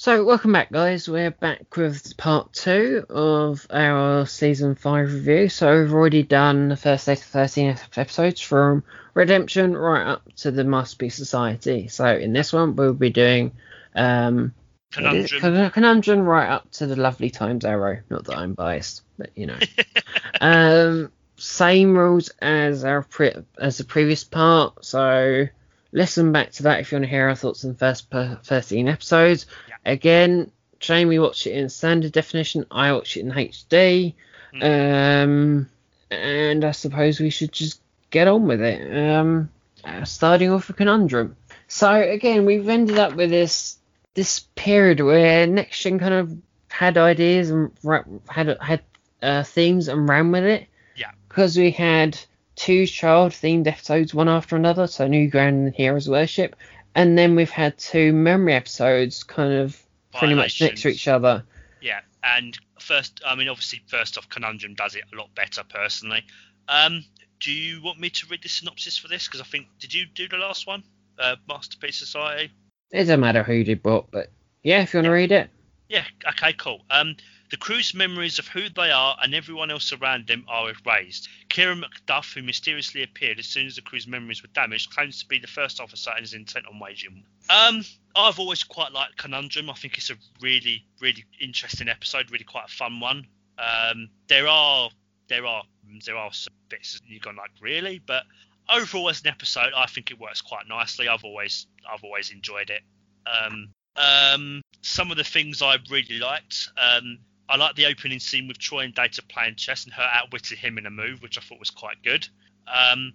So, welcome back, guys. We're back with part two of our season five review. So, we've already done the first 13 episodes from Redemption right up to the Masterpiece Society. So, in this one, we'll be doing um, Conundrum. Conundrum right up to the Lovely Times Arrow. Not that I'm biased, but you know. um, same rules as our pre- as the previous part. So, listen back to that if you want to hear our thoughts on the first per- 13 episodes. Yeah. Again, Jamie watched it in standard definition. I watched it in HD. Mm. Um, and I suppose we should just get on with it. Um, uh, starting off with conundrum. So again, we've ended up with this this period where Next Gen kind of had ideas and ra- had had uh, themes and ran with it. Yeah. Because we had two child themed episodes, one after another, so New Ground and Heroes Worship, and then we've had two memory episodes, kind of pretty much next to each other. Yeah, and first, I mean, obviously, first off, Conundrum does it a lot better personally. Um, do you want me to read the synopsis for this? Because I think did you do the last one, uh, Masterpiece Society? It doesn't matter who did what, but yeah, if you want to read it. Yeah. Okay. Cool. Um, the crew's memories of who they are and everyone else around them are erased. Keiran MacDuff, who mysteriously appeared as soon as the crew's memories were damaged, claims to be the first officer and is intent on waging. Um, I've always quite liked Conundrum. I think it's a really, really interesting episode. Really quite a fun one. Um, there are, there are, there are some bits you're going like really, but overall as an episode, I think it works quite nicely. I've always, I've always enjoyed it. Um, um, some of the things I really liked. Um, I like the opening scene with Troi and Data playing chess and her outwitting him in a move, which I thought was quite good. Um,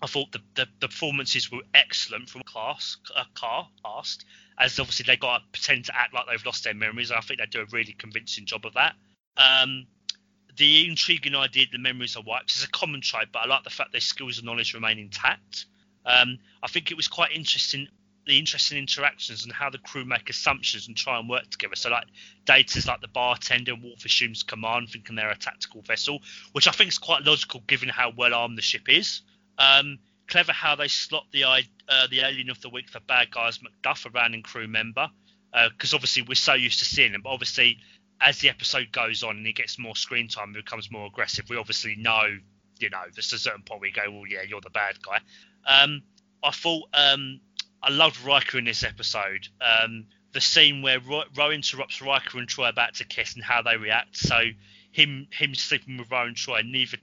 I thought the, the, the performances were excellent from class uh, car as obviously they got to pretend to act like they've lost their memories. I think they do a really convincing job of that. Um, the intriguing idea the memories are wiped is a common trope, but I like the fact their skills and knowledge remain intact. Um, I think it was quite interesting the interesting interactions and how the crew make assumptions and try and work together. So like Data's like the bartender, and Worf assumes command, thinking they're a tactical vessel, which I think is quite logical given how well armed the ship is. Um, clever how they slot the uh, the alien of the week for bad guys Macduff, a random crew member, because obviously we're so used to seeing him. But obviously, as the episode goes on and he gets more screen time, and becomes more aggressive. We obviously know, you know, there's a certain point we go, well, yeah, you're the bad guy. Um, I thought um, I loved Riker in this episode. Um, the scene where Ro, Ro interrupts Riker and Troi about to kiss and how they react. So him him sleeping with Ro and Troi. Neither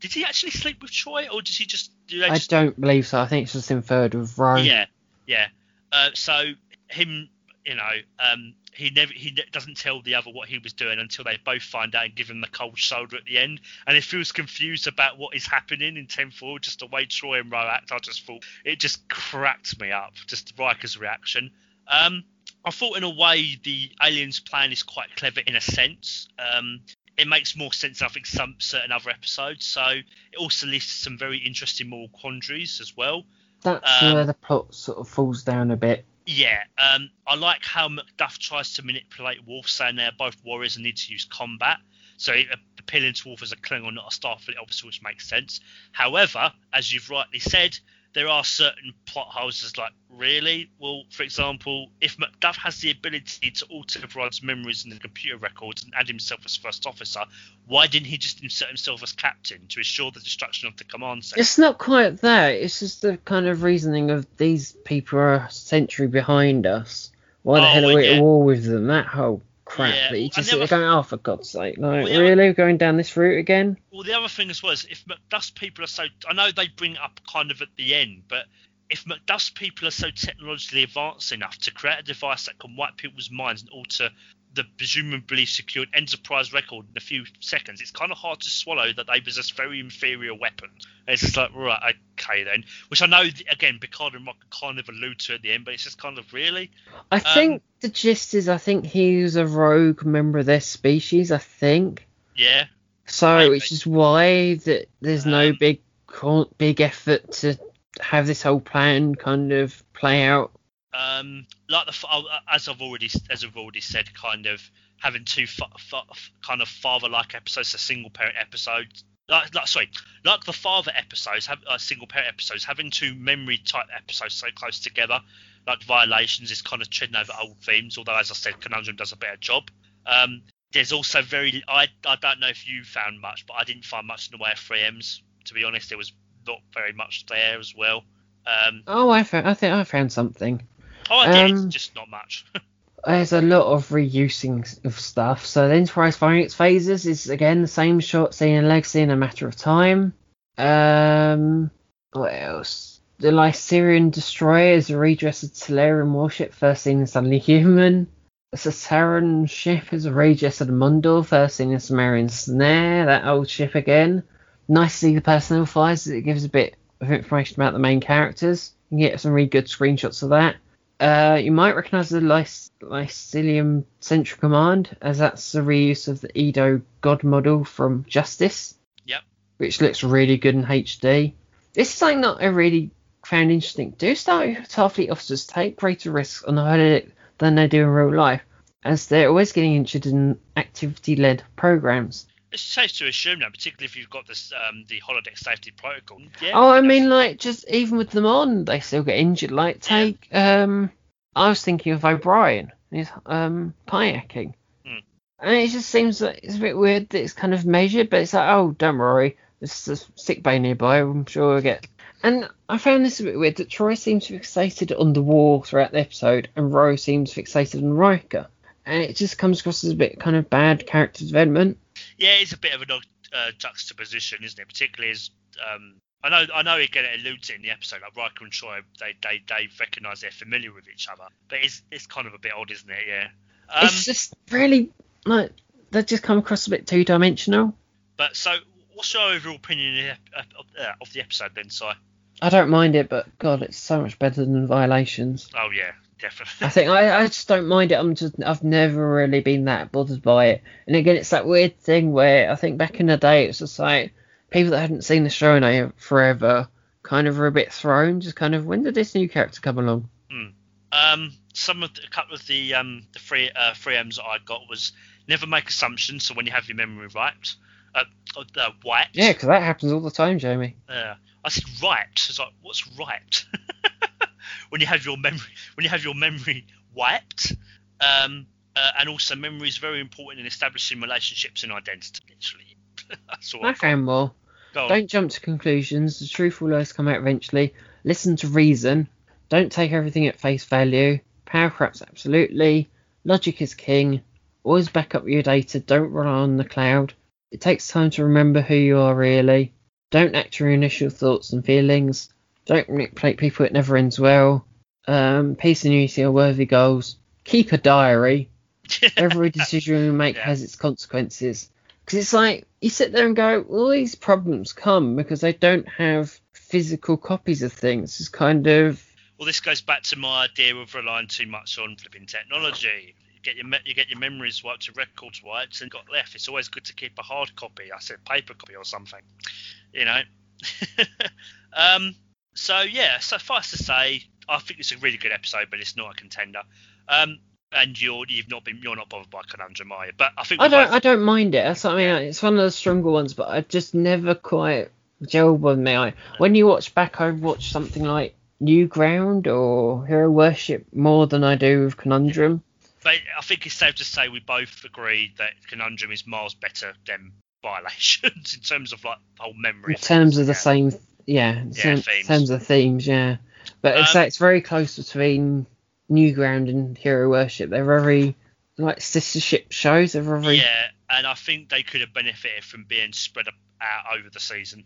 did he actually sleep with Troi or did he just do they I just don't believe so. I think it's just inferred with Rome. yeah, yeah. Uh, so him, you know, um, he never he doesn't tell the other what he was doing until they both find out and give him the cold shoulder at the end. And if he feels confused about what is happening in ten four. Just the way Troi and Ro act, I just thought it just cracked me up. Just Riker's reaction. Um, I thought in a way the aliens plan is quite clever in a sense. Um, it makes more sense I think some certain other episodes. So it also to some very interesting moral quandaries as well. That's Um, where the plot sort of falls down a bit. Yeah, um, I like how Macduff tries to manipulate Worf, saying they're both warriors and need to use combat. So appealing to Worf as a Klingon, not a Starfleet officer, which makes sense. However, as you've rightly said, there are certain plot holes. Like, really? Well, for example, if Macduff has the ability to alter everyone's memories in the computer records and add himself as first officer, why didn't he just insert himself as captain to ensure the destruction of the command center? It's not quite that. It's just the kind of reasoning of these people are a century behind us. Why the Oh, hell are we yeah. at war with them? That whole crap Yeah, that you just there never- going, oh, for God's sake. Like, Well, really? We're going down this route again? Well, the other thing as well is if Macduff's people are so, I know they bring it up kind of at the end, but if Macduff's people are so technologically advanced enough to create a device that can wipe people's minds and alter the presumably secured Enterprise record in a few seconds, it's kind of hard to swallow that they possess very inferior weapons. And it's just like, right, okay then. Which I know, again, Picard and Rock kind of allude to at the end, but it's just kind of really. I Um, think the gist is I think he's a rogue member of their species, I think. Yeah. So, Maybe. which is why that there's no Um, big co- big effort to have this whole plan kind of play out. Um, like the as I've already as I've already said, kind of having two fa- fa- kind of father-like episodes, a single parent episode. Like, like sorry, like the father episodes, have uh, single parent episodes, having two memory type episodes so close together like Violations is kind of treading over old themes, although as I said, Conundrum does a better job. Um, there's also very I I don't know if you found much, but I didn't find much in the way of 3Ms. To be honest, there was not very much there as well. Um, Oh, I found, I think I found something. Oh, I did, Um, just not much. There's a lot of reusing of stuff. So the Enterprise firing its phasers is again the same shot seen in Legacy in a matter of time. Um, what else? The Lysian destroyer is a redressed Talarian warship, first seen in Suddenly Human. The Satarran ship is a redressed Mondor, first seen in Samaritan Snare, that old ship again. Nice to see the personnel files, it gives a bit of information about the main characters. You can get some really good screenshots of that. Uh, you might recognise the Lyc- Lycilium Central Command, as that's a reuse of the Edo God model from Justice. Yep. Which looks really good in HD. This is something that I really found interesting. Do Starfleet officers take greater risks on the holodeck than they do in real life, as they're always getting interested in activity-led programs. It's safe to assume now, particularly if you've got this um, the holodeck safety protocol. Yeah. Oh, I mean, like, just even with them on, they still get injured. Like, take, um, I was thinking of O'Brien, he's um, kayaking. Hmm. And it just seems like it's a bit weird that it's kind of measured, but it's like, oh, don't worry, there's a sick bay nearby, I'm sure we'll get. And I found this a bit weird that Troi seems fixated on the war throughout the episode, and Rose seems fixated on Riker. And it just comes across as a bit kind of bad character development. Yeah, it's a bit of a uh, juxtaposition, isn't it? Particularly as um, I know, I know again it alludes in the episode. Like Riker and Troi, they they they recognise they're familiar with each other, but it's it's kind of a bit odd, isn't it? Yeah. Um, it's just really, like, they just come across a bit two dimensional. but so, what's your overall opinion of the, of, uh, of the episode then, Si? I don't mind it, but God, it's so much better than Violations. Oh yeah, I think I, I just don't mind it. I'm just I've never really been that bothered by it. And again, it's that weird thing where I think back in the day it was just like people that hadn't seen the show in a- forever kind of were a bit thrown. Just kind of when did this new character come along? Um, some of the, a couple of the um the free uh, free M's that I got was never make assumptions. So when you have your memory wiped, uh, uh wiped. Yeah, because that happens all the time, Jamie. Uh, I said wiped. It's like what's wiped? when you have your memory when you have your memory wiped. Um, uh, and also memory is very important in establishing relationships and identity. Literally, that's all. Found more. Don't jump to conclusions. The truth will always come out eventually. Listen to reason. Don't take everything at face value. Power corrupts absolutely. Logic is king. Always back up your data. Don't rely on the cloud. It takes time to remember who you are really. Don't act your initial thoughts and feelings. Don't manipulate people. It never ends well. Um, peace and unity are worthy goals. Keep a diary. Every decision you make Yeah. has its consequences. Because it's like you sit there and go, all these problems come because they don't have physical copies of things. It's kind of Well, this goes back to my idea of relying too much on flipping technology. You get your me- you get your memories wiped, your records wiped, and got left. It's always good to keep a hard copy. I said paper copy or something, you know. um. So yeah, suffice to say, I think it's a really good episode, but it's not a contender. Um. And you're you've not been you're not bothered by Conundrum, are you? But I think I don't both- I don't mind it. That's I mean. It's one of the stronger ones, but I just never quite gelled with me. I, when you watch back, I watch something like New Ground or Hero Worship more than I do with Conundrum. But I think it's safe to say we both agree that Conundrum is miles better than Violations in terms of like whole memory. In terms of the Yeah. same, yeah, in Yeah, themes. terms of themes, yeah. But it's Um, like it's very close between Newground and Hero Worship. They're very like sistership shows. They're very Yeah, and I think they could have benefited from being spread out over the season.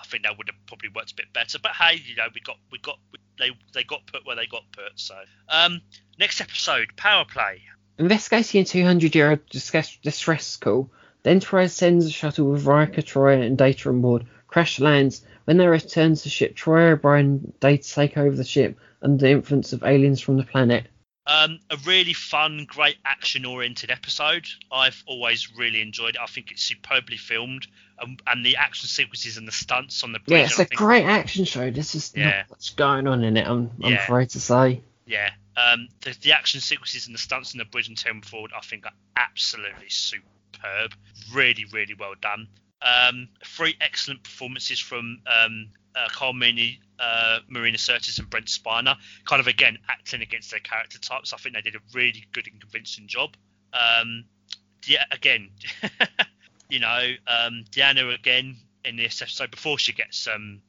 I think that would have probably worked a bit better. But hey, you know, we got we got they they got put where they got put. So um, next episode, power play. Investigating a 200 year old distress, distress call, the Enterprise sends a shuttle with Riker, Troi, and Data on board. Crash lands. When they return to the ship, Troi, O'Brien, Data take over the ship under the influence of aliens from the planet. Um, a really fun, great action-oriented episode. I've always really enjoyed it. I think it's superbly filmed, um, and the action sequences and the stunts on the bridge. Yeah, it's a think- great action show. There's just Yeah. not much going on in it, I'm, I'm Yeah. afraid to say. Yeah, um, the, the action sequences and the stunts on the bridge and Ten Forward, I think, are absolutely superb. Really, really well done. Um, three excellent performances from um, uh, Colm Meaney, uh, Marina Sirtis and Brent Spiner, kind of again acting against their character types. I think they did a really good and convincing job. Um, yeah, again, you know, um, Deanna again in this episode before she gets um,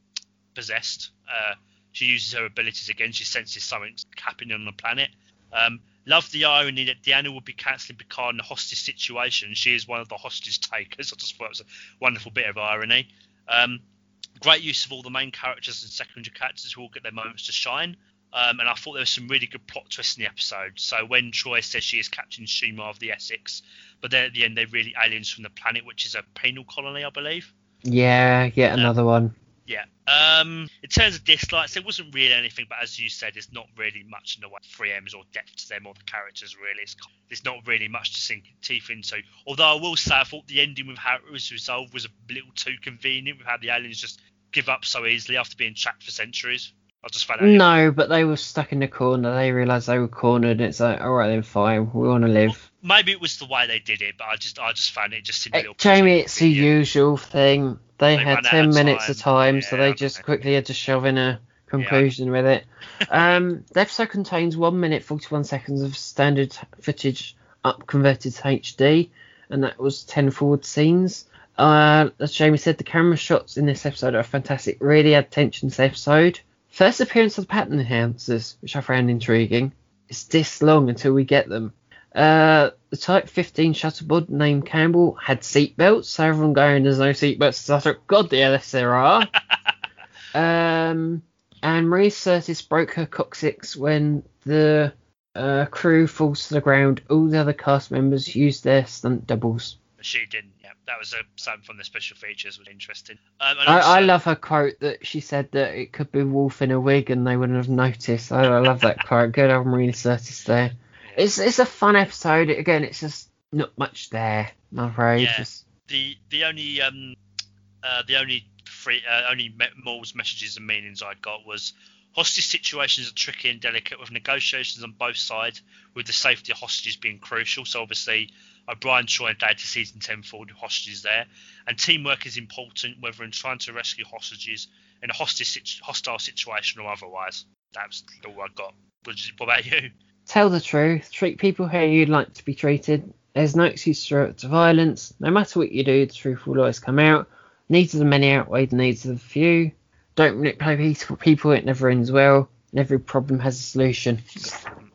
possessed, uh, she uses her abilities again. She senses something's happening on the planet. Um, love the irony that Deanna would be cancelling Picard in a hostage situation. She is one of the hostage takers. I just thought it was a wonderful bit of irony. Um, great use of all the main characters and secondary characters who all get their moments to shine. Um, and I thought there was some really good plot twists in the episode. So when Troi says she is Captain Shumar of the Essex, but then at the end they're really aliens from the planet, which is a penal colony, I believe. Yeah, yet another one. Yeah. Um, in terms of dislikes, there wasn't really anything, but as you said, there's not really much in the way of 3Ms or depth to them or the characters, really. It's, there's not really much to sink teeth into. Although I will say, I thought the ending with how it was resolved was a little too convenient with how the aliens just give up so easily after being trapped for centuries. I just found that. No, but they were stuck in the corner. They realised they were cornered. And it's like, all right, then fine. We want to live. Maybe it was the way they did it, but I just, I just found it just seemed a little. Jamie, it's the usual thing. They, They had 10 of minutes of time. time, so Yeah, they just quickly had to shove in a conclusion with it. um, the episode contains 1 minute 41 seconds of standard footage up converted to HD, and that was 10 forward scenes. Uh, as Jamie said, the camera shots in this episode are fantastic, really add tension to the episode. First appearance of the pattern enhancers, which I found intriguing. It's this long until we get them. Uh, the Type 15 shuttlepod named Campbell had seatbelts, so everyone going, there's no seatbelts. So I thought, God, yes, there are. um, and Marina Sirtis broke her coccyx when the uh, crew falls to the ground. All the other cast members used their stunt doubles. She didn't. Yeah, that was a something from the special features was interesting. Um, I, I love her quote that she said that it could be Worf in a wig and they wouldn't have noticed. I, I love that quote. Good old Marina Sirtis there. It's it's a fun episode. Again, it's just not much there. I'm afraid. Yeah. Just- the the only um uh, the only free uh, only me- Maul's messages and meanings I got was hostage situations are tricky and delicate with negotiations on both sides with the safety of hostages being crucial so obviously O'Brien trying to add to season 10 for the hostages there and teamwork is important whether in trying to rescue hostages in a hostage hostile situation or otherwise that's all I got what about you Tell the truth. Treat people how you'd like to be treated. There's no excuse to to violence. No matter what you do, the truth will always come out. Needs of the many outweigh the needs of the few. Don't manipulate peaceful people. It never ends well. And every problem has a solution.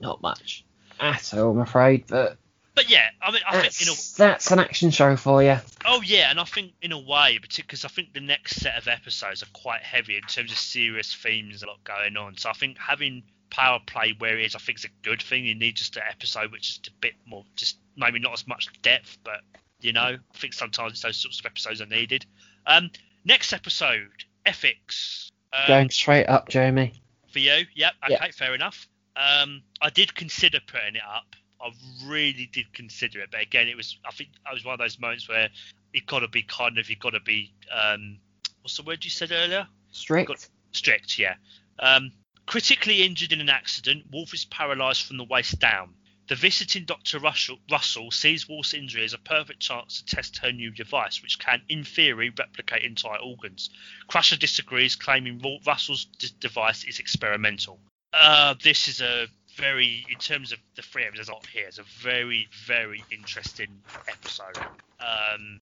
Not much at all, I'm afraid. But but yeah I mean I think in a that's, that's an action show for you. Oh yeah, and I think in a way, because I think the next set of episodes are quite heavy in terms of serious themes, a lot going on. So I think having power play where it is, I think is a good thing. You need just an episode which is a bit more, just maybe not as much depth, but you know, I think sometimes those sorts of episodes are needed. Um, next episode, ethics. Um, Going straight up, Jeremy. for you, yep, okay, fair enough. Um, I did consider putting it up. I really did consider it, but again, it was. I think it was one of those moments where it got to be kind of. You got to be. Um, what's the word you said earlier? Strict. Got- Strict, yeah. Um, critically injured in an accident, Worf is paralysed from the waist down. The visiting Dr. Russell, Russell sees Worf's injury as a perfect chance to test her new device, which can, in theory, replicate entire organs. Crusher disagrees, claiming Russell's d- device is experimental. Uh, this is a very, in terms of the three episodes up here, it's a very, very interesting episode. Um,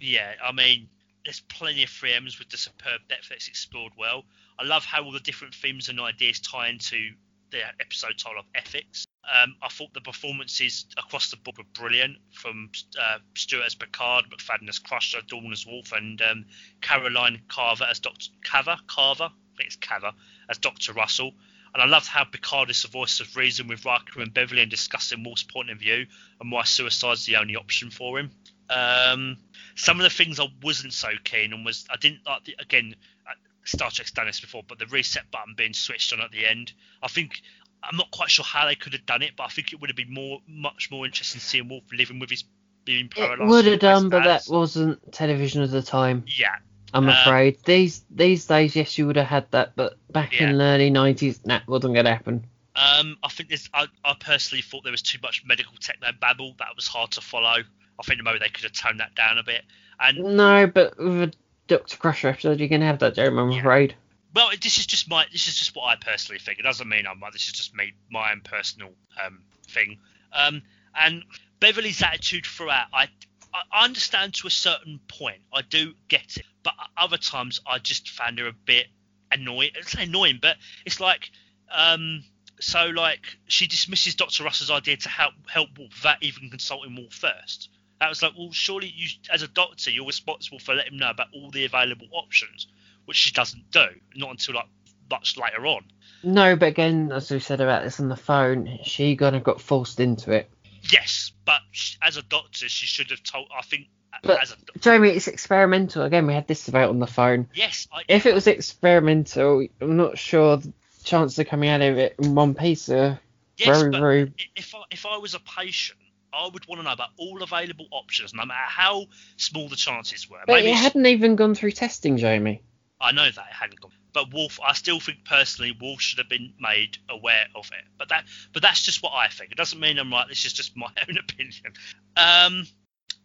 yeah, I mean, there's plenty of 3Ms with the superb that's explored well. I love how all the different themes and ideas tie into the episode title of Ethics. Um, I thought the performances across the board were brilliant from uh, Stewart as Picard, McFadden as Crusher, Dorn as Worf, and um, Caroline Kava as Dr. Carver. Carver, I think it's Carver, as Dr. Russell. And I loved how Picard is the voice of reason with Riker and Beverly and discussing Worf's point of view and why suicide's the only option for him. Um, some of the things I wasn't so keen on was I didn't like the, again uh, Star Trek's done this before, but the reset button being switched on at the end. I think I'm not quite sure how they could have done it, but I think it would have been more much more interesting seeing Worf living with his being paralyzed. It would have done, but that wasn't television at the time. yeah. I'm Um, afraid. These these days, yes, you would have had that, but back Yeah. in the early 90s, that wasn't going to happen. Um, I think there's. I, I personally thought there was too much medical techno babble that was hard to follow. I think maybe they could have toned that down a bit. And No, but with a Dr. Crusher episode, you're going to have that, Jeremy, I'm Yeah. afraid. well, this is just my this is just what I personally think. It doesn't mean I'm like this is just me my own personal um, thing. Um, and Beverly's attitude throughout, I I understand to a certain point. I do get it, but other times I just found her a bit annoying. It's annoying, but it's like um, so like she dismisses Dr. Russell's idea to help help Worf without even consulting Worf first. That was like, well, surely you, as a doctor, you're responsible for letting him know about all the available options, which she doesn't do, not until like much later on. No, but again, as we said about this on the phone, she kind of got forced into it. Yes, but as a doctor, she should have told. I think. But as a, Jamie, it's experimental. Again, we had this about on the phone. yes, I, If it was experimental, I'm not sure the chances of coming out of it in one piece are yes, very, but very. if I, if I was a patient, I would want to know about all available options, no matter how small the chances were. But Maybe it hadn't even gone through testing, Jamie. I know that it hadn't gone, but Worf. I still think personally, Worf should have been made aware of it. But that, but that's just what I think. It doesn't mean I'm right. This is just my own opinion. Um,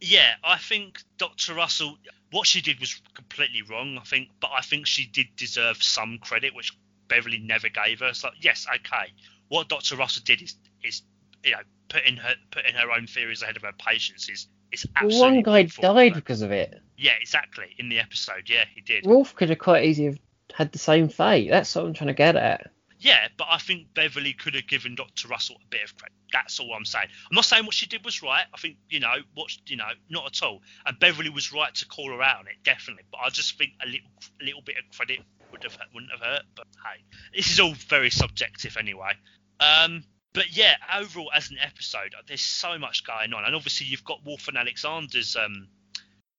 yeah, I think Dr. Russell, what she did was completely wrong. I think, but I think she did deserve some credit, which Beverly never gave her. Like, yes, okay, what Dr. Russell did is, is you know, putting her putting her own theories ahead of her patients is is absolutely. One guy awful. died because of it. Yeah, exactly. In the episode, yeah, he did. Worf could have quite easily have had the same fate. That's what I'm trying to get at. Yeah, but I think Beverly could have given Dr. Russell a bit of credit. That's all I'm saying. I'm not saying what she did was right. I think, you know, what you know, not at all. And Beverly was right to call her out on it, definitely. But I just think a little a little bit of credit would have wouldn't have hurt. But hey, this is all very subjective anyway. Um, but yeah, overall as an episode, there's so much going on, and obviously you've got Worf and Alexander's um,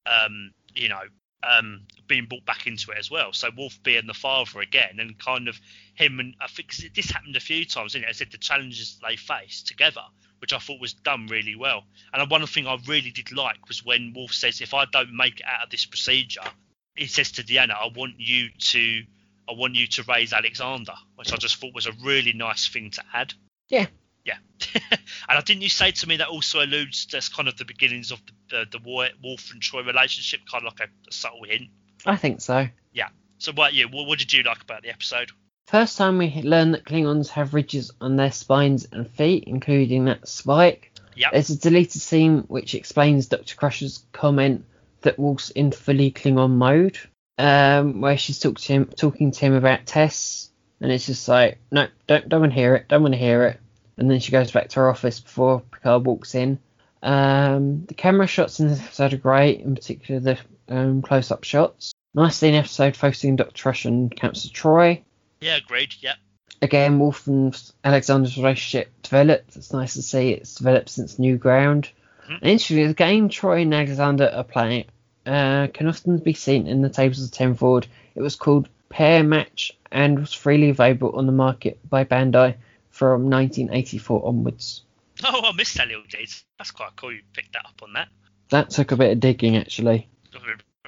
um, you know, um, being brought back into it as well. So Worf being the father again, and kind of him and I think this happened a few times, it? I said the challenges they faced together, which I thought was done really well. And one thing I really did like was when Worf says, "If I don't make it out of this procedure," he says to Deanna, "I want you to, I want you to raise Alexander," which I just thought was a really nice thing to add. Yeah. Yeah, and I didn't you say to me that also alludes to kind of the beginnings of the the, the Worf and Troi relationship, kind of like a, a subtle hint. I think so. Yeah. So, what you? What, what did you like about the episode? First time we learn that Klingons have ridges on their spines and feet, including that spike. Yep. There's a deleted scene which explains Dr. Crusher's comment that Worf's in fully Klingon mode, um, where she's talk to him, talking to him about tests, and it's just like, no, don't, don't want to hear it, don't want to hear it. And then she goes back to her office before Picard walks in. Um, the camera shots in this episode are great, in particular the um, close-up shots. Nice scene episode focusing on Dr. Crusher and Councillor Troi Yeah, agreed. Yeah. again, Worf and Alexander's relationship developed. It's nice to see it's developed since New Ground. Mhm. And interestingly, the game Troi and Alexander are playing uh, can often be seen in the tables of ten forward. It was called Pair Match and was freely available on the market by Bandai from 1984 onwards. Oh, I missed that little date. That's quite cool. You picked that up on that. That took a bit of digging, actually.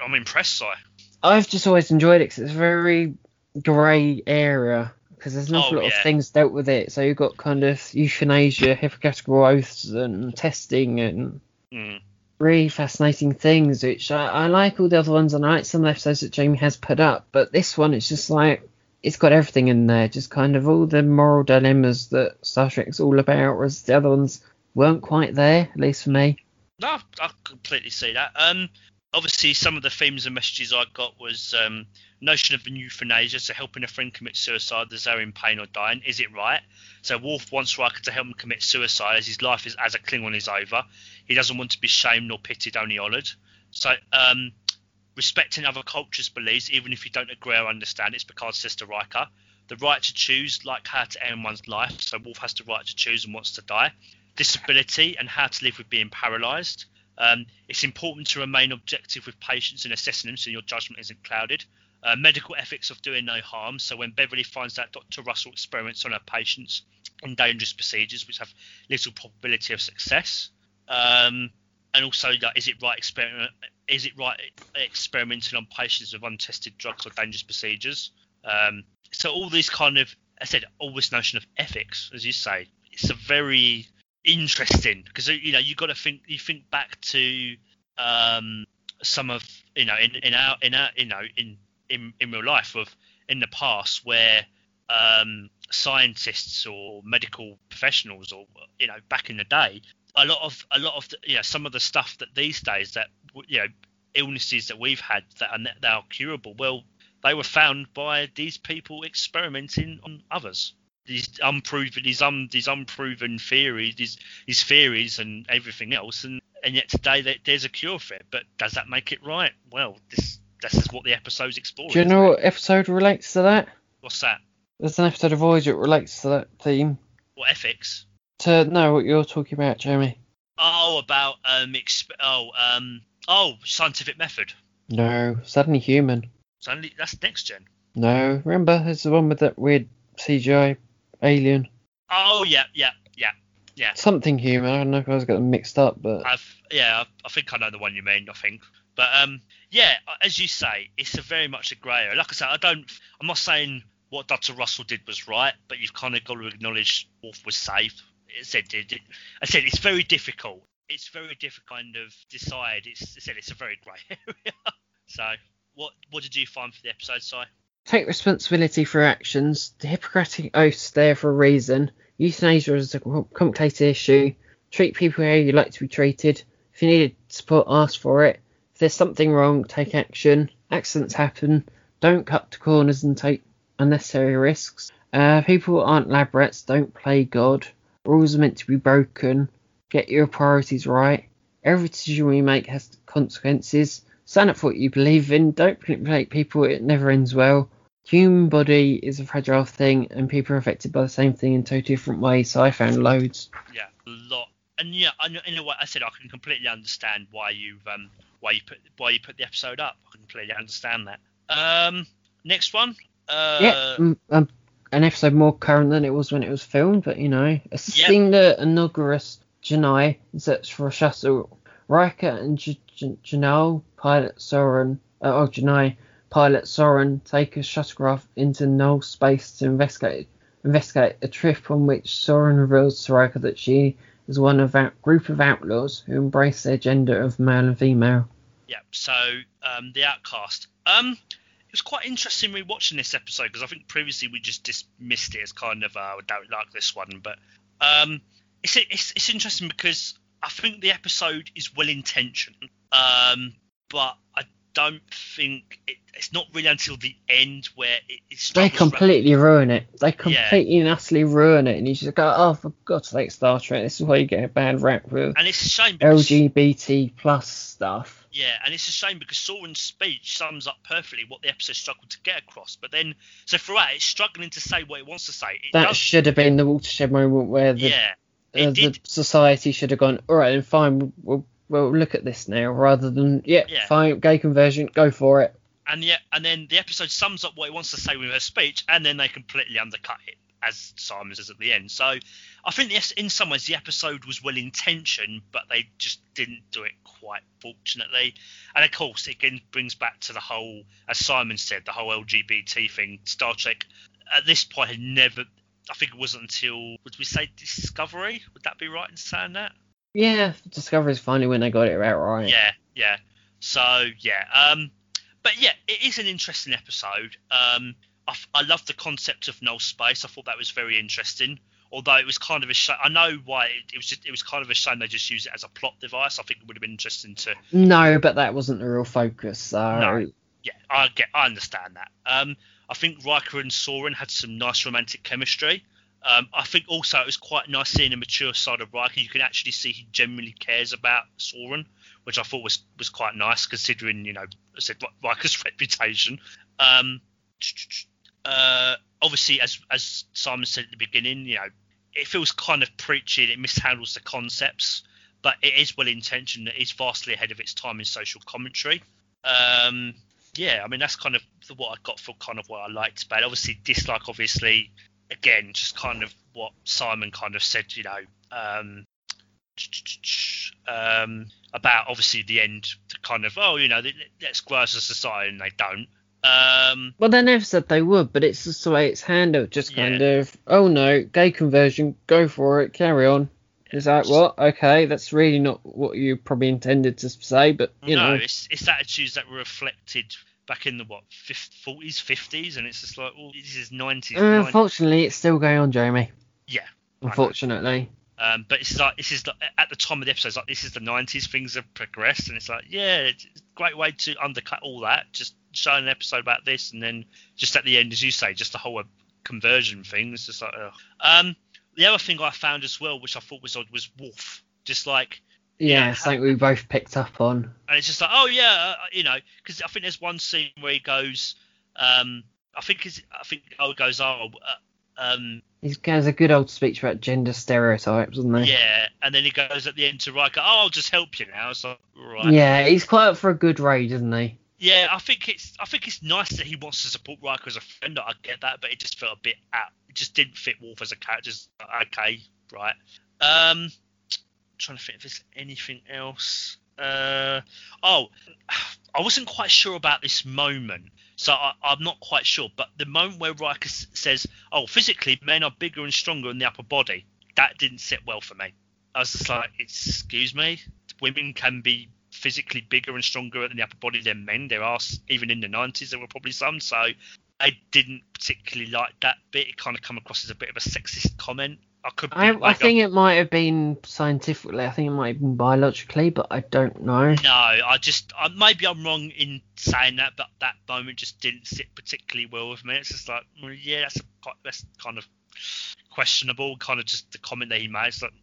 I'm impressed, Si. I've just always enjoyed it because it's a very grey area because there's an awful Oh, lot yeah. of things dealt with it. So you've got kind of euthanasia, Hippocratic oaths, and testing, and Mm. Really fascinating things. Which I, I like all the other ones, and I like some of the episodes that Jamie has put up. But this one, it's just like it's got everything in there, just kind of all the moral dilemmas that Star Trek's all about, whereas the other ones weren't quite there, at least for me. No, I completely see that. Um, obviously, some of the themes and messages I got was um, notion of euthanasia, so helping a friend commit suicide as they're in pain or dying. Is it right? So Worf wants Riker to help him commit suicide as his life is as a Klingon is over. He doesn't want to be shamed nor pitied, only honoured. So um, respecting other cultures' beliefs, even if you don't agree or understand, it's because Sister Riker. The right to choose, like how to end one's life. So Worf has the right to choose and wants to die. Disability and how to live with being paralysed. Um, it's important to remain objective with patients and assessing them so your judgment isn't clouded. Uh, medical ethics of doing no harm. So when Beverly finds out Dr. Russell experiments on her patients in dangerous procedures which have little probability of success. Um, and also, like, is it right experiment? Is it right experimenting on patients with untested drugs or dangerous procedures? Um, so all these kind of, I said, all this notion of ethics, as you say, it's a very interesting because you know you got to think. You think back to um, some of you know in, in our in our you know in in, in real life of in the past where um, scientists or medical professionals, or you know, back in the day, a lot of a lot of the, you know some of the stuff that these days that you know illnesses that we've had that are that are curable. Well, they were found by these people experimenting on others. These unproven, these um, these unproven theories, these these theories and everything else, and and yet today there's a cure for it. But does that make it right? Well, this this is what the episode's exploring. Do you know what episode relates to that? What's that? There's an episode of Voyager that relates to that theme. What ethics? To know what you're talking about, Jeremy. Oh, about um, exp- oh, um, oh, scientific method. No, suddenly human. Suddenly, that's next gen. No, remember, it's the one with that weird CGI alien. Oh yeah, yeah, yeah, yeah. Something human. I don't know if I was getting mixed up, but I've yeah, I think I know the one you mean. I think, but um, yeah, as you say, it's a very much a grey area. Like I said, I don't. I'm not saying what Dr. Russell did was right, but you've kind of got to acknowledge Worf was safe. It said, I said it's very difficult. It's very difficult kind of decide. It's I said it's a very grey area. so, what what did you find for the episode, Si? Take responsibility for actions. The Hippocratic Oath's there for a reason. Euthanasia is a complicated issue. Treat people how you like to be treated. If you need support, ask for it. If there's something wrong, take action. Accidents happen. Don't cut to corners and take unnecessary risks. Uh, people aren't lab rats. Don't play God. Rules are meant to be broken. Get your priorities right. Every decision we make has consequences. Stand up for what you believe in. Don't manipulate people. It never ends well. Human body is a fragile thing, and people are affected by the same thing in totally different ways. So I found loads. Yeah, a lot. And yeah, in a way, I said I can completely understand why you've um why you put why you put the episode up. I can completely understand that. Um, next one. Uh, yeah, um, um, an episode more current than it was when it was filmed, but you know, assisting yep. the inaugurous J'naii in search for a shuttle. Riker and Janelle, pilot Soren, uh, oh J'naii, pilot Soren take a shuttlecraft into null space to investigate investigate a trip on which Soren reveals to Riker that she is one of a group of outlaws who embrace their gender of male and female. Yeah, so um, the outcast. Um, it was quite interesting rewatching this episode because I think previously we just dismissed it as kind of uh, I don't like this one, but um, it's, it's it's interesting because I think the episode is well intentioned, um, but I don't think it, it's not really until the end where it, it's. They completely ruin it. They completely yeah. and utterly ruin it, and you just go, "Oh, for God's sake, Star Trek! This is why you get a bad rap with." And it's a shame. LGBT plus stuff. Yeah, and it's a shame because Soren's speech sums up perfectly what the episode struggled to get across. But then, so throughout, it's struggling to say what it wants to say. It that does, should have been the watershed moment where the, yeah, uh, the society should have gone, all right, then fine, we'll, we'll look at this now, rather than, yeah, yeah, fine, gay conversion, go for it. And yeah, and then the episode sums up what he wants to say with her speech, and then they completely undercut it as Simon says at the end. So I think yes, in some ways the episode was well intentioned, but they just didn't do it quite, fortunately. And of course, it again brings back to the whole, as Simon said, the whole LGBT thing. Star Trek at this point had never. I think it wasn't until would we say Discovery? Would that be right in saying that? Yeah, Discovery is finally when they got it right. Right. Yeah, yeah. So yeah, um, but yeah, it is an interesting episode. Um, I, I love the concept of null space. I thought that was very interesting. Although it was kind of a shame. I know why it, it was. Just, it was kind of a shame they just used it as a plot device. I think it would have been interesting to. No, but that wasn't the real focus. So. No. Yeah, I get. I understand that. Um, I think Riker and Soren had some nice romantic chemistry. Um, I think also it was quite nice seeing a mature side of Riker. You can actually see he genuinely cares about Soren, which I thought was was quite nice considering you know I said Riker's reputation. Um, uh, obviously, as as Simon said at the beginning, you know, it feels kind of preachy. It mishandles the concepts, but it is well intentioned. It is vastly ahead of its time in social commentary. Um, yeah, I mean that's kind of what I got for kind of what I liked about. It. Obviously, dislike, obviously, again, just kind of what Simon kind of said. You know, um, um, about obviously the end, to kind of oh, you know, let's grow as a society, and they don't. Um, well, they never said they would, but it's just the way it's handled. Just kind yeah. of, oh no, gay conversion, go for it, carry on. Is that what? Okay, that's really not what you probably intended to say, but you no, know. it's, it's attitudes that were reflected back in the what forties, fifties, and it's just like, well, this is nineties. Uh, unfortunately, it's still going on, Jeremy. Yeah. Unfortunately. Um, but it's like this is the, at the time of the episode, it's like this is the '90s. Things have progressed, and it's like, yeah, it's a great way to undercut all that. Just showing an episode about this, and then just at the end, as you say, just the whole uh, conversion thing. It's just like, ugh. um, the other thing I found as well, which I thought was odd, was Worf. Just like yeah, yeah something we both picked up on. And it's just like, oh yeah, uh, you know, because I think there's one scene where he goes, um, I think it's, I think oh goes, oh, uh, um, he has a good old speech about gender stereotypes, doesn't he? Yeah, and then he goes at the end to Riker, "Oh, I'll just help you now." So right. Yeah, he's quite up for a good raid, isn't he? Yeah, I think it's I think it's nice that he wants to support Riker as a friend. I get that, but it just felt a bit out. It just didn't fit Worf as a character. Okay, right. Um, trying to think if there's anything else. Uh, oh, I wasn't quite sure about this moment. So I, am not quite sure, but the moment where Riker says, "Oh, physically, men are bigger and stronger in the upper body," that didn't sit well for me. I was just like, "Excuse me, women can be physically bigger and stronger in the upper body than men. There are even in the 90s there were probably some. So I didn't particularly like that bit. It kind of come across as a bit of a sexist comment. I could. I, like I think a, it might have been scientifically. I think it might have been biologically, but I don't know. No, I just I, maybe I'm wrong in saying that, but that moment just didn't sit particularly well with me. It's just like, well, yeah, that's a, that's kind of questionable. Kind of just the comment that he made. It's like,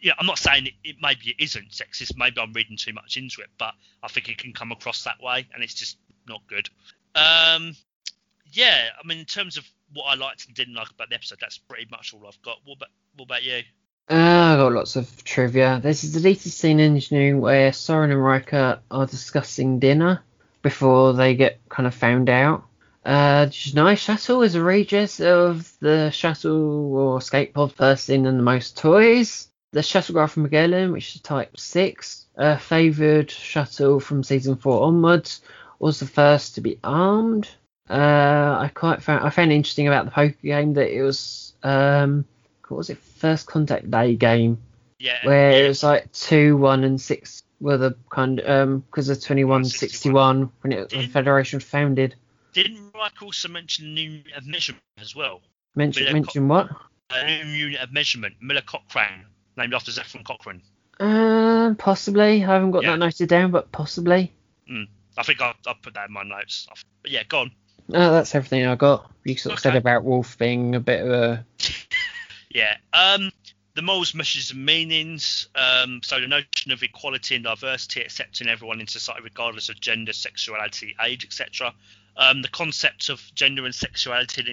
yeah, I'm not saying it, it maybe it isn't sexist. Maybe I'm reading too much into it, but I think it can come across that way, and it's just not good. Um, yeah, I mean, in terms of what I liked and didn't like about the episode, that's pretty much all I've got. What about, what about you? Uh, I got lots of trivia. There's a deleted scene in engineering where Soren and Riker are discussing dinner before they get kind of found out. Uh, J'naii Shuttle is a of the shuttle or escape pod person and the most toys. The shuttlecraft from Magellan, which is Type 6, a favoured shuttle from season 4 onwards, was the first to be armed. Uh, I quite found I found interesting about the poker game that it was um, what was it first contact day game yeah where yeah. it was like two one and six were the kind of um because of 2161 when it when Federation was founded. Didn't Mike also mention new unit of measurement as well? Mention mention Co- what? A new unit of measurement, millicochrane, named after Zefram Cochrane. Uh, possibly. I haven't got yeah. that noted down, but possibly. Mm. I think I'll, I'll, put that in my notes. But yeah, go on. No, that's everything I got. You sort of okay. said about Worf being a bit of a. yeah. Um, the mole's messages and meanings. Um, so the notion of equality and diversity, accepting everyone in society regardless of gender, sexuality, age, etc. Um, the concept of gender and sexuality and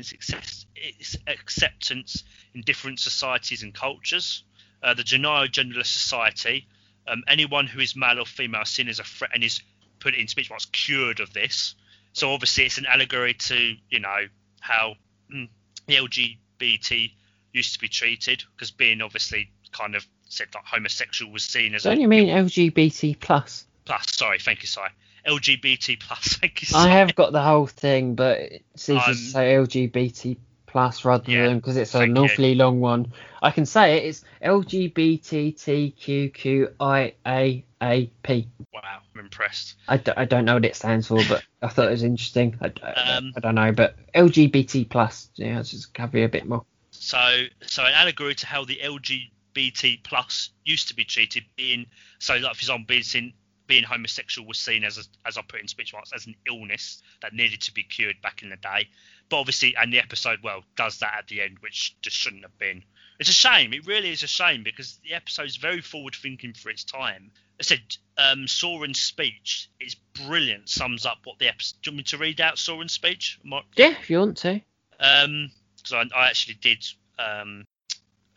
its acceptance in different societies and cultures. Uh, the J'naii genderless society. Um, anyone who is male or female seen as a threat and is put in speech marks cured of this. So obviously it's an allegory to you know how mm, the LGBT used to be treated because being obviously kind of said that homosexual was seen as. Don't a, you mean LGBT plus? Plus, sorry, thank you, sorry. LGBT plus, thank you. Sorry. I have got the whole thing, but it's easier um, to say LGBT plus rather yeah, than because it's an awfully you. long one. I can say it. It's LGBTQQIAAP. Wow, I'm impressed. I d- I don't know what it stands for, but I thought it was interesting. I, um, I don't know, but LGBT plus. Yeah, let's just cover a bit more. So, so an allegory to how the LGBT plus used to be treated, being so, like for example, being seen, being homosexual was seen as, a, as I put in speech marks, as an illness that needed to be cured back in the day. But obviously, and the episode, well, does that at the end, which just shouldn't have been. It's a shame. It really is a shame because the episode is very forward thinking for its time. I said um, Soren's speech is brilliant. Sums up what the episode. Do you want me to read out Soren's speech? Yeah, if you want to. Um, because I, I, actually did um,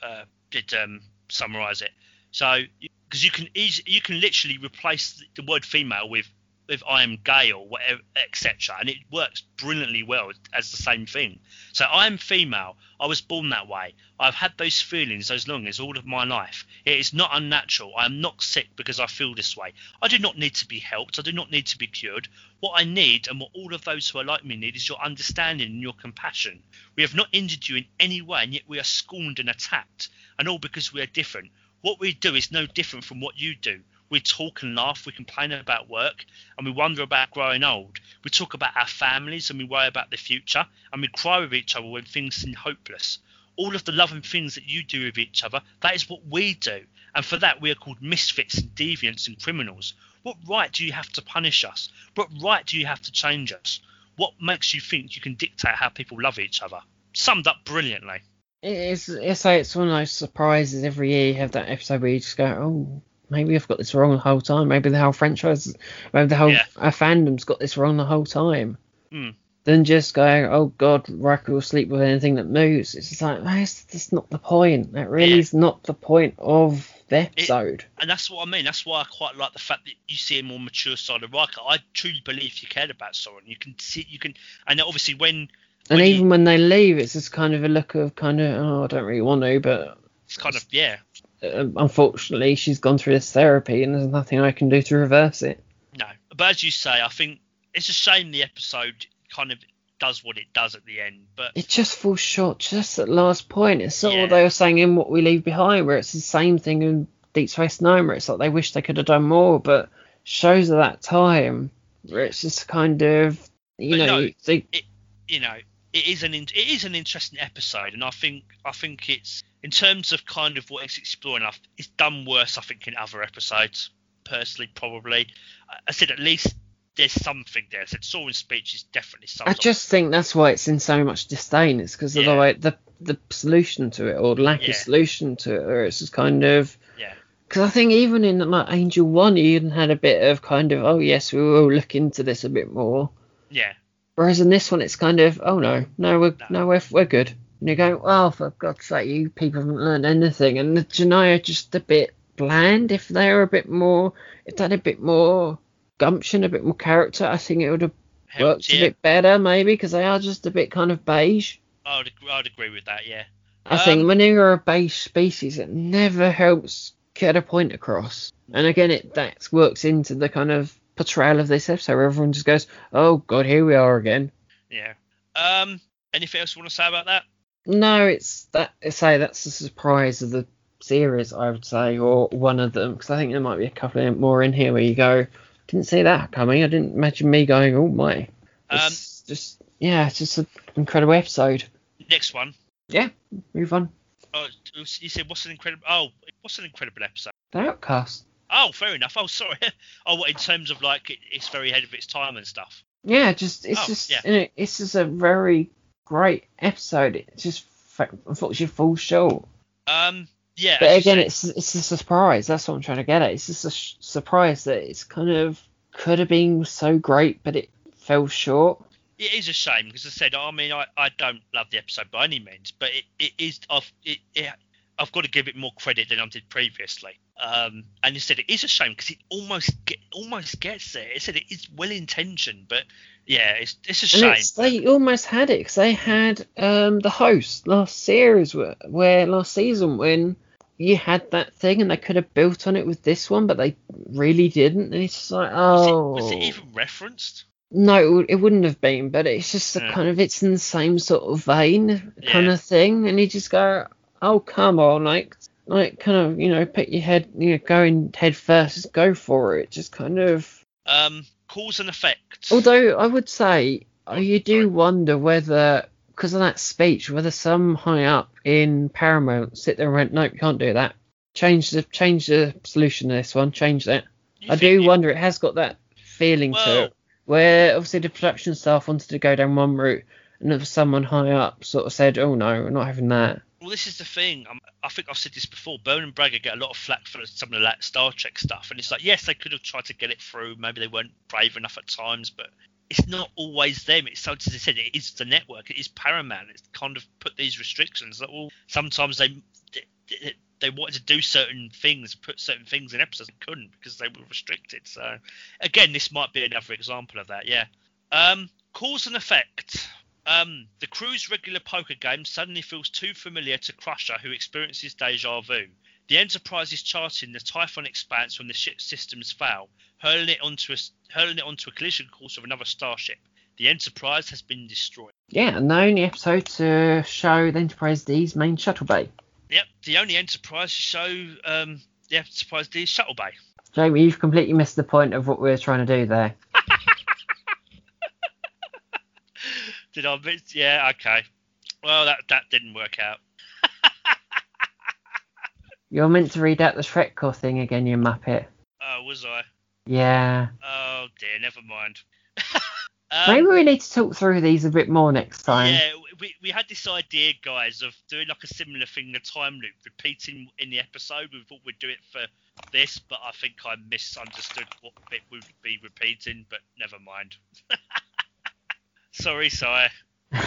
uh, did um, summarize it. So because you can easy, you can literally replace the word female with with I am gay or whatever, etc. And it works brilliantly well as the same thing. So I am female. I was born that way. I've had those feelings those longings all of my life. It is not unnatural. I am not sick because I feel this way. I do not need to be helped. I do not need to be cured. What I need and what all of those who are like me need is your understanding and your compassion. We have not injured you in any way, and yet we are scorned and attacked, and all because we are different. What we do is no different from what you do We talk and laugh. We complain about work, and we wonder about growing old. We talk about our families, and we worry about the future, and we cry with each other when things seem hopeless. All of the loving things that you do with each other, that is what we do, and for that we are called misfits and deviants and criminals. What right do you have to punish us? What right do you have to change us? What makes you think you can dictate how people love each other? Summed up brilliantly. It's it's like it's one of those surprises every year. You have that episode where you just go, oh, maybe I've got this wrong the whole time. Maybe the whole franchise, maybe the whole Yeah. our fandom's got this wrong the whole time. Hmm. Than just going, oh God, Riker will sleep with anything that moves. It's just like that's that's not the point. That really Yeah. is not the point of the episode. And that's what I mean. That's why I quite like the fact that you see a more mature side of Riker. I truly believe you cared about Soren. You can see, you can, and obviously when, and when you- even when they leave, it's just kind of a look of kind of, oh, I don't really want to, but it's kind of yeah, Uh, unfortunately, she's gone through this therapy, and there's nothing I can do to reverse it. no. But as you say, I think it's a shame the episode kind of does what it does at the end. But It just falls short just at last point. It's sort of what they were saying in What We Leave Behind, where it's the same thing in Deep Space Nine, where it's like they wish they could have done more, but shows of that time, where it's just kind of, you But know, no, they, you know, it is an it is an interesting episode, and I think I think it's in terms of kind of what it's exploring. I- It's done worse, I think, in other episodes. Personally, probably. I- I said at least there's something there. I said Soren's speech is definitely something. I just think that's why it's in so much disdain. It's because of the way the the solution to it, or lack Yeah. of solution to it, or it's just kind of. Yeah. Because I think even in like Angel One, you even had a bit of kind of, oh yes, we will look into this a bit more. yeah, Whereas in this one, it's kind of, oh no, no, we're No. we're, we're good. And you go, well, for God's sake, you people haven't learned anything. And the J'naii are just a bit bland. If they were a bit more, if they had a bit more gumption, a bit more character, I think it would have worked a bit better, maybe, because they are just a bit kind of beige. I would agree, I'd agree with that. Yeah, I think Um, when you're a beige species, it never helps get a point across. And again, it that works into the kind of portrayal of this episode where everyone just goes, oh God, here we are again. yeah. Um, anything else you want to say about that? No, it's that. I say that's the surprise of the series, I would say, or one of them, because I think there might be a couple more in here where you go, didn't see that coming. I didn't imagine me going, oh my. Um, just, yeah, it's just an incredible episode. next one. Yeah, move on. Oh, you said what's an incredible? Oh, what's an incredible episode? The Outcast. Oh, fair enough. Oh, sorry. oh, in terms of like it, it's very ahead of its time and stuff. Yeah, just it's Oh, just yeah. you know, it's just a very great episode. It just unfortunately falls short. Um, yeah. But again, it's it's a surprise. That's what I'm trying to get at. It's just a sh- surprise that it's kind of could have been so great, but it fell short. it is a shame because I said, I mean, I, I don't love the episode by any means, but it, it is I've it, it, I've got to give it more credit than I did previously. Um, and said it is a shame because it almost get almost gets there. It said it is well intentioned, but yeah, it's it's a And shame. it's, they almost had it because they had um, the host last series where, where last season when you had that thing and they could have built on it with this one, but they really didn't. And it's just like, Was it, oh, was it even referenced? no, it, would- it wouldn't have been. But it's just a Yeah. kind of it's in the same sort of vein kind Yeah. of thing, and you just go, oh come on, like like kind of you know put your head you know going head first, just go for it, just kind of. Um, cause and effect. Although I would say, uh, Oh, you do sorry. wonder whether, because of that speech, whether some high up in Paramount sit there and went, nope, you can't do that. Change the change the solution to this one. Change that. You I do you- wonder. It has got that feeling to it, where obviously the production staff wanted to go down one route, and if someone high up sort of said, oh no, we're not having that. Well, this is the thing. Um, I think I've said this before. Bone and Braga get a lot of flack for some of like, Star Trek stuff, and it's like, yes, they could have tried to get it through. Maybe they weren't brave enough at times, but it's not always them. It's so as I said, it is the network. It is Paramount. It's kind of put these restrictions that well, sometimes they they, they wanted to do certain things, put certain things in episodes, and couldn't because they were restricted. So again, this might be another example of that. Yeah. Um, cause and effect. Um, the crew's regular poker game suddenly feels too familiar to Crusher, who experiences deja vu. The Enterprise is charting the Typhon expanse when the ship's systems fail, hurling it onto a hurling it onto a collision course with another starship. The Enterprise has been destroyed. Yeah, and the only episode to show the Enterprise D's main shuttle bay. Yep, the only Enterprise to show um, yeah, supposedly shuttle bay. Jamie, you've completely missed the point of what we were trying to do there. Did I miss? Yeah, okay. Well, that that didn't work out. You're meant to read out the Shrekcore thing again, you muppet. Oh, was I? Yeah. Oh dear, never mind. Maybe um, we need to talk through these a bit more next time. yeah, we, we had this idea, guys, of doing like a similar thing, a time loop, repeating in the episode. We thought we'd do it for this, but I think I misunderstood what bit would be repeating. But never mind. Sorry, Sire.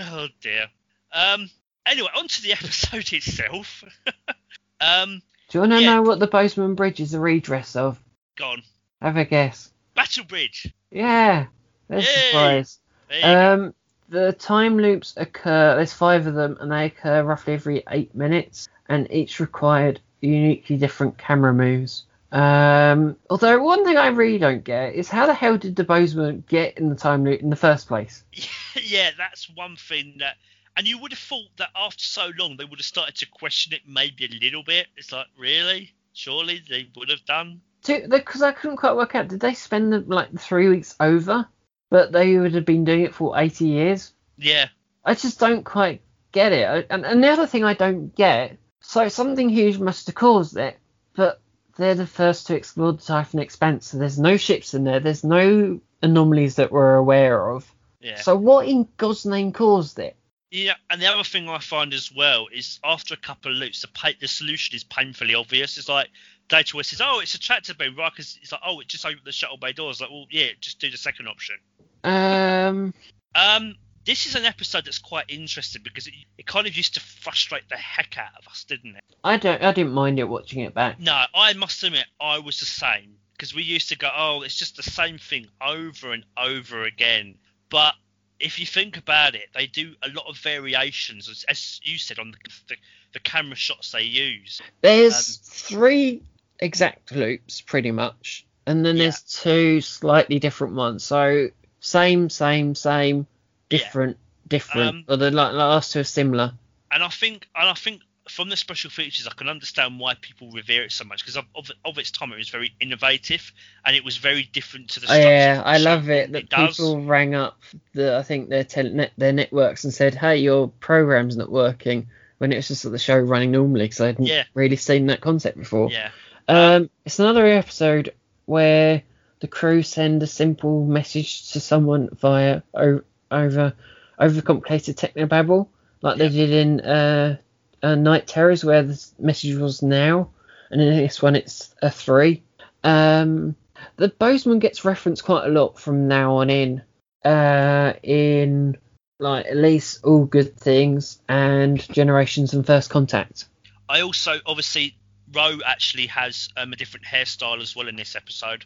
Oh dear. Um. Anyway, on to the episode itself. um. Do you want to Yeah. know what the Bozeman Bridge is a redress of? Gone. Have a guess. Battle Bridge. Yeah. There's a surprise. There you go. Um, the time loops occur. There's five of them, and they occur roughly every eight minutes, and each required uniquely different camera moves. Um, although one thing I really don't get is how the hell did the Bozeman get in the time loop in the first place? yeah, that's one thing that. And you would have thought that after so long they would have started to question it maybe a little bit. It's like, really? Surely they would have done. Because I couldn't quite work out. Did they spend the, like three weeks over, but they would have been doing it for 80 years? Yeah, I just don't quite get it. And, and the other thing I don't get, so something huge must have caused it, but they're the first to explore the Typhon Expanse, so there's no ships in there, there's no anomalies that we're aware of. yeah. So what in God's name caused it? Yeah, and the other thing I find as well is after a couple of loops, the pa- the solution is painfully obvious. It's like Data West says, "Oh, it's a tractor bay," right? Because it's like, "Oh, it just opened the shuttle bay doors." Like, well, yeah, just do the second option. Um, Um, this is an episode that's quite interesting because it, it kind of used to frustrate the heck out of us, didn't it? I don't, I didn't mind it watching it back. No, I must admit I was the same because we used to go, oh, it's just the same thing over and over again. But if you think about it, they do a lot of variations, as, as you said, on the, the, the camera shots they use. There's um, three exact loops, pretty much, and then Yeah. there's two slightly different ones. So same, same, same, Yeah. different, different. Um, or the la- last two are similar. And I think, and I think from the special features, I can understand why people revere it so much because of, of, of its time, it was very innovative and it was very different to the. Oh, structure yeah, I love it that does. people rang up the I think their telnet their networks and said, "Hey, your program's not working." When it was just the show running normally, because I hadn't Yeah. really seen that concept before. Yeah, Um, it's another episode where the crew send a simple message to someone via o- over overcomplicated technobabble, like they did in uh, uh, Night Terrors, where the message was now, and in this one it's a three. Um, the Bozeman gets referenced quite a lot from now on in, uh, in like at least all good things and generations and first contact. I also obviously Ro actually has um, a different hairstyle as well in this episode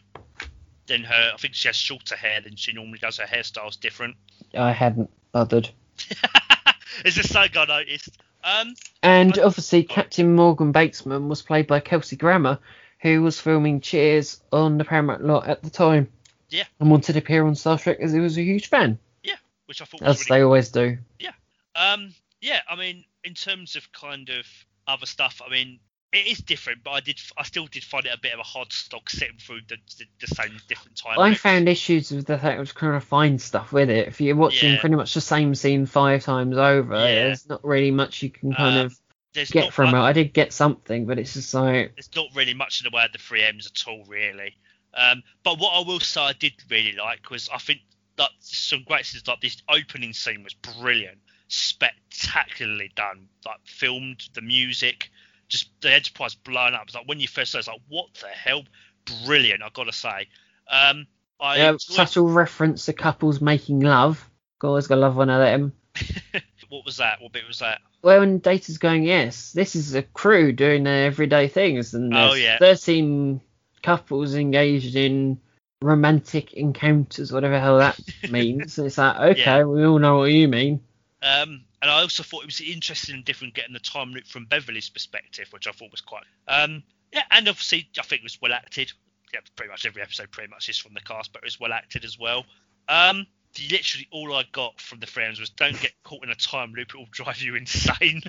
than her. I think she has shorter hair than she normally does. Her hairstyle's different. I hadn't bothered. it's just something I noticed. Um, And I- obviously, Captain Morgan Bateson was played by Kelsey Grammer, who was filming Cheers on the Paramount lot at the time. Yeah. And wanted to appear on Star Trek as he was a huge fan, Yeah, which I thought was as really they always do. Yeah. Um, yeah, I mean, in terms of kind of other stuff, I mean, it is different, but I did, I still did find it a bit of a hard stock sitting through the, the, the same different time. I found issues with the fact I was trying to find stuff with it. If you're watching Yeah. pretty much the same scene five times over, Yeah. there's not really much you can kind Um, of get not from it. I did get something, but it's just like, There's not really much in the way of the three M's at all, really. Um, but what I will say I did really like was I think that some great scenes like this opening scene was brilliant, spectacularly done, like filmed, the music, just the Enterprise blowing up. It's like when you first saw it, it's like what the hell, brilliant. I gotta say. Um, I yeah, enjoyed- subtle reference to couples making love. Always gotta love one of them. what was that? What bit was that? Well, when Data's going, yes, this is a crew doing their everyday things, and Oh, there's yeah. 13 couples engaged in romantic encounters, whatever the hell that means. it's like, okay, Yeah. we all know what you mean. Um, and I also thought it was interesting and different getting the time loop from Beverly's perspective, which I thought was quite. Um, yeah, and obviously I think it was well acted. Yeah, pretty much every episode pretty much is from the cast, but it was well acted as well. Um, literally all I got from the friends was don't get caught in a time loop; it will drive you insane.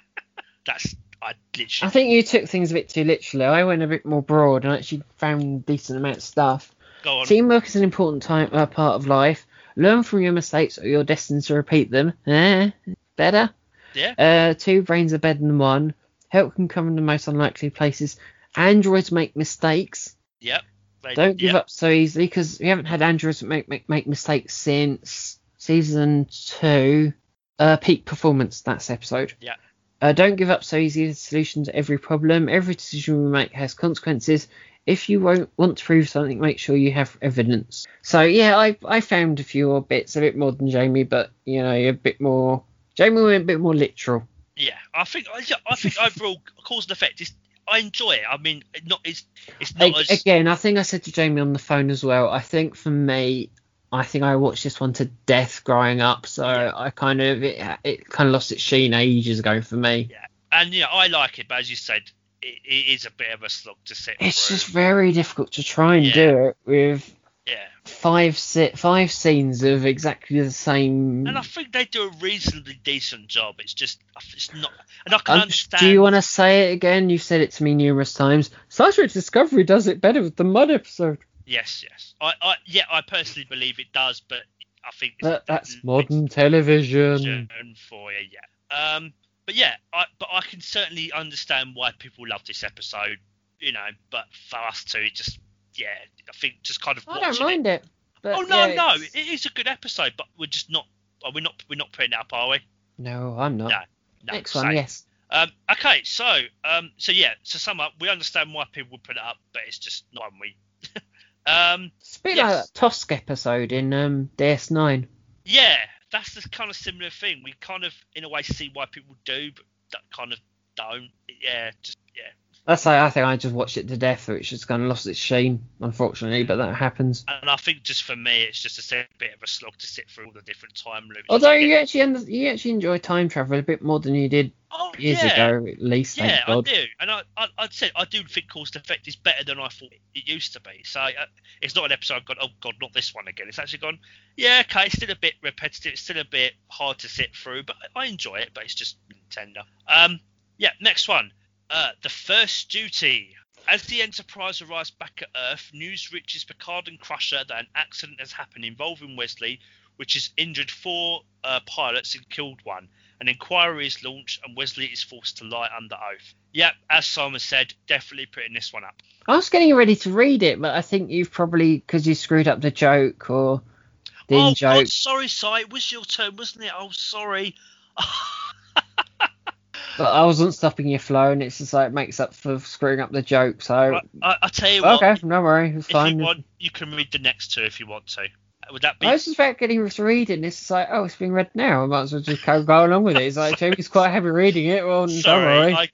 That's I I think you took things a bit too literally. I went a bit more broad and actually found decent amount of stuff. Go on. Teamwork is an important time, uh, part of life. Learn from your mistakes or you're destined to repeat them. Eh, better. Yeah. Uh, two brains are better than one. Help can come in the most unlikely places. Androids make mistakes. Yep. They- Don't give yep. up so easily because we haven't had androids make make, make mistakes since season two. Uh, peak performance. That's episode. Yeah. Uh, don't give up so easily. The solution to every problem. Every decision we make has consequences. If you won't want to prove something, make sure you have evidence. So yeah, I I found a few bits, a bit more than Jamie, but you know, a bit more. Jamie went a bit more literal. Yeah, I think I, I think overall cause and effect is I enjoy it. I mean, not it's it's not as Again, I think I said to Jamie on the phone as well. I think for me, I think I watched this one to death growing up, so I kind of it, it kind of lost its sheen ages ago for me. Yeah, and yeah, I like it, but as you said, it, it is a bit of a slog to sit It's through. just very difficult to try and Yeah. do it with yeah, five si- five scenes of exactly the same. and I think they do a reasonably decent job. It's just it's not, and I can Um, understand. do you want to say it again? You've said it to me numerous times. Star Trek Discovery does it better with the mud episode. Yes, yes. I, I yeah, I personally believe it does, but I think But that's modern television. for you, yeah. Um, but yeah, I but I can certainly understand why people love this episode, you know. But for us two, just yeah, I think just kind of I watching don't mind it. But Oh no, yeah, no, it's- it is a good episode, but we're just not. Are we not? We're not putting it up, are we? No, I'm not. No, No, Next same. one, yes. Um, okay, so um, so yeah, to sum up, we understand why people would put it up, but it's just not one we. um, It's a bit Yes. like that Tosk episode in um, DS9. yeah, that's the kind of similar thing. We kind of, in a way, see why people do, but that kind of don't. Yeah, just yeah. That's like, I think I just watched it to death, which just kind of lost its sheen, unfortunately, but that happens. And I think just for me, it's just a bit of a slog to sit through all the different time loops. Although you actually under, you actually enjoy time travel a bit more than you did oh, years yeah. ago, at least. Thank Yeah, I do, and I, I, I'd say I do think Cause and Effect is better than I thought it used to be. So uh, it's not an episode I've gone, oh god, not this one again. It's actually gone, yeah, okay, it's still a bit repetitive, it's still a bit hard to sit through, but I enjoy it. But it's just tender. Um, yeah, next one, uh, the first duty. As the Enterprise arrives back at Earth, news reaches Picard and Crusher that an accident has happened involving Wesley, which has injured four uh, pilots and killed one. An inquiry is launched and Wesley is forced to lie under oath. Yep, as Simon said, definitely putting this one up. I was getting ready to read it, but I think you've probably, because you screwed up the joke or the oh, joke. God, sorry, Si, it was your turn, wasn't it? Oh, sorry. But I wasn't stopping your flow, and it's just like it makes up for screwing up the joke. So I, I, I tell you what, okay, don't worry, it's if fine. you want, you can read the next two if you want to. Would that be? I was just about getting to read it, and it's like, oh, it's being read now. I might as well just go, go along with it. It's like Jamie's quite heavy reading it. Well, don't sorry, worry. I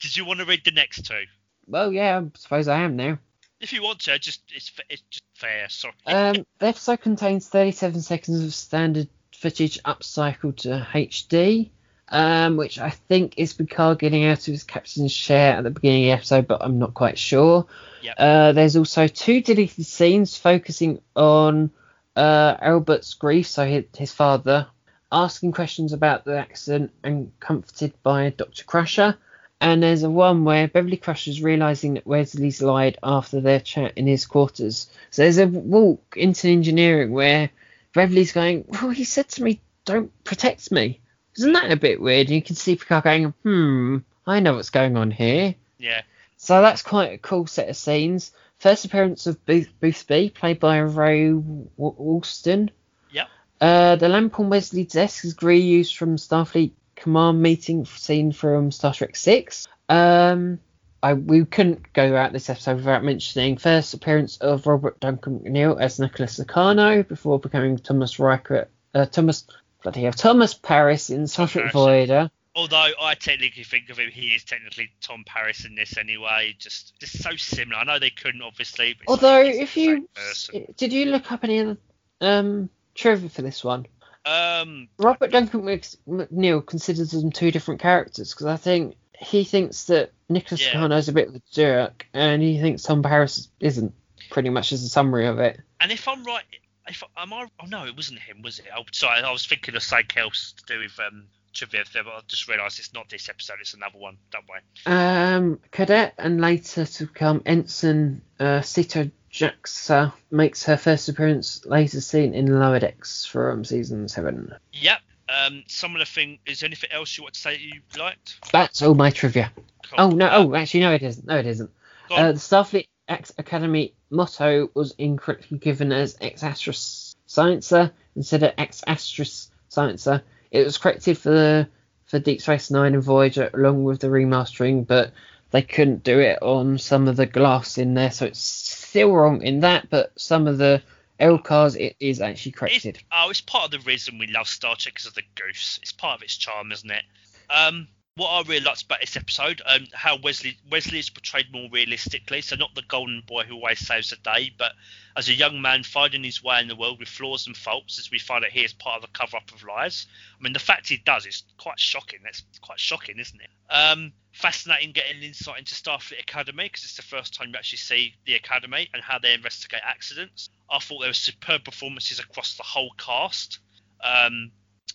did you want to read the next two? Well, yeah, I suppose I am now. If you want to, just it's it's just fair. Sorry. Um, the episode contains 37 seconds of standard footage upcycled to HD, um, which I think is Picard getting out of his captain's chair at the beginning of the episode, but I'm not quite sure. Yep. Uh, there's also two deleted scenes focusing on uh, Albert's grief, so his, his father, asking questions about the accident and comforted by Dr. Crusher. And there's a one where Beverly Crusher's realizing that Wesley's lied after their chat in his quarters. So there's a walk into engineering where Beverly's going, Well, he said to me, Don't protect me. Isn't that a bit weird? You can see Picard going, Hmm, I know what's going on here. yeah. So that's quite a cool set of scenes. First appearance of Booth, Boothby, played by Ray W- Walston. Yep. Uh, the lamp on Wesley's desk is reused from Starfleet command meeting scene from Star Trek Six. Um, I we couldn't go out this episode without mentioning first appearance of Robert Duncan McNeil as Nicholas Locarno before becoming Thomas Riker. Uh, Thomas bloody hell, Thomas Paris in Trek Paris. Voyager. Although I technically think of him, he is technically Tom Paris in this anyway. Just, just so similar. I know they couldn't obviously. But Although like, if you did you look up any other um trivia for this one? um, Robert Duncan Mc- McNeil considers them two different characters because I think he thinks that Nicholas Yeah. Is a bit of a jerk and he thinks Tom Paris isn't. Pretty much as a summary of it. and if I'm right, if am I? Oh no, it wasn't him, was it? Oh, sorry, I was thinking of something else to do with um, trivia there, but I just realised it's not this episode; it's another one. Don't worry. Um, cadet and later to become ensign, uh, Sito Jaxa makes her first appearance later seen in Lower Decks from season seven. Yep. Um, some of the thing. Is there anything else you want to say you liked? That's all my trivia. Cool. Oh no! Uh, Oh, actually, no, it isn't. No, it isn't. Uh, the Starfleet Academy motto was incorrectly given as Ex Astris Sciencer instead of Ex Astris Sciencer. It was corrected for for Deep Space Nine and Voyager along with the remastering, but they couldn't do it on some of the glass in there, so it's still wrong in that. But some of the LCARS it is actually It's, corrected. oh, it's part of the reason we love Star Trek because of the goose. It's part of its charm, isn't it? Um, what I really liked about this episode, um, how Wesley Wesley is portrayed more realistically. So not the golden boy who always saves the day, but as a young man finding his way in the world with flaws and faults, as we find out here as part of the cover up of lies. I mean, the fact he does is quite shocking. That's quite shocking, isn't it? Um, fascinating getting insight into Starfleet Academy because it's the first time you actually see the academy and how they investigate accidents. I thought there were superb performances across the whole cast. Um,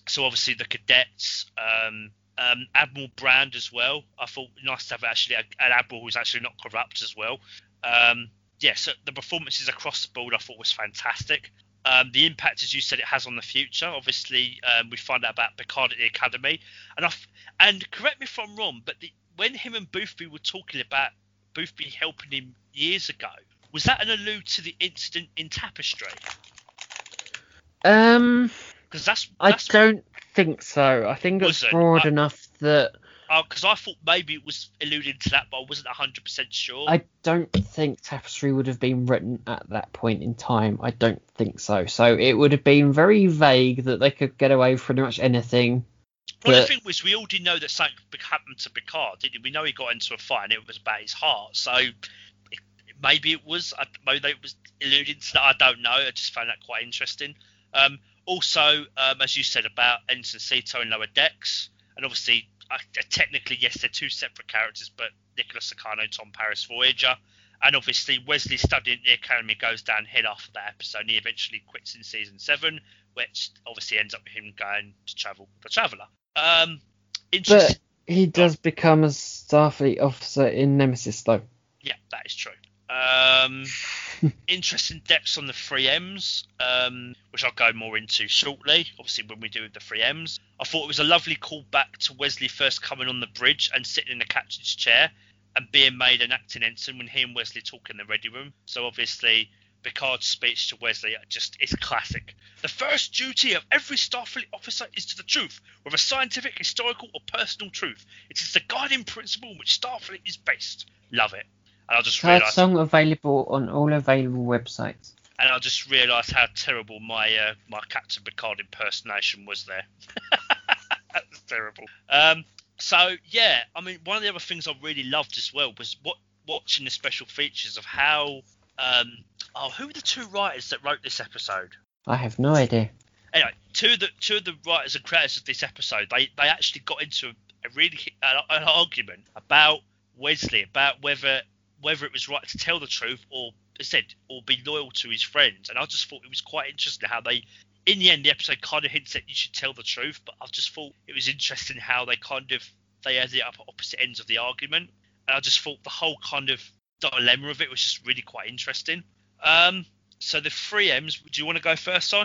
so obviously the cadets, um, um, Admiral Brand as well. I thought nice to have actually a, an admiral who's actually not corrupt as well. Um, yeah, so the performances across the board I thought was fantastic. Um, the impact, as you said, it has on the future. Obviously, um, we find out about Picard at the Academy, and I f- and correct me if I'm wrong, but the, when him and Boothby were talking about Boothby helping him years ago, was that an allude to the incident in Tapestry? Um, Because that's, I don't think so. I think it's it? broad I- enough that because I thought maybe it was alluding to that, but I wasn't 100% sure. I don't think Tapestry would have been written at that point in time. I don't think so. So it would have been very vague that they could get away with pretty much anything. well, the thing was, we already know that something happened to Picard, didn't we? We know he got into a fight and it was about his heart. So maybe it was, I- maybe it was alluding to that. I don't know. I just found that quite interesting. Um, also, um, as you said about Ensign Sito and Lower Decks, and obviously, uh, technically, yes, they're two separate characters, but Nicholas Locarno and Tom Paris Voyager. And obviously, Wesley studying at the academy goes downhill after that episode, and he eventually quits in season seven, which obviously ends up with him going to travel the Traveller. Um. But he does become a Starfleet officer in Nemesis, though. Yeah, that is true. Um, interesting depths on the 3Ms, um, which I'll go more into shortly. Obviously, when we do the 3Ms, I thought it was a lovely callback to Wesley first coming on the bridge and sitting in the captain's chair and being made an acting ensign when he and Wesley talk in the ready room. So obviously. Picard's speech to Wesley just is classic. The first duty of every Starfleet officer is to the truth, whether scientific, historical, or personal truth. It is the guiding principle on which Starfleet is based. Love it. And I just Third realised, song available on all available websites. and I just realised how terrible my uh, my Captain Picard impersonation was there. that was terrible. Um, so yeah, I mean, one of the other things I really loved as well was what watching the special features of how um, oh, who are the two writers that wrote this episode? I have no idea. anyway, two of the two of the writers and creators of this episode, they they actually got into a, a really an, an argument about Wesley about whether whether it was right to tell the truth or said or be loyal to his friends. And I just thought it was quite interesting how they, in the end, the episode kind of hints that you should tell the truth. But I just thought it was interesting how they kind of they ended up at opposite ends of the argument. And I just thought the whole kind of dilemma of it was just really quite interesting. Um, so the three M's. Do you want to go first, Si?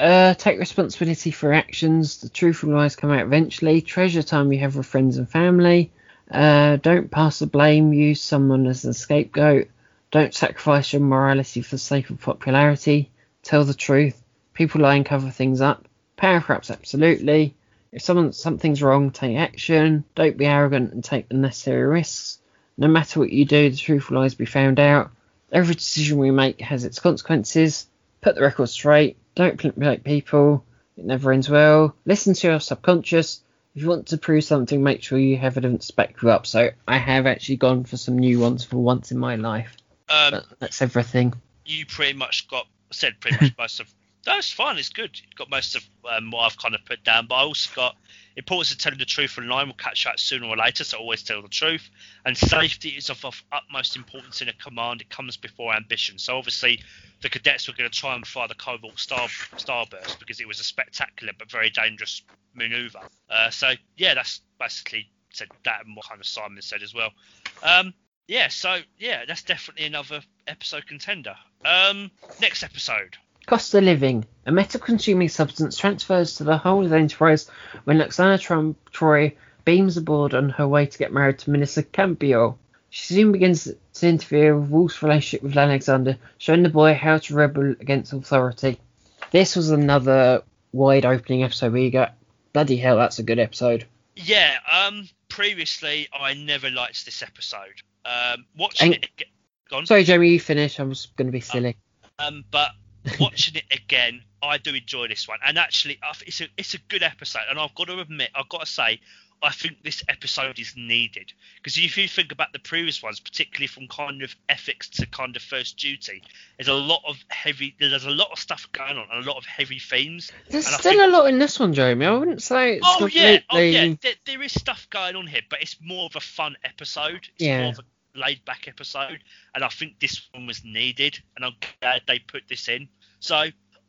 Uh, take responsibility for actions. The truth and lies come out eventually. Treasure time you have with friends and family. Uh, don't pass the blame. Use someone as a scapegoat. Don't sacrifice your morality for the sake of popularity. Tell the truth. People lie and cover things up. Power perhaps absolutely. If someone something's wrong, take action. Don't be arrogant and take unnecessary risks. No matter what you do, the truth will always be found out. Every decision we make has its consequences. Put the record straight. Don't manipulate people. It never ends well. Listen to your subconscious. If you want to prove something, make sure you have evidence to back you up. So I have actually gone for some new ones for once in my life. Um, that's everything. you pretty much got said pretty much most of That's fine. It's good. Got most of um, what I've kind of put down, but I also got importance of telling the truth online. We'll catch that sooner or later, so always tell the truth. And safety is of, of utmost importance in a command. It comes before ambition. So obviously, the cadets were going to try and fire the Kolvoord Star Starburst because it was a spectacular but very dangerous manoeuvre. Uh, so yeah, that's basically said that and what kind of Simon said as well. Um, yeah, so yeah, that's definitely another episode contender. Um, next episode. Cost of living. A metal-consuming substance transfers to the hull of the Enterprise when Lwaxana Trump Troi beams aboard on her way to get married to Minister Campio. She soon begins to interfere with Worf's relationship with Alexander, showing the boy how to rebel against authority. This was another wide opening episode where you go, bloody hell, that's a good episode. Yeah, um, previously I never liked this episode. Um, watching And- it, gone. Sorry, Jamie, you finish. I was going to be silly. Um, but watching it again, I do enjoy this one, and actually, it's a it's a good episode. And I've got to admit, I've got to say, I think this episode is needed because if you think about the previous ones, particularly from kind of ethics to kind of first duty, there's a lot of heavy, there's a lot of stuff going on, and a lot of heavy themes. There's and still think- a lot in this one, Jamie. I wouldn't say it's Oh yeah, oh yeah, there, there is stuff going on here, but it's more of a fun episode. It's Yeah. more of a laid back episode, and I think this one was needed, and I'm glad they put this in. So,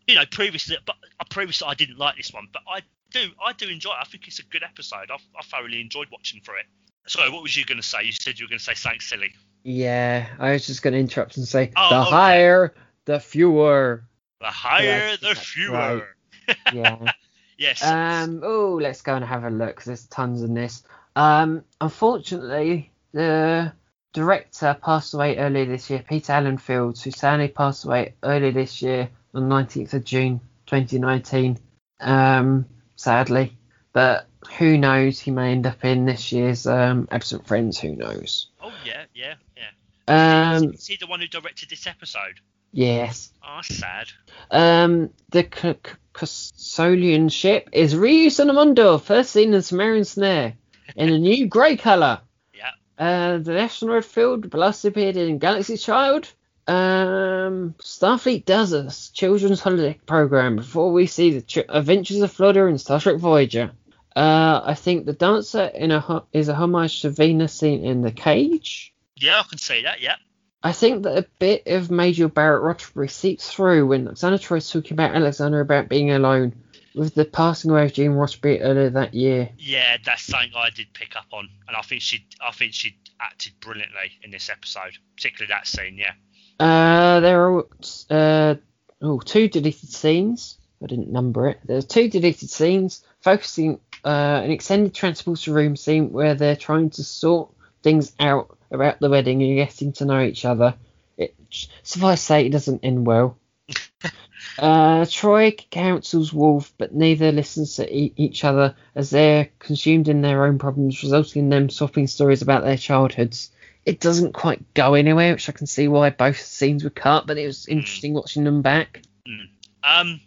you know, previously, but uh, previously I didn't like this one, but I do, I do enjoy it. I think it's a good episode. I, I thoroughly enjoyed watching for it. Sorry, what was you going to say? You said you were going to say something silly. Yeah, I was just going to interrupt and say Oh, the okay. higher, the fewer. The higher, Right, the fewer. right. Yeah. Yes. um. Oh, let's go and have a look. there's tons in this. Um. Unfortunately, the director passed away earlier this year. Peter Allen Fields, who sadly passed away earlier this year on 19th of June 2019. Um. Sadly, but who knows? He may end up in this year's um Absent Friends. Who knows? oh yeah, yeah, yeah. Um. is he the one who directed this episode? Yes. Oh, that's sad. Um, the C- C- Custodian ship is reused on Amundo, first seen in Samaritan Snare, in a new grey colour. Uh, the asteroid field last appeared in Galaxy Child. Um, Starfleet does a children's holiday program before we see the ch- Adventures of Flotter and Star Trek Voyager. Uh, I think the dancer in a ho- is a homage to Venus seen in the cage. Yeah, I can see that. Yeah. I think that a bit of Majel Barrett Roddenberry seeps through when Alexander tries talking about Alexander about being alone with the passing away of Gene Roddenberry earlier that year. Yeah, that's something I did pick up on, and I think she, I think she acted brilliantly in this episode, particularly that scene. Yeah. Uh, there are uh, oh, two deleted scenes. I didn't number it. There's two deleted scenes focusing uh, an extended transporter room scene where they're trying to sort things out about the wedding and getting to know each other. It, suffice to say, it doesn't end well. Uh, Troi counsels Worf, but neither listens to e- each other as they're consumed in their own problems, resulting in them swapping stories about their childhoods. It doesn't quite go anywhere, which I can see why both scenes were cut, but it was interesting watching them back. Um.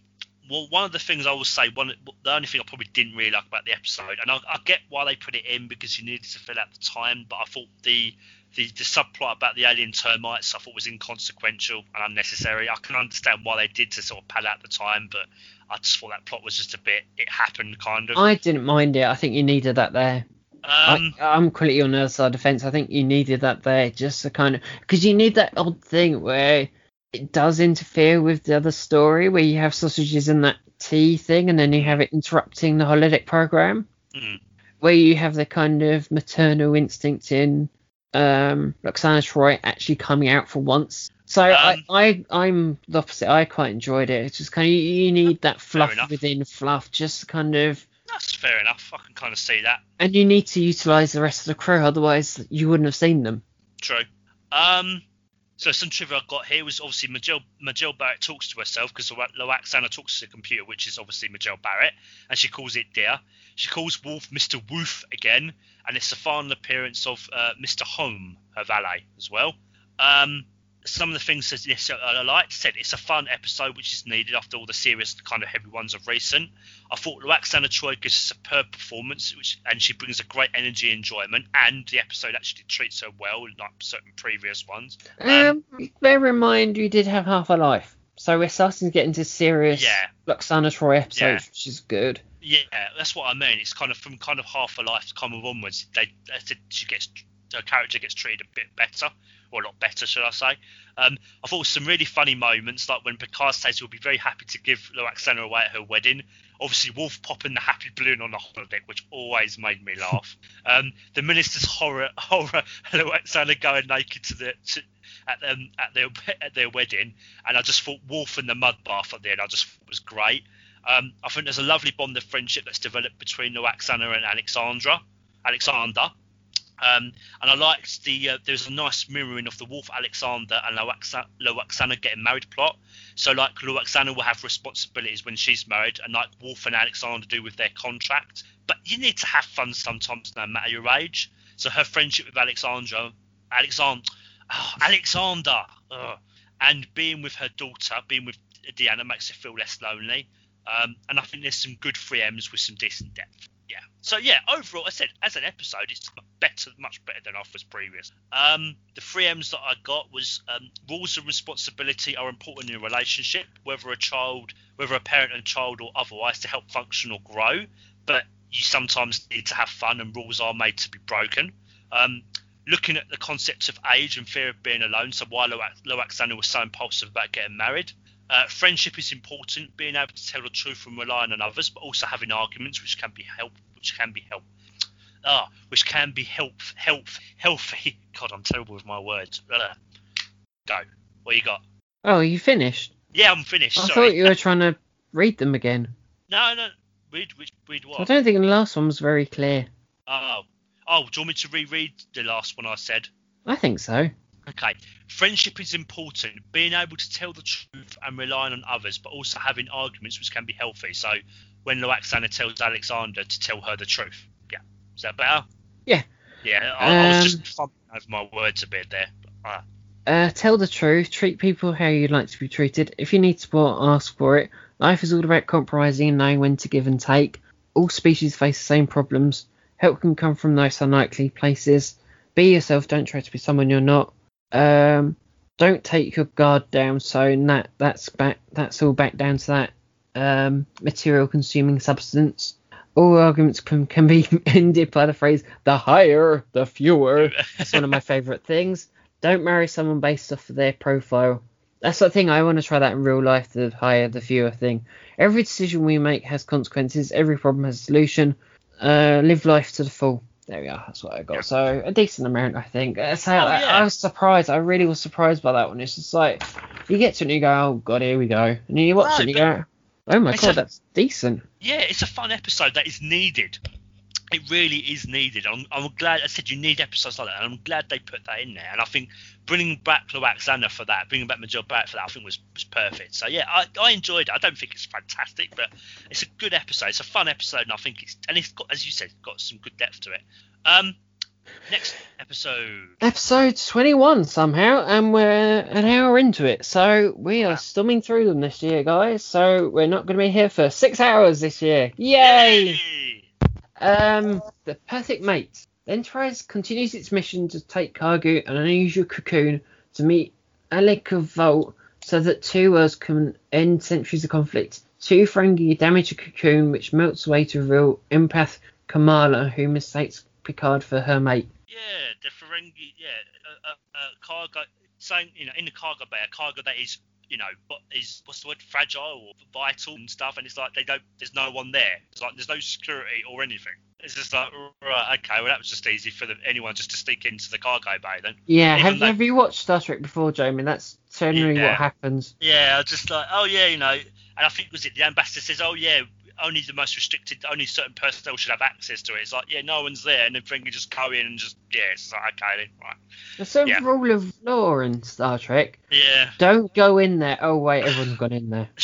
Well, one of the things I will say, one the only thing I probably didn't really like about the episode, and I, I get why they put it in because you needed to fill out the time, but I thought the the, the subplot about the alien termites I thought was inconsequential and unnecessary. I can understand why they did to sort of pad out the time, but I just thought that plot was just a bit. It happened kind of. I didn't mind it. I think you needed that there. Um. I, I'm completely on the other side of the fence. I think you needed that there just to kind of because you need that odd thing where it does interfere with the other story where you have sausages in that tea thing and then you have it interrupting the holodeck program mm, where you have the kind of maternal instinct in um Lwaxana Troi actually coming out for once. So Um, I, I I'm the opposite. I quite enjoyed it. It's just kind of you, need that fluff within fluff, just kind of that's fair enough. I can kind of see that. and you need to utilize the rest of the crew, otherwise you wouldn't have seen them. True. Um, so some trivia I got here was obviously Majel, Majel Barrett talks to herself because Lwaxana talks to the computer, which is obviously Majel Barrett, and she calls it dear. She calls Worf Mr. Woof again, and it's the final appearance of uh, Mr. Homn, her valet, as well. Um, some of the things that yes, I liked said it's a fun episode which is needed after all the serious kind of heavy ones of recent. I thought Lwaxana Troi gives a superb performance, which and she brings a great energy and enjoyment, and the episode actually treats her well, like certain previous ones. Um, Um, bear in mind you did have half a life. So we're starting to get into serious Yeah. Lwaxana Troi episodes, Yeah. which is good. Yeah, that's what I mean. It's kind of from kind of half a life kind of onwards. They, they she gets her character gets treated a bit better, or a lot better, should I say? Um, I thought some really funny moments, like when Picard says he'll be very happy to give Lwaxana away at her wedding. Obviously, Worf popping the happy balloon on the holodeck, which always made me laugh. um, the minister's horror, horror, Lwaxana going naked to the to, at them at their at their wedding, and I just thought Worf and the mud bath at the end, I just thought was great. Um, I think there's a lovely bond of friendship that's developed between Lwaxana and Alexandra, Alexander. Um, and I liked the uh, there's a nice mirroring of the Worf Alexander and Loaxa- Lwaxana getting married plot. So like Lwaxana will have responsibilities when she's married, and like Worf and Alexander do with their contract. But you need to have fun sometimes, no matter your age. So her friendship with Alexandra, Alexander, oh, Alexander, and being with her daughter, being with Deanna makes her feel less lonely. Um, and I think there's some good 3Ms with some decent depth. Yeah. So yeah, overall, I said as an episode, it's better, much better than offers previous. Um, the 3Ms that I got was um, rules and responsibility are important in a relationship, whether a child, whether a parent and child or otherwise, to help function or grow. But you sometimes need to have fun, and rules are made to be broken. Um, looking at the concepts of age and fear of being alone. So why Loax- Lwaxana was so impulsive about getting married. Uh, friendship is important, being able to tell the truth and relying on others, but also having arguments which can be help, which can be help, ah, which can be help, help, healthy. God, I'm terrible with my words. Go. What you got? Oh, you finished? Yeah, I'm finished. I Sorry. thought you were trying to read them again. No, no. Read, read, read I don't think the last one was very clear. Oh, oh. Do you want me to reread the last one I said? I think so. Okay. Friendship is important. Being able to tell the truth and relying on others, but also having arguments which can be healthy. So when Lwaxana tells Alexander to tell her the truth. Yeah. Is that better? Yeah. Yeah. I, I was Um, just fumbling over my words a bit there. Uh, Uh, tell the truth. Treat people how you'd like to be treated. If you need support, ask for it. Life is all about compromising and knowing when to give and take. All species face the same problems. Help can come from those unlikely places. Be yourself. Don't try to be someone you're not. Um, don't take your guard down. So that that's back. That's all back down to that um, material consuming substance. All arguments can, can be ended by the phrase "the higher, the fewer." That's one of my favourite things. Don't marry someone based off of their profile. That's the thing I want to try that in real life. The higher, the fewer thing. Every decision we make has consequences. Every problem has a solution. Uh, live life to the full. There we are. That's what I got. So a decent amount, I think. Uh, So Oh, I, yeah. I was surprised. I really was surprised by that one. It's just like you get to it and you go, "Oh God, here we go," and then you watch No, it and you go, "Oh my God, a- that's decent." yeah, it's a fun episode that is needed. It really is needed. I'm, I'm glad I said you need episodes like that, and I'm glad they put that in there. And I think bringing back Lwaxana for that, bringing back Majel Barrett for that, I think was, was perfect. So yeah, I, I enjoyed it. I don't think it's fantastic, but it's a good episode. It's a fun episode, and I think it's and it's got, as you said, got some good depth to it. Um, next episode. Episode 21 somehow, and we're an hour into it. So we are stumming through them this year, guys. So we're not going to be here for six hours this year. Yay! Yay! Um, the perfect mate. Enterprise continues its mission to take cargo an unusual cocoon to meet Alrik of Valt so that two worlds can end centuries of conflict. Two Ferengi damage a cocoon which melts away to reveal empath Kamala, who mistakes Picard for her mate. Yeah, the Ferengi, yeah, a, a, a cargo, saying you know, in the cargo bay, a cargo that is, you know, but is what's the word, fragile or vital and stuff, and it's like they don't, there's no one there. It's like there's no security or anything. It's just like right, okay, well that was just easy for the, anyone just to sneak into the cargo bay then. Yeah, Even have, though- have you watched Star Trek before, Jamie? That's generally Yeah. what happens. Yeah, I was just like, oh yeah, you know, and I think was it the ambassador says, oh yeah, only the most restricted, only certain personnel should have access to it. It's like, yeah, no one's there, and then Ferengi just go in and just, yeah, it's like okay, then, right, It's a Yeah. rule of law in Star Trek. yeah. Don't go in there. Oh wait, everyone's gone in there.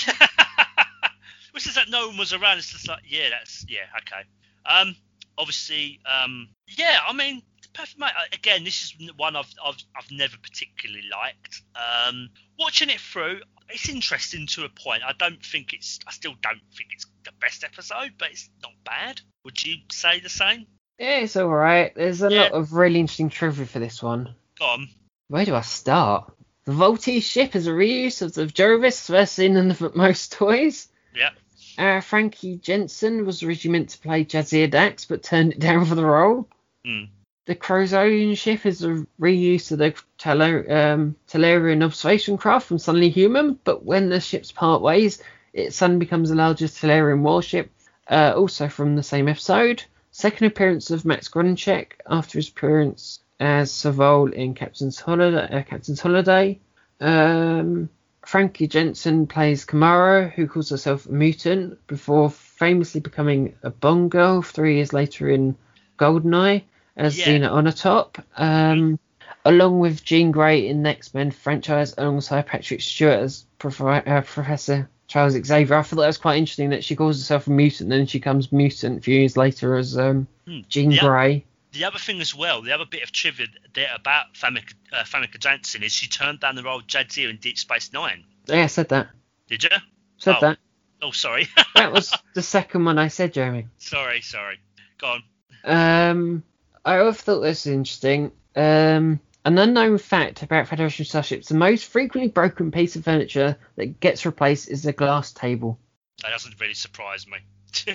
Which is that no one was around. It's just like, yeah, that's yeah, okay. Um, obviously, um, yeah, I mean, perfect mate. uh, Again, this is one I've I've I've never particularly liked. Um, watching it through, it's interesting to a point. I don't think it's. I still don't think it's the best episode, but it's not bad. Would you say the same? Yeah, it's alright. There's a Yeah. lot of really interesting trivia for this one. Go on. Where do I start? The Volti ship is a reuse of the Jovis first seen in the most toys. Yeah. Uh, Famke Janssen was originally meant to play Jadzia Dax, but turned it down for the role. Mm. The Kriosian ship is a reuse of the Taler- um, Talarian observation craft from Suddenly Human, but when the ships part ways, it suddenly becomes the largest Talarian warship, uh, also from the same episode. Second appearance of Max Grodénchik after his appearance as Sovak in Captain's Holiday. Uh, Captain's Holiday. Um, Famke Janssen plays Kamara, who calls herself a mutant, before famously becoming a Bond girl three years later in Goldeneye as Yeah. Xenia Onatopp. Um, along with Jean Grey in the X Men franchise, alongside Patrick Stewart as Prof- uh, Professor Charles Xavier. I thought that was quite interesting that she calls herself a mutant, then she comes mutant a few years later as um, Hmm. Jean Yeah. Grey. The other thing as well, the other bit of trivia there about Famke, uh, Janssen is she turned down the role of Jadzia in Deep Space Nine. Yeah, I said that. Did you? Said Oh. that. Oh, sorry. That was the second one I said, Jeremy. sorry, sorry. Go on. Um, I always thought this was interesting. Um, an unknown fact about Federation starships: the most frequently broken piece of furniture that gets replaced is the glass table. That doesn't really surprise me.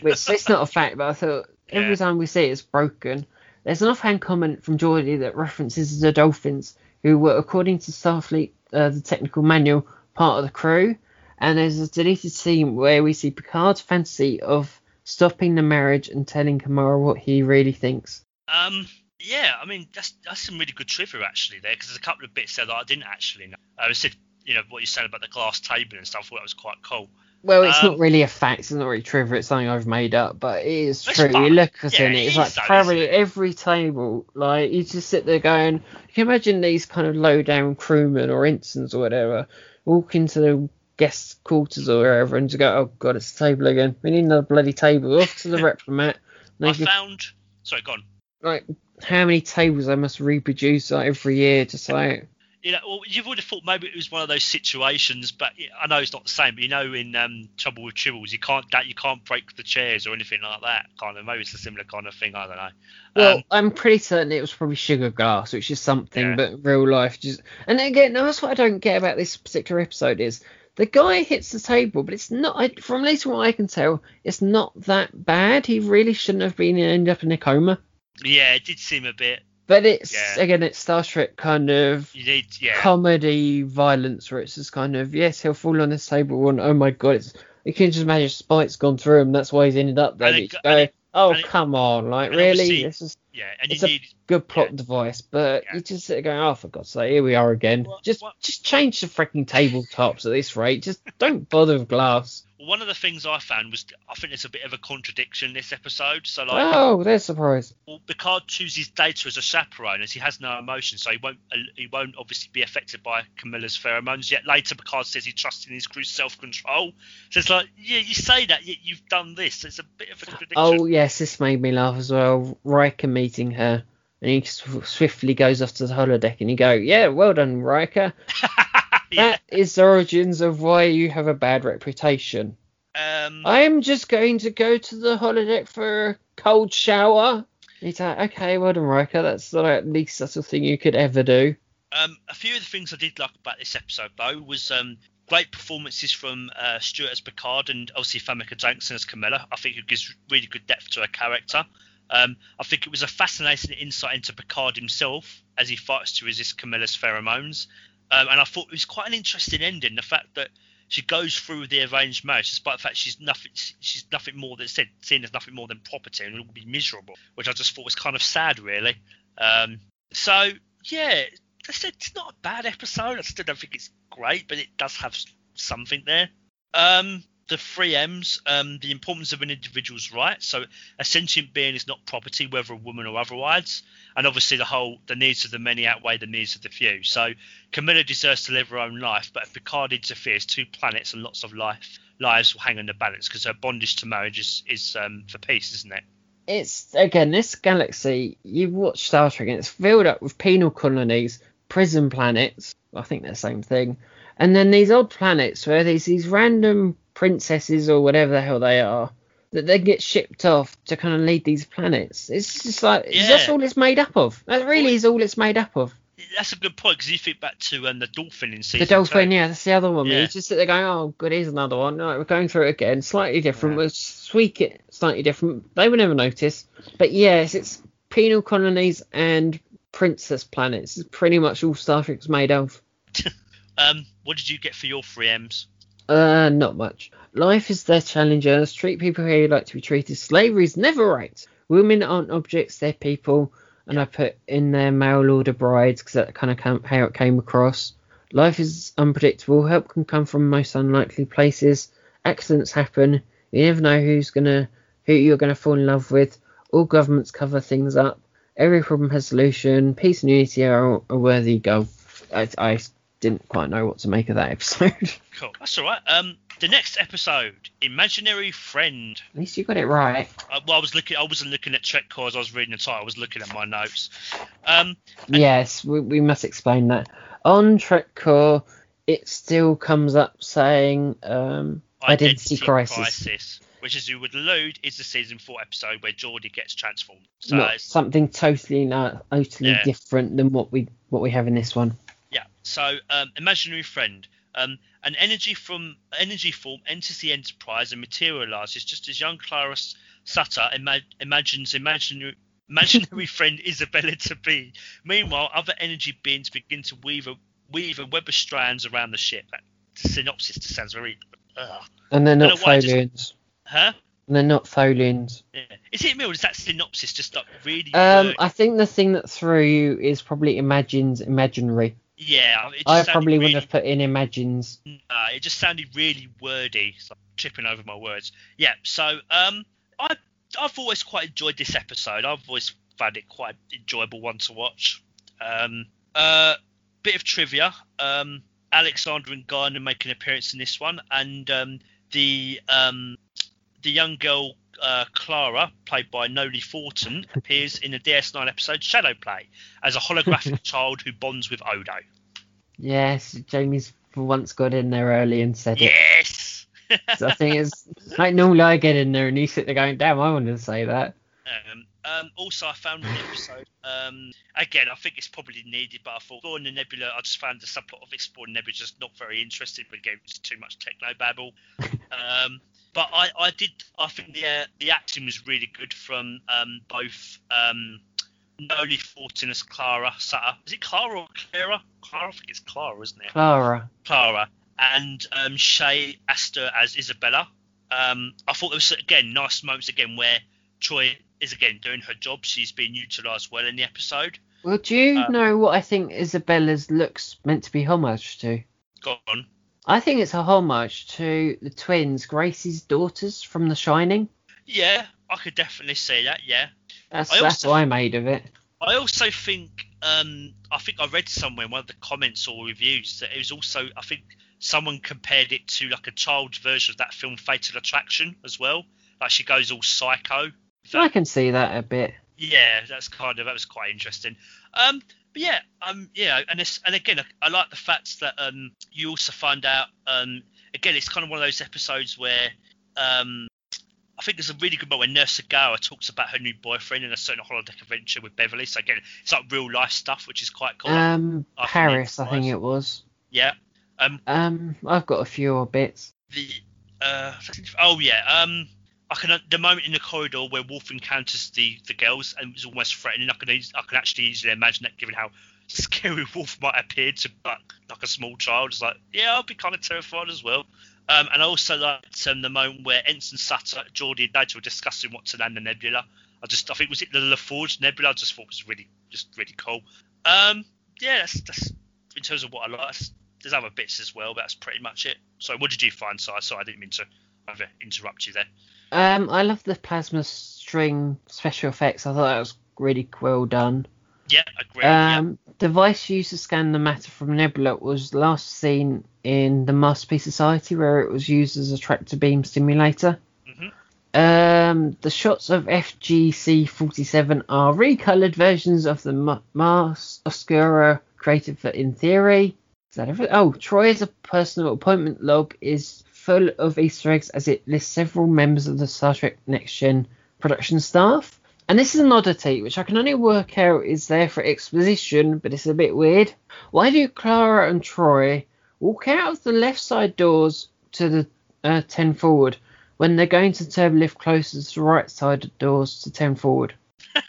Which it's not a fact, but I thought every Yeah. time we see it, it's broken. There's an offhand comment from Geordi that references the Dolphins, who were, according to Starfleet, uh, the technical manual, part of the crew. And there's a deleted scene where we see Picard's fantasy of stopping the marriage and telling Kamala what he really thinks. Um, yeah, I mean that's that's some really good trivia actually there because there's a couple of bits there that I didn't actually know. I said, you know, what you said about the glass table and stuff. I thought that was quite cool. Well, it's Um, not really a fact. It's not really trivia. It's something I've made up, but it is true. fun. You look at Yeah, it, it it's like though, probably it? every table. Like you just sit there going, you can imagine these kind of low down crewmen or ensigns or whatever walk into the guest quarters or wherever and just go, oh god, it's the table again. We need another bloody table. Off to the. And I found. Sorry, go on. Like how many tables I must reproduce like every year, just like You know, well, you would have thought maybe it was one of those situations, but I know it's not the same. But you know, in um, Trouble with Tribbles, you can't that you can't break the chairs or anything like that. Kind of maybe it's a similar kind of thing. I don't know. Well, Um, I'm pretty certain it was probably sugar glass, which is something, Yeah. but real life just. And again, that's what I don't get about this particular episode is the guy hits the table, but it's not. I- From at least what I can tell, it's not that bad. He really shouldn't have been ended up in a coma. Yeah, it did seem a bit. But it's Yeah. again, it's Star Trek kind of You need, yeah. comedy violence, where it's just kind of yes, he'll fall on this table, and oh my god, it's. You can just imagine Spike's gone through him. That's why he's ended up there. It- go, it- oh it- come on, like really? This is yeah, and it's you a- need. good plot Yeah. device, but Yeah. you just sit going, oh, for God's sake, here we are again. What- just what- just change the freaking tabletops at this rate. Just don't bother with glass. One of the things I found was I think there's a bit of a contradiction in this episode. So like, Oh, there's a surprise. well, Picard chooses Data as a chaperone as he has no emotion, so he won't uh, he won't obviously be affected by Kamala's pheromones. Yet later, Picard says he trusts in his crew's self-control. So it's like, yeah, you say that, yet you've done this. It's a bit of a contradiction. Oh, yes, this made me laugh as well. Riker meeting her. And he swiftly goes off to the holodeck and you go, yeah, well done, Riker. yeah. That is the origins of why you have a bad reputation. Um, I am just going to go to the holodeck for a cold shower. He's like, okay, well done, Riker. That's the least subtle thing you could ever do. Um, a few of the things I did like about this episode, though, was um, great performances from uh, Stewart as Picard and obviously Famke Janssen as Kamala. I think it gives really good depth to her character. Um, I think it was a fascinating insight into Picard himself as he fights to resist Kamala's pheromones. Um, and I thought it was quite an interesting ending. The fact that she goes through the arranged marriage, despite the fact she's nothing, she's nothing more than said, seen as nothing more than property, and it will be miserable, which I just thought was kind of sad, really. Um, so yeah, I said it's not a bad episode. I still don't think it's great, but it does have something there. Um, the three M's, um, the importance of an individual's rights. So a sentient being is not property, whether a woman or otherwise. And obviously the whole the needs of the many outweigh the needs of the few. So Kamala deserves to live her own life, but if Picard interferes, two planets and lots of life lives will hang on the balance because her bondage to marriage is, is um, for peace, isn't it? it's again this galaxy you watch star trek and it's filled up with penal colonies prison planets i think they're the same thing and then these odd planets where there's these random princesses or whatever the hell they are that they get shipped off to kind of lead these planets it's just like Yeah. that's all it's made up of that really is all it's made up of that's a good point because you think back to um, the Dauphin in season The Dauphin, two. yeah, that's the other one. Yeah. It's just that they're going, oh, good, here's another one. We're going through it again, slightly different. Yeah. We'll tweak it slightly different. They would never notice. But yes, it's penal colonies and princess planets. It's pretty much all Star Trek's made of. Um, what did you get for your three M's? Uh, not much. Life is their challengers. Treat people how you like to be treated. Slavery is never right. Women aren't objects; they're people. And I put in there mail order brides because that kind of how it came across. Life is unpredictable. Help can come from most unlikely places. Accidents happen. You never know who's gonna who you're gonna fall in love with. All governments cover things up. Every problem has a solution. Peace and unity are a worthy goal. I, I didn't quite know what to make of that episode. Cool. That's all right. Um, the next episode, Imaginary Friend. At least you got it right. Uh, well, I was looking. I wasn't looking at Trek Core as I was reading the title. I was looking at my notes. Um, Yes, we, we must explain that. On Trek Core, it still comes up saying um, Identity, crisis. which, as you would allude, is the season four episode where Geordi gets transformed. So Not something totally no, totally Yeah. different than what we what we have in this one. So, um, imaginary friend. Um, an energy from energy form enters the Enterprise and materializes just as young Clara Sutter ima- imagines imaginary imaginary friend Isabella to be. Meanwhile, other energy beings begin to weave a weave a web of strands around the ship. That synopsis just sounds very. Ugh. And they're not know why I just- Tholians. Huh? And they're not Tholians. Yeah. Is it me or is that synopsis just like really? Um? I think the thing that threw you is probably imagines imaginary. Yeah. I probably really, wouldn't have put in imagines. Uh, it just sounded really wordy. So I'm tripping over my words. Yeah. So um, I I've always quite enjoyed this episode. I've always found it quite enjoyable one to watch. Um, uh, bit of trivia. Um, Alexander and Guinan make an appearance in this one, and um, the um, the young girl uh, Clara, played by Noley Thornton, appears in the DS9 episode Shadow Play as a holographic child who bonds with Odo. Yes, Jamie's once got in there early and said it. Yes. So I think it's like normally I get in there and you sit there going, damn, I wanted to say that. Um, um, also, I found an episode. Um, again, I think it's probably needed, but I thought Exploring the Nebula. I just found the subplot of Exploring the Nebula just not very interesting. But again, it's too much techno babble. um, but I, I did. I think the uh, the acting was really good from um, both um, Noley Thornton as Clara Sutter. Is it Clara or Clara? Clara, I think it's Clara, isn't it? Clara. Clara and um, Shay Astar as Isabella. Um, I thought there was again nice moments again where Troi is again doing her job. She's being utilised well in the episode. Well, do you Uh, know what I think Isabella's looks meant to be homage to? Go on. I think it's a homage to the twins, Grady's daughters from The Shining. Yeah, I could definitely see that. Yeah, That's I that's what I made of it. I also think um, I think I read somewhere in one of the comments or reviews that it was also I think someone compared it to like a child's version of that film Fatal Attraction as well. Like she goes all psycho. I can see that a bit. yeah, that's kind of that was quite interesting. Um, but yeah, um, yeah, and it's, and again, I, I like the fact that um, you also find out um, again, it's kind of one of those episodes where um, I think there's a really good moment when Nurse Ogawa talks about her new boyfriend in a certain holodeck adventure with Beverly. So again, it's like real life stuff, which is quite cool. Um, I Paris, it's I think it was. yeah. Um, Um, I've got a few bits. the uh, oh yeah, um, I can the moment in the corridor where Worf encounters the the girls and is almost threatening. I can I can actually easily imagine that, given how scary Worf might appear to like, like a small child. It's like yeah, I'll be kind of terrified as well. Um, and I also liked um, the moment where Ensign Sutter, Geordi, and Nigel were discussing what to land the nebula. I just I think was it the LaForge Nebula. I just thought was really just really cool. Um, yeah, that's, that's in terms of what I like. There's other bits as well, but that's pretty much it. So, what did you find, Si? Sorry, I didn't mean to interrupt you there. Um, I love the plasma string special effects. I thought that was really well done. Yeah, agree. yeah. Um, device used to scan the matter from Nebula was last seen in the Masterpiece Society, where it was used as a tractor beam stimulator. Mhm. Um, the shots of FGC 47 are recolored versions of the Ma- Mars Oscura created for In Theory. Is that everything? Oh, Troi's a personal appointment log is full of Easter eggs as it lists several members of the Star Trek Next Gen production staff. And this is an oddity, which I can only work out is there for exposition, but it's a bit weird. Why do Clara and Troi walk out of the left side doors to the uh, 10 forward when they're going to turbo lift closer to the right side doors to 10 forward? but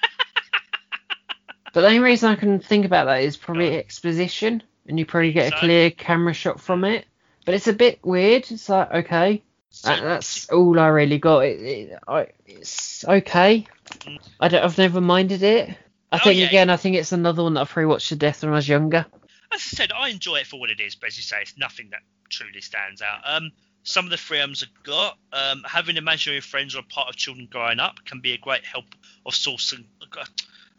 the only reason I can think about that is probably exposition, and you probably get a So- clear camera shot from it. But it's a bit weird. It's like, okay. That, that's all I really got. It, it, I, it's okay. I don't, I've never minded it. I Oh, think yeah. again, I think it's another one that I probably watched to death when I was younger. as I said, I enjoy it for what it is, but as you say, it's nothing that truly stands out. Um, some of the freedoms I've got, um, having imaginary friends or a part of children growing up can be a great help of sourcing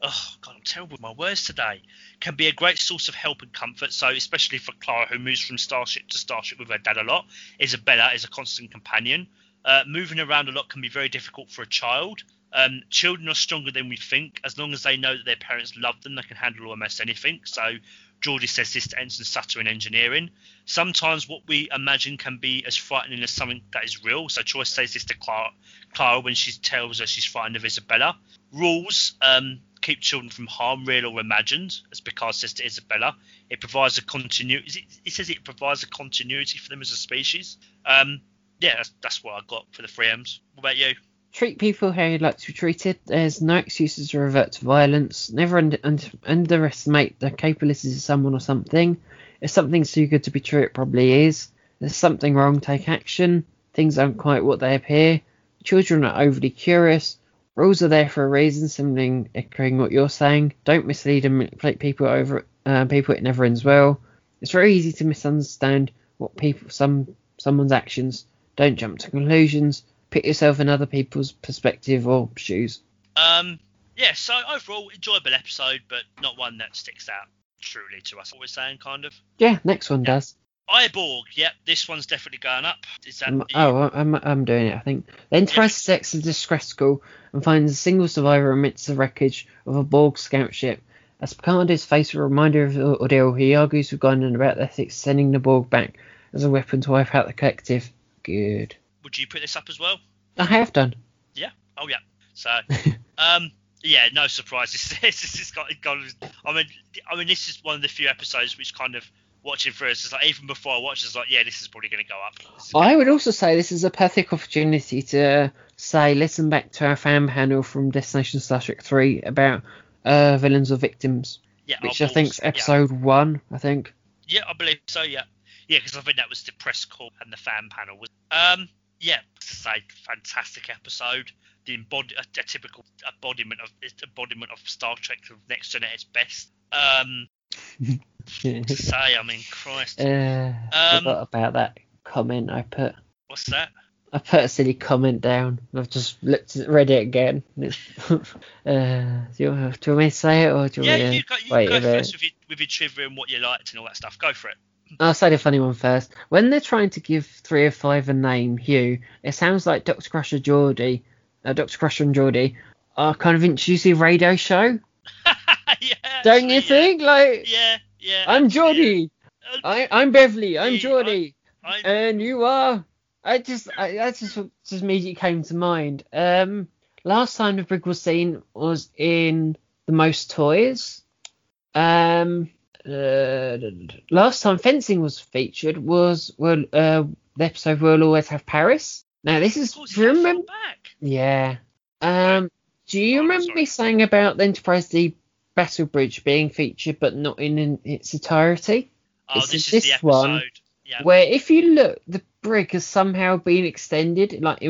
oh god, I'm terrible with my words today. Can be a great source of help and comfort. So especially for Clara, who moves from starship to starship with her dad a lot, Isabella is a constant companion. Uh, moving around a lot can be very difficult for a child. Um, children are stronger than we think. As long as they know that their parents love them, they can handle almost anything. So Geordi says this to Ensign Sutter in engineering. Sometimes what we imagine can be as frightening as something that is real. So Troi says this to Clara, Clara when she tells her she's frightened of Isabella. Rules um, keep children from harm, real or imagined, as Picard says to Isabella. It provides a continuity. It says it provides a continuity for them as a species. Um, yeah, that's, that's what I got for the Freems. What about you? Treat people how you'd like to be treated. There's no excuses to revert to violence. Never under, under, underestimate the capabilities of someone or something. If something's too good to be true, it probably is. There's something wrong, take action. Things aren't quite what they appear. Children are overly curious. Rules are there for a reason, something echoing what you're saying. Don't mislead and manipulate people over uh, people. It never ends well. It's very easy to misunderstand what people some someone's actions. Don't jump to conclusions. Put yourself in other people's perspective or shoes. Um, yeah, so overall, enjoyable episode, but not one that sticks out truly to us. What we're saying, kind of. Yeah, next one does. I, Borg, yep, this one's definitely going up. Is that? Um, oh, I'm, I'm doing it, I think. The Enterprise detects a distress call and finds a single survivor amidst the wreckage of a Borg scout ship. As Picard is faced with a reminder of the ordeal, he argues with Guinan about ethics, sending the Borg back as a weapon to wipe out the collective. Good. Would you put this up as well? I have done. Yeah. Oh yeah. So, um, yeah, no surprises. this this has got, got. I mean, I mean, this is one of the few episodes which kind of watching through. It's like even before I watched, it's like, yeah, this is probably going to go up. I would also say this is a perfect opportunity to say, listen back to our fan panel from Destination Star Trek 3 about uh, villains or victims, yeah, which I think's balls, yeah. episode one. I think. Yeah, I believe so. Yeah, yeah, because I think that was the press call and the fan panel was. Um, yeah, to say, fantastic episode. The embod- a, a typical embodiment of embodiment of Star Trek of Next Gen at its best. Um, to say, I mean, Christ, Uh, Um, forgot about that comment I put. what's that? I put a silly comment down. I've just looked at, read it again. Uh, do, you, want me to say it or do you Yeah, want me to go, you wait go a bit? first with your, with your trivia and what you liked and all that stuff. Go for it. I'll say the funny one first. When they're trying to give three of five a name, Hugh, it sounds like Dr. Crusher Geordi, uh, Dr. Crusher and Geordi are kind of introducing a radio show. yeah, Don't you actually, think? Like, Yeah, yeah. yeah I'm Geordi. yeah. I, I'm Beverly. I'm Yeah, Geordi. I, and you are. I just, I, just just immediately came to mind. Um, last time the brig was seen was in the most toys. Um, uh, last time fencing was featured was well, uh, the episode we'll always have Paris. Now this is, course, do you it's that far remember? back. Yeah. Um, do you Oh, remember me saying about the Enterprise D battle bridge being featured but not in, in its entirety? Oh, It's this is this the episode. one Yeah. where if you look, the brig has somehow been extended like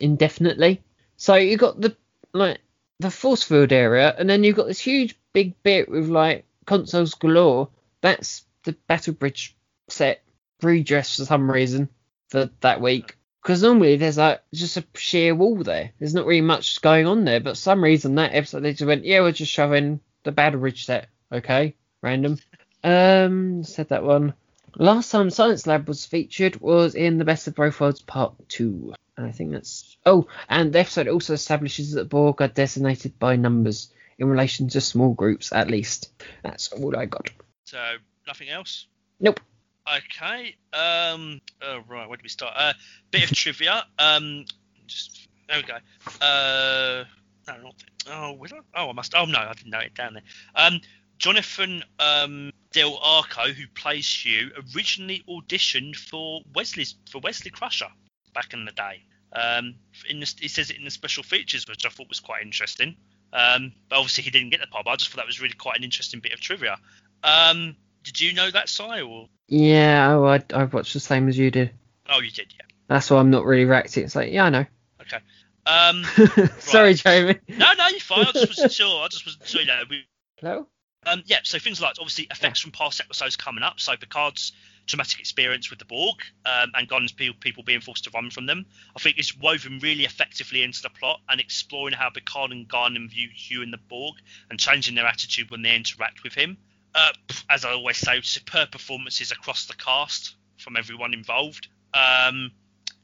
indefinitely. So you got the like the force field area, and then you've got this huge big bit with like consoles galore. That's the battle bridge set redressed for some reason for that week. Because normally there's like just a sheer wall there. There's not really much going on there, but some reason that episode they just went, yeah, we're just showing the battle bridge set. Okay, random. Um, said that one. Last time Science Lab was featured was in the Best of Both Worlds Part 2. And I think that's. Oh, and the episode also establishes that Borg are designated by numbers in relation to small groups, at least. That's all I got. So nothing else. Nope. Okay. Um. Oh, right. Where do we start? Uh, bit of trivia. Um. Just there we go. Uh. no, not oh, will I? Oh, I must. Oh no, I didn't know it down there. Um, Jonathan um, Del Arco, who plays Hugh, originally auditioned for Wesley's for Wesley Crusher back in the day. Um, in the, he says it in the special features, which I thought was quite interesting. Um, but obviously he didn't get the part. But I just thought that was really quite an interesting bit of trivia. Um, did you know that, Si? Or Yeah, oh, I, I watched the same as you did. oh, you did, yeah. That's why I'm not really reacting. It's like, yeah, I know. Okay. Um, Sorry, Right. Jamie. no, no, you're fine. I just wasn't sure. I just wasn't sure. You know, we, Hello? Um, yeah, so things like obviously effects from past episodes coming up. So Picard's traumatic experience with the Borg um, and Gon's people, people being forced to run from them. I think it's woven really effectively into the plot and exploring how Picard and Guinan view Hugh and the Borg and changing their attitude when they interact with him. Uh, as I always say, superb performances across the cast from everyone involved. Um,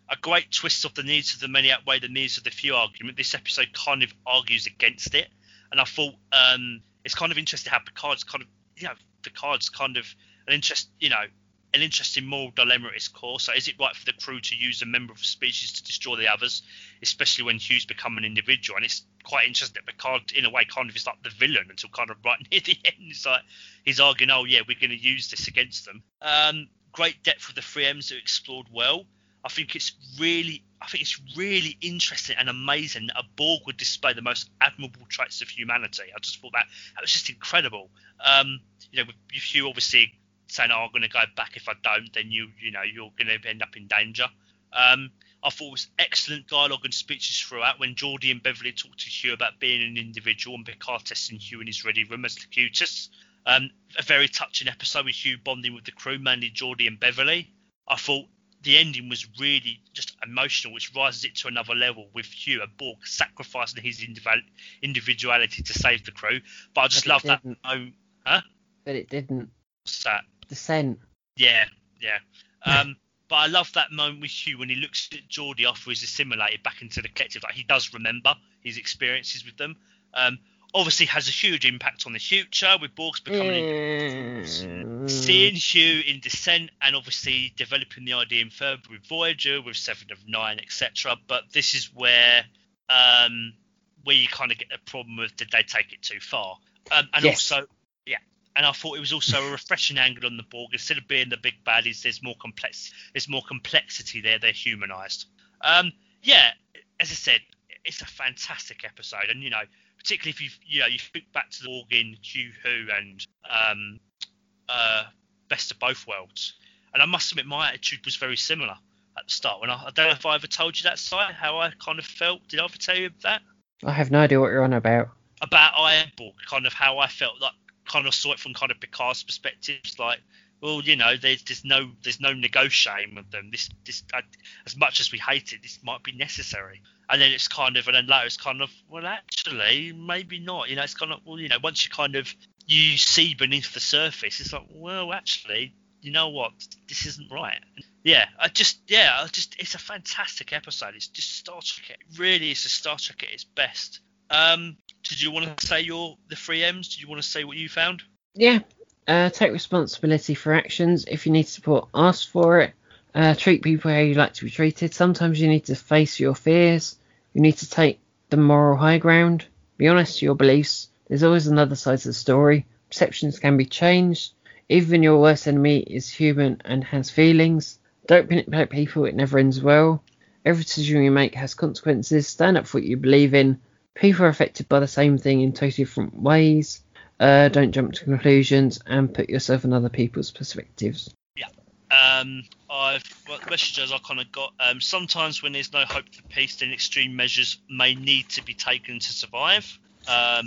a great twist of the needs of the many outweigh the needs of the few argument. This episode kind of argues against it, and I thought um, it's kind of interesting how Picard's kind of, you know, Picard's kind of an interest, you know, an interesting moral dilemma at its core. So, is it right for the crew to use a member of a species to destroy the others, especially when Hugh's become an individual? And it's quite interesting that Picard, in a way, kind of is like the villain until kind of right near the end. It's like he's arguing, oh yeah, we're going to use this against them. Um, great depth of the 3Ms that are explored well. I think it's really, I think it's really interesting and amazing that a Borg would display the most admirable traits of humanity. I just thought that that was just incredible. Um, you know, with Hugh obviously saying, "Oh, I'm going to go back. If I don't, then you, you know, you're going to end up in danger." Um, I thought it was excellent dialogue and speeches throughout when Geordi and Beverly talked to Hugh about being an individual and Picard testing Hugh in his ready room as Locutus. Um, a very touching episode with Hugh bonding with the crew, mainly Geordi and Beverly. I thought the ending was really just emotional, which rises it to another level with Hugh and Borg sacrificing his individuality to save the crew. But I just But love that. moment. Huh? But it didn't. What's that? Descent. Yeah, yeah. Um, but I love that moment with Hugh when he looks at Geordi after he's assimilated back into the collective. Like he does remember his experiences with them. Um, obviously has a huge impact on the future with Borgs becoming Mm. seeing Hugh in Descent and obviously developing the idea in further with Voyager, with Seven of Nine, etc. But this is where um, where you kind of get the problem with did they take it too far? Um, and Yes. also, yeah, and I thought it was also a refreshing angle on the Borg. Instead of being the big baddies, there's more complex, there's more complexity there. They're humanized. Um, yeah, as I said, it's a fantastic episode, and you know, particularly if you you know you think back to the Borg in Q Who and um, uh, Best of Both Worlds, and I must admit my attitude was very similar at the start. When I, I don't know if I ever told you that side, how I kind of felt. Did I ever tell you that? I have no idea what you're on about. about Ironborg, kind of how I felt like kind of saw it from kind of Picard's perspective, like, well, you know, there's there's no there's no negotiating with them. This this uh, as much as we hate it, this might be necessary. And then it's kind of and then later it's kind of well, actually, maybe not. You know, it's kind of well, you know, once you kind of you see beneath the surface, it's like, well, actually, you know what, this isn't right. Yeah, I just yeah, I just it's a fantastic episode. It's just Star Trek. It really is a Star Trek at its best. Um, did you want to say your the three M's? Did you want to say what you found? Yeah. Uh, take responsibility for actions. If you need support, ask for it. Uh, treat people how you like to be treated. Sometimes you need to face your fears. You need to take the moral high ground. Be honest to your beliefs. There's always another side to the story. Perceptions can be changed. Even your worst enemy is human and has feelings. Don't manipulate people, it never ends well. Every decision you make has consequences. Stand up for what you believe in. People are affected by the same thing in totally different ways. Uh, don't jump to conclusions and put yourself in other people's perspectives. Um, I've well, the messages I kind of got. Um, sometimes when there's no hope for peace, then extreme measures may need to be taken to survive. Um,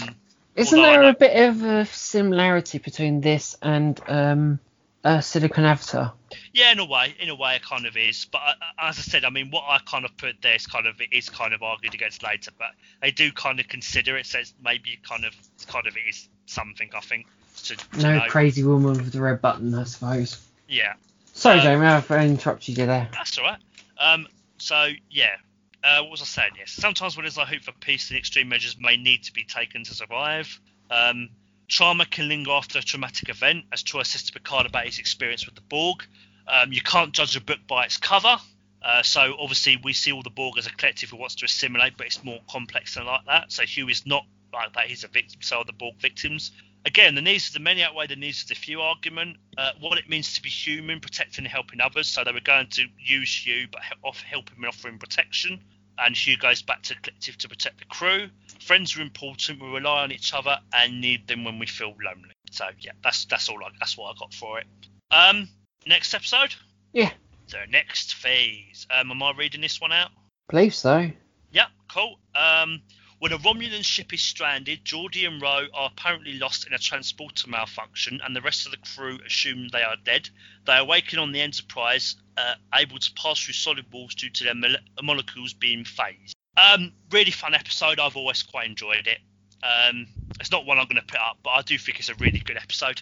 Isn't there a bit of a similarity between this and um, uh, Silicon Avatar? Yeah, in a way, in a way, it kind of is. But uh, as I said, I mean, what I kind of put there is kind of it is kind of argued against later, but they do kind of consider it. Says maybe kind of it's kind of it is something. I think. To, to No know. crazy woman with the red button, I suppose. Yeah, Sorry, Uh, Jamie, I've interrupted you there. that's all right. Um, so yeah, uh, what was I saying? Yes, sometimes when there's a hope for peace, the extreme measures may need to be taken to survive. Um, trauma can linger after a traumatic event, as Troi says to Picard about his experience with the Borg. Um, you can't judge a book by its cover. Uh, so obviously we see all the Borg as a collective who wants to assimilate, but it's more complex than like that. So Hugh is not like that; he's a victim. So are the Borg victims. Again, the needs of the many outweigh the needs of the few argument. Uh, what it means to be human, protecting and helping others. So they were going to use Hugh, but help, help him and offer him protection. And Hugh goes back to the collective to protect the crew. Friends are important. We rely on each other and need them when we feel lonely. So yeah, that's that's all. I, that's what I got for it. Um, next episode. Yeah. The next phase. Um, am I reading this one out? Believe so. Yeah, cool. Um, when a Romulan ship is stranded, Geordi and Ro are apparently lost in a transporter malfunction, and the rest of the crew assume they are dead. They awaken on the Enterprise, uh, able to pass through solid walls due to their mole- molecules being phased. Um, really fun episode. I've always quite enjoyed it. Um, it's not one I'm going to put up, but I do think it's a really good episode.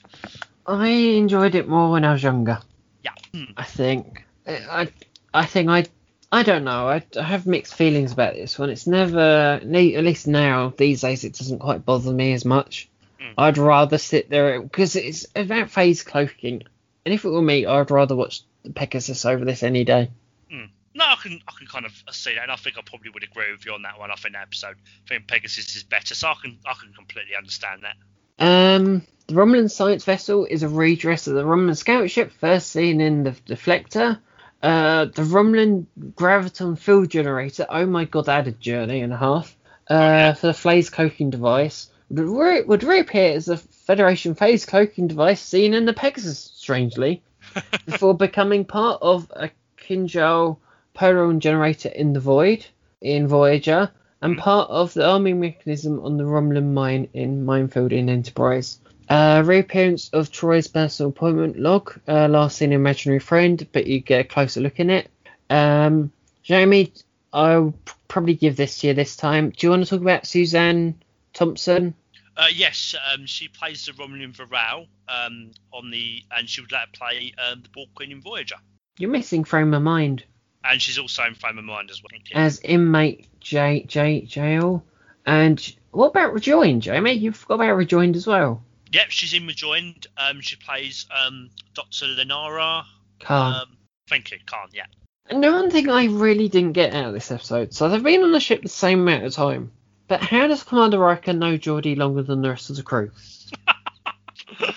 I enjoyed it more when I was younger. Yeah. Hmm. I think. I I think I I don't know. I, I have mixed feelings about this one. It's never, at least now these days, it doesn't quite bother me as much. Mm. I'd rather sit there because it's about phase cloaking, and if it were me, I'd rather watch the Pegasus over this any day. No, I can I can kind of see that, and I think I probably would agree with you on that one. I think that episode, I think Pegasus is better, so I can I can completely understand that. Um, the Romulan science vessel is a redress of the Romulan scout ship, first seen in the Defector. Uh, the Romulan graviton field generator. Oh my god, that had a journey and a half. Uh, for the phase cloaking device would, re- would reappear as a Federation phase cloaking device seen in the Pegasus, strangely, before becoming part of a Kinjal Polarone generator in the Void in Voyager, and part of the arming mechanism on the Romulan mine in Minefield in Enterprise. Uh, reappearance of Troi's personal appointment log, uh, last seen imaginary friend, but you get a closer look in it. Um, Jamie, I'll probably give this to you this time. Do you want to talk about Suzanne Thompson? Uh, yes, um, she plays the Romulan Varel um, on the, and she would let her play um, the Borg Queen in Voyager, You're missing frame of mind and she's also in Frame of Mind as well. as inmate J J jail. And what about Rejoined, Jamie? You forgot about Rejoined as well. Yep, she's in Rejoined. Um, she plays um, Dr. Lenara. Kahn. Um, thank you, Kahn. Yeah. And the one thing I really didn't get out of this episode, so they've been on the ship the same amount of time, but how does Commander Riker know Geordi longer than the rest of the crew?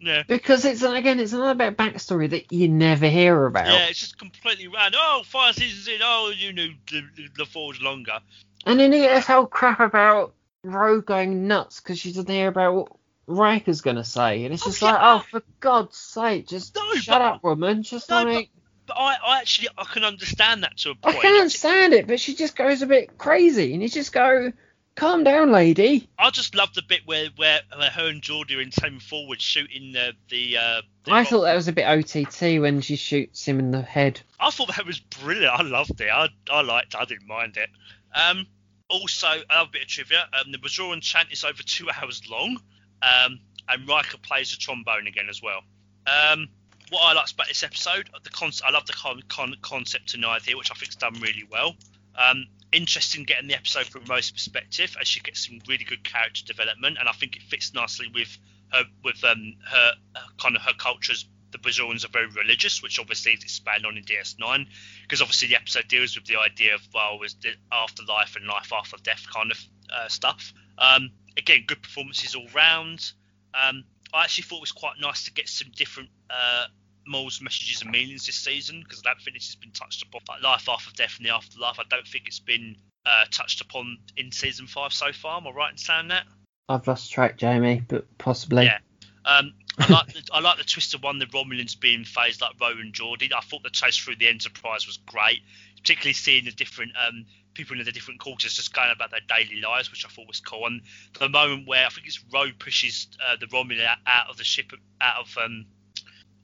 yeah. Because it's again, it's another bit of backstory that you never hear about. Yeah, it's just completely random. Oh, five seasons in. Oh, you knew the, the Forge longer. And then you get this whole crap about Ro going nuts because she doesn't hear about what Riker's gonna say, and it's Oh, just yeah. like, oh, for God's sake, just No, shut but- up, woman. Just No, like But I, I actually I can understand that to a point. I can understand it, but she just goes a bit crazy, and you just go, calm down, lady. I just love the bit where where, where her and Geordi are in ten forward shooting the the. Uh, the I thought that was a bit OTT when she shoots him in the head. I thought that was brilliant. I loved it. I, I liked it. I didn't mind it. Um, also, another bit of trivia. Um, the Bajoran chant is over two hours long. Um, and Riker plays the trombone again as well. Um, what I liked about this episode, the I love the con- con- concept and idea, which I think's done really well. Um, interesting getting the episode from Ro's perspective, as she gets some really good character development, and I think it fits nicely with her with um, her uh, kind of her cultures. The Bajorans are very religious, which obviously is expanded on in DS9, because obviously the episode deals with the idea of well, was the afterlife and life after death kind of uh, stuff. Um, again, good performances all round. Um, I actually thought it was quite nice to get some different uh, morals, messages, and meanings this season because I don't think this has been touched upon. Like life after death and the afterlife, I don't think it's been uh, touched upon in season five so far. Am I right in saying that? I've lost track, Jamie, but possibly. Yeah. Um, I like the, I like the twist of one the Romulans being phased like Rowan and Geordi. I thought the chase through the Enterprise was great, particularly seeing the different um, people in the different quarters just going about their daily lives, which I thought was cool. And the moment where I think it's Ro pushes uh, the Romulan out, out of the ship, out of um,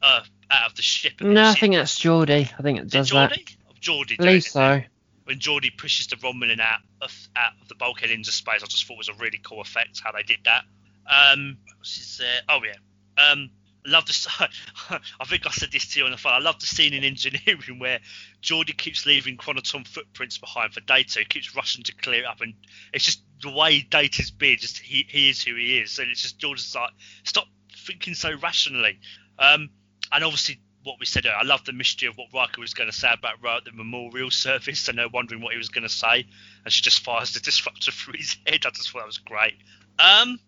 uh, out of the ship. No, I think that's Geordi. I think it does that. Geordi? Geordi At least so. When Geordi pushes the Romulan out of out of the bulkhead into space, I just thought was a really cool effect how they did that. Um, what was his, uh, oh yeah. Um, I love the. I think I said this to you on the phone. I love the scene in engineering where Geordi keeps leaving chroniton footprints behind for Data. He keeps rushing to clear it up, and it's just the way Data's being. Just he, he is who he is, and it's just Geordi's like, stop thinking so rationally. Um, and obviously what we said. I love the mystery of what Riker was going to say about Ro at the memorial service, and they're wondering what he was going to say, and she just fires the disruptor through his head. I just thought that was great. Um,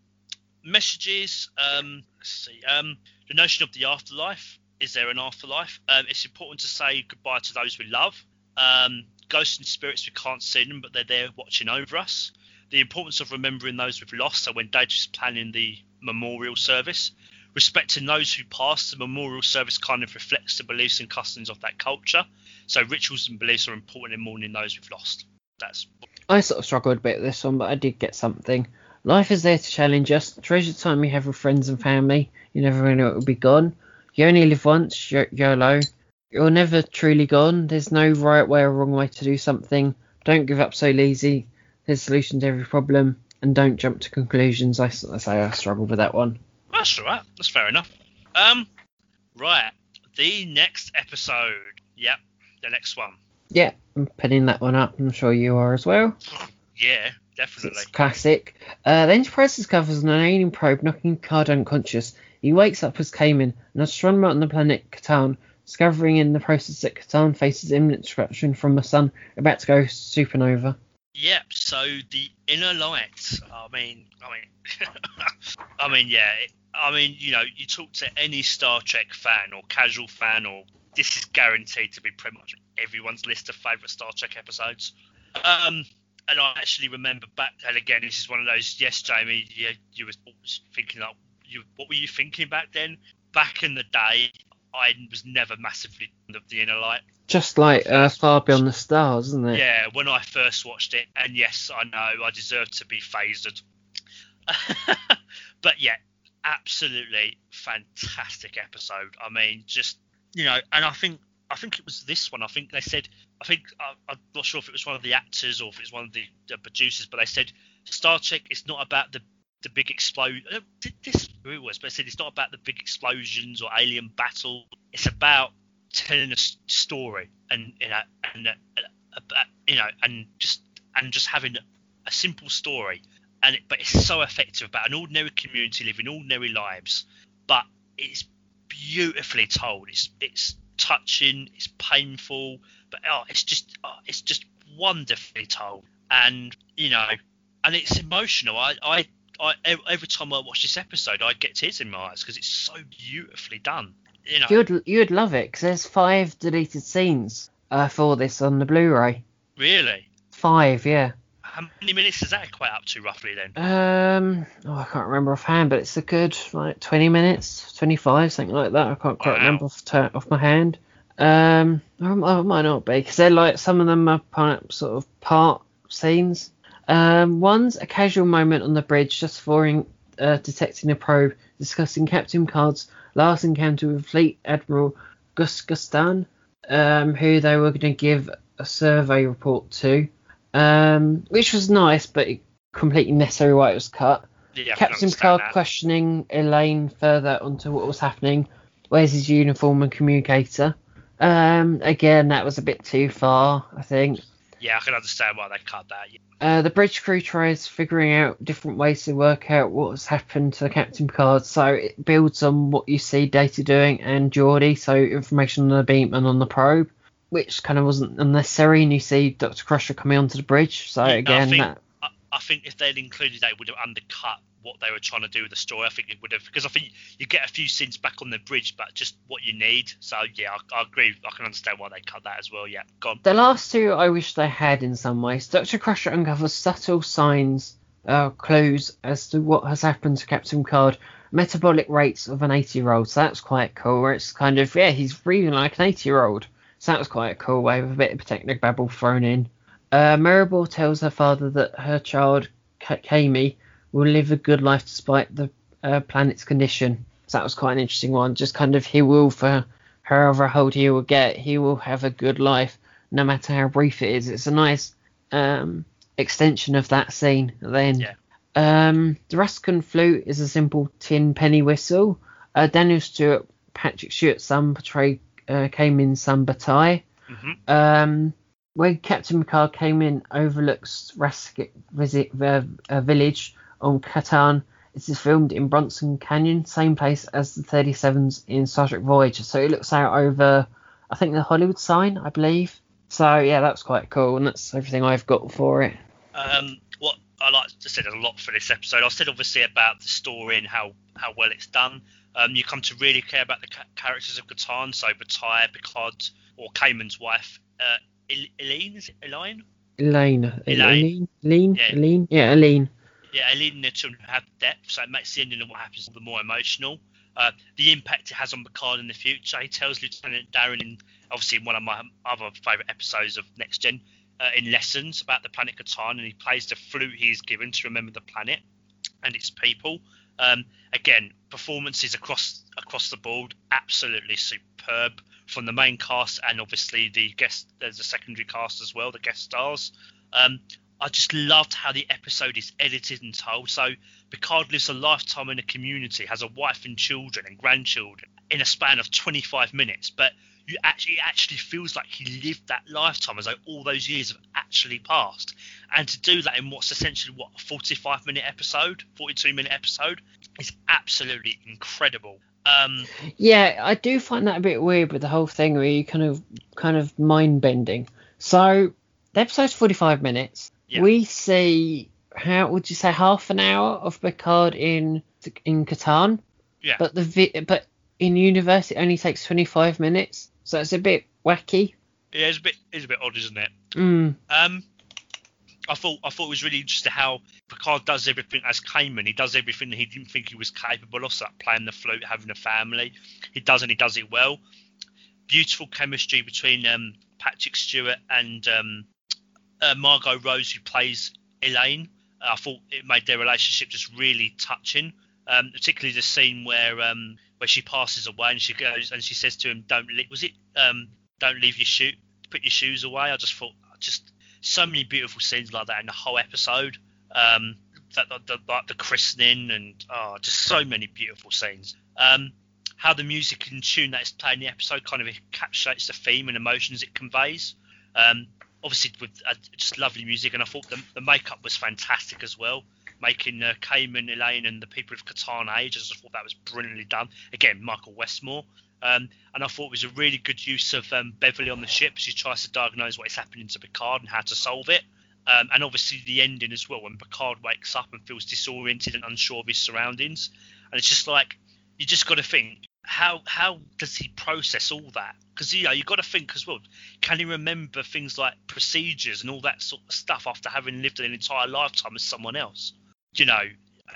messages. Um, let's see. Um, the notion of the afterlife. Is there an afterlife? Um, it's important to say goodbye to those we love. Um, ghosts and spirits, we can't see them, but they're there watching over us. The importance of remembering those we've lost. So when Data is planning the memorial service, respecting those who passed, the memorial service kind of reflects the beliefs and customs of that culture. So rituals and beliefs are important in mourning those we've lost. That's I sort of struggled a bit with this one, but I did get something. Life is there to challenge us. Treasure the time we have with friends and family. You never know it will be gone. You only live once, Yo- YOLO. You're never truly gone. There's no right way or wrong way to do something. Don't give up so easy. There's a solution to every problem. And don't jump to conclusions. I, I say I struggled with that one. that's all right. That's fair enough. Um, right. The next episode. Yep. The next one. Yeah, I'm pinning that one up. I'm sure you are as well. Yeah, definitely. It's classic. Uh, the Enterprise discovers an alien probe knocking Picard unconscious. He wakes up as Kamin, an astronomer on the planet Kataan, discovering in the process that Kataan faces imminent destruction from the sun, about to go supernova. Yep. So the inner light. I mean, I mean, I mean, yeah. I mean, you know, you talk to any Star Trek fan or casual fan, or this is guaranteed to be pretty much everyone's list of favorite Star Trek episodes. Um, and I actually remember back, and again, this is one of those. Yes, Jamie, you, you were thinking like, you, what were you thinking back then? Back in the day, I was never massively fond of the inner light. Just like uh, Far Beyond the Stars, isn't it? Yeah, when I first watched it, and yes, I know I deserve to be phasered. but yeah, absolutely fantastic episode. I mean, just you know, and I think I think it was this one. I think they said I think I, I'm not sure if it was one of the actors or if it was one of the, the producers, but they said Star Trek is not about the the big explosion. This who it was, but they said it's not about the big explosions or alien battle. It's about telling a story and you know and uh, about you know and just and just having a simple story and it, but it's so effective about an ordinary community living ordinary lives but it's beautifully told it's it's touching it's painful but oh it's just oh, it's just wonderfully told and you know and it's emotional i i I, every time I watch this episode, I get tears in my eyes because it's so beautifully done. You know, You'd you'd love it because there's five deleted scenes uh, for this on the Blu-ray. really. Five, yeah. How many minutes is that equate up to roughly then? Um, oh, I can't remember offhand, but it's a good like 20 minutes, 25, something like that. I can't quite Wow. remember off, off my hand. Um, it might- not be because they're like some of them are part, sort of part scenes. Um, one's a casual moment on the bridge just before uh, detecting a probe, discussing Captain Card's last encounter with Fleet Admiral Gus Gustan, um, who they were going to give a survey report to, um, which was nice, but completely necessary why it was cut. Yeah, Captain Picard that. questioning Elaine further onto what was happening. Where's his uniform and communicator? Um, again, that was a bit too far, I think. Yeah, I can understand why they cut that. Yeah. Uh, the bridge crew tries figuring out different ways to work out what has happened to Captain Picard, so it builds on what you see Data doing and Geordi, so information on the beam and on the probe, which kind of wasn't unnecessary. And you see Doctor Crusher coming onto the bridge, so Yeah, I again, think- that I, I think if they'd included that, it would have undercut what they were trying to do with the story. I think it would have because I think you get a few scenes back on the bridge, but just what you need. So yeah, I, I agree. I can understand why they cut that as well. Yeah, gone. The last two I wish they had in some ways. Dr. Crusher uncovers subtle signs, uh, clues as to what has happened to Captain Card Metabolic rates of an 80 year old, so that's quite cool. Where it's kind of, yeah, he's breathing like an 80 year old. So that was quite a cool way with a bit of technobabble thrown in. Uh, Meribor tells her father that her child, Ka- Kami, will live a good life despite the uh, planet's condition. So that was quite an interesting one. Just kind of, he will, for however old he will get, he will have a good life no matter how brief it is. It's a nice um, extension of that scene. Then, Yeah. um, the Ressikan flute is a simple tin penny whistle. Uh, Daniel Stewart, Patrick Stewart's son, portrayed uh, came in son Batai. hmm Um, when Captain Picard came in, overlooks Ressik visit uh, uh, village on Kataan. This is filmed in Bronson Canyon, same place as the 37s in Star Trek Voyager. So it looks out over, I think, the Hollywood sign, I believe. So yeah, that's quite cool, and that's everything I've got for it. Um, what I like to say, there's a lot for this episode. I said obviously about the story and how how well it's done. Um, you come to really care about the ca- characters of Kataan, so Batai, Picard, or Kamin's wife, uh, Elaine, is it Elaine? Elaine. Elaine. Elaine. Yeah. Elaine. Yeah, Elaine. Yeah, Elaine and the children have depth, so it makes the ending of what happens all the more emotional. Uh, the impact it has on Picard in the future. He tells Lieutenant Daren, in obviously in one of my other favourite episodes of Next Gen, uh, in lessons about the planet Kataan, and he plays the flute he is given to remember the planet and its people. Um, again, performances across across the board, absolutely superb from the main cast and obviously the guest. There's a secondary cast as well, the guest stars. Um, I just loved how the episode is edited and told. So Picard lives a lifetime in a community, has a wife and children and grandchildren in a span of 25 minutes, but you actually it actually feels like he lived that lifetime as though all those years have actually passed. And to do that in what's essentially what a 45 minute episode, 42 minute episode, is absolutely incredible. Um, Yeah, I do find that a bit weird with the whole thing where you kind of kind of mind bending. So the episode's 45 minutes. Yeah. We see how would you say half an hour of Picard in in Kataan, yeah, but the vi- but in universe it only takes 25 minutes. So it's a bit wacky. yeah, it's a bit it's a bit odd, isn't it? Mm. Um, I thought I thought it was really interesting how Picard does everything as Kamin. He does everything that he didn't think he was capable of, so like playing the flute, having a family. He does and he does it well. Beautiful chemistry between um, Patrick Stewart and um, uh, Margot Rose, who plays Elaine. I thought it made their relationship just really touching. Um, particularly the scene where um, where she passes away and she goes and she says to him, "Don't leave." Was it um, "Don't leave your shoe, put your shoes away"? I just thought just so many beautiful scenes like that in the whole episode. Um, that the, the, like the christening and oh, just so many beautiful scenes. Um, how the music and tune that is played in the episode kind of encapsulates the theme and emotions it conveys. Um, obviously with uh, just lovely music, and I thought the, the makeup was fantastic as well. Making uh, Kamin, Elaine, and the people of Kataan age, I thought that was brilliantly done. Again, Michael Westmore. Um, and I thought it was a really good use of um, Beverly on the ship she tries to diagnose what is happening to Picard and how to solve it. Um, and obviously the ending as well when Picard wakes up and feels disoriented and unsure of his surroundings. And it's just like you just got to think how how does he process all that? Because you know you got to think as well. Can he remember things like procedures and all that sort of stuff after having lived an entire lifetime as someone else? You know.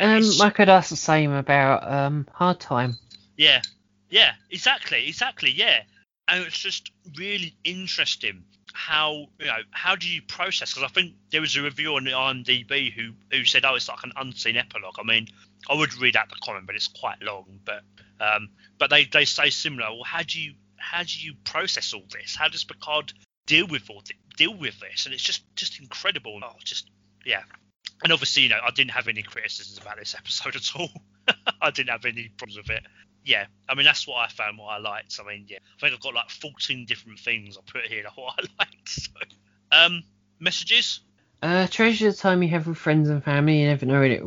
Um, I could ask the same about um Hard Time. Yeah, yeah, exactly, exactly, yeah. And it's just really interesting how you know how do you process? Because I think there was a review on the IMDb who who said, "Oh, it's like an unseen epilogue." I mean, I would read out the comment, but it's quite long. But um, but they they say similar. Well, how do you how do you process all this? How does Picard deal with all thi- deal with this? And it's just just incredible. Oh, just yeah. And obviously, you know, I didn't have any criticisms about this episode at all. I didn't have any problems with it yeah, I mean that's what I found what I liked. I mean, yeah, I think I've got like 14 different things I put here that what I liked. So, um, messages. Uh, treasure the time you have with friends and family. You never know when, it,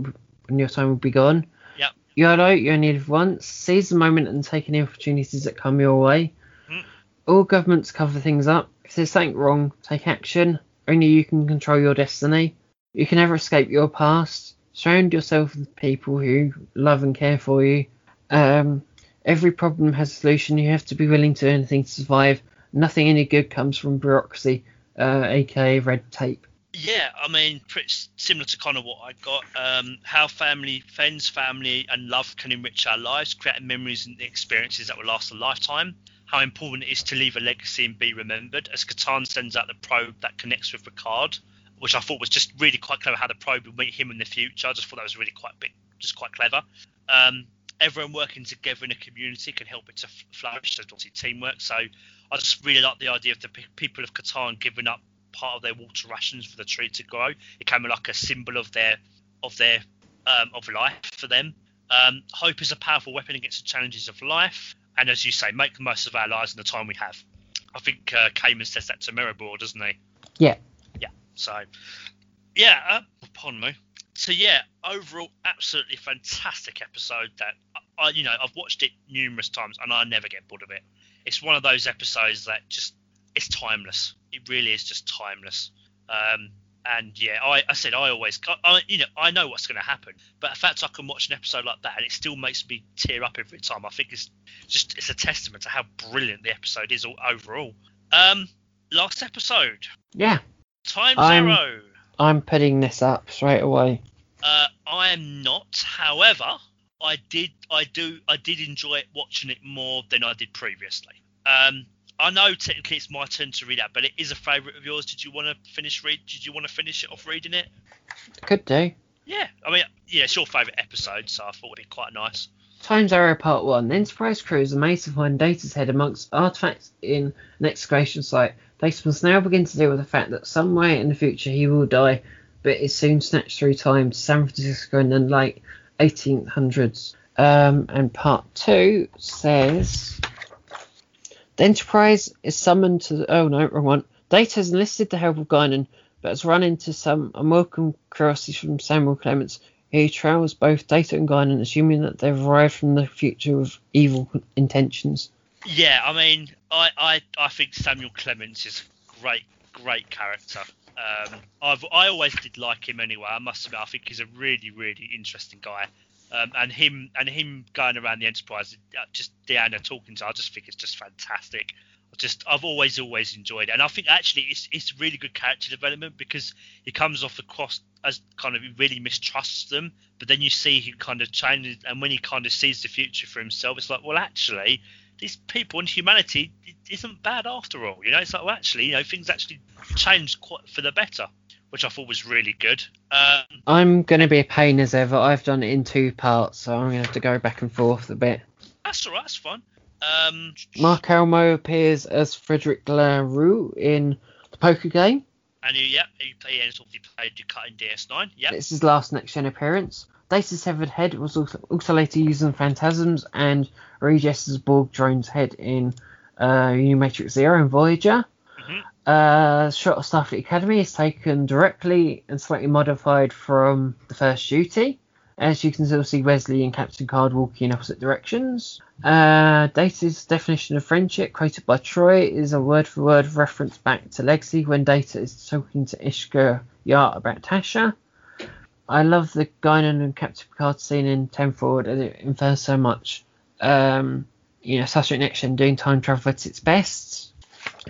when your time will be gone. Yep. YOLO, you only live once. Seize the moment and take any opportunities that come your way. Mm. All governments cover things up. If there's something wrong, take action. Only you can control your destiny. You can never escape your past. Surround yourself with people who love and care for you. Um, every problem has a solution. You have to be willing to do anything to survive. Nothing any good comes from bureaucracy, uh, aka red tape. Yeah, I mean, pretty similar to kind of what I got. Um, how family, friends, family, and love can enrich our lives, creating memories and experiences that will last a lifetime. How important it is to leave a legacy and be remembered, as Kataan sends out the probe that connects with Picard, which I thought was just really quite clever. How the probe would meet him in the future, I just thought that was really quite big, just quite clever. Um, everyone working together in a community can help it to flourish. There's obviously teamwork, so I just really like the idea of the pe- people of Kataan giving up part of their water rations for the tree to grow. It came like a symbol of their of their um, of life for them. Um, hope is a powerful weapon against the challenges of life, and as you say, make the most of our lives and the time we have. I think uh, Kamin says that to Meribor, doesn't he? Yeah. So, yeah. Uh, pardon me. so yeah, overall, absolutely fantastic episode. That I, you know, I've watched it numerous times and I never get bored of it. It's one of those episodes that just it's timeless. It really is just timeless. Um, and yeah, I, I said I always, I, you know, I know what's going to happen, but the fact I can watch an episode like that and it still makes me tear up every time, I think it's just it's a testament to how brilliant the episode is all, overall. Um, last episode. Yeah. Time I'm- zero. I'm putting this up straight away. Uh, I am not. However, I did, I do, I did enjoy it watching it more than I did previously. Um, I know technically it's my turn to read out, but it is a favourite of yours. Did you want to finish read? Did you want to finish it off reading it? Could do. Yeah, I mean, yeah, it's your favourite episode, so I thought it'd be quite nice. Times Arrow Part 1. The Enterprise crew is amazed to find Data's head amongst artifacts in an excavation site. Data must now begin to deal with the fact that somewhere in the future he will die, but is soon snatched through time to San Francisco in the late 1800s. Um, and Part 2 says The Enterprise is summoned to. Oh no, wrong one. Data has enlisted the help of Guinan, but has run into some unwelcome curiosities from Samuel Clemens, he trails both Data and Guinan, assuming that they've arrived from the future with evil intentions. Yeah, I mean, I, I, I think Samuel Clemens is a great, great character. Um, I've, I always did like him anyway. I must admit, I think he's a really, really interesting guy. Um, and him, and him going around the Enterprise, uh, just Deanna talking to, I just think it's just fantastic. I just, I've always, always enjoyed it, and I think actually it's, it's really good character development because he comes off across as kind of really mistrusts them, but then you see he kind of changes, and when he kind of sees the future for himself, it's like, well, actually, these people and humanity isn't bad after all. You know, it's like, well, actually, you know, things actually changed quite for the better, which I thought was really good. Um, I'm going to be a pain as ever. I've done it in two parts, so I'm going to have to go back and forth a bit. that's all right, that's fun. Um, Marc Alaimo appears as Frederick LaRue in the poker game. and he, yeah, he, he obviously played Dukat in DS9. Yeah, It's his last next gen appearance. Data's severed head was also, also later used in Phantasms and Regis as Borg drone's head in uh, Unimatrix Zero and Voyager. Mhm. Uh, shot of Starfleet Academy is taken directly and slightly modified from the first duty. As you can still see Wesley and Captain Card walking in opposite directions. Uh, Data's definition of friendship, quoted by Troi, is a word for word reference back to Legacy when Data is talking to Ishara Yar about Tasha. I love the Guinan and Captain Picard scene in Ten Forward as it infers so much. Um, you know, Star Trek Next doing time travel at its best.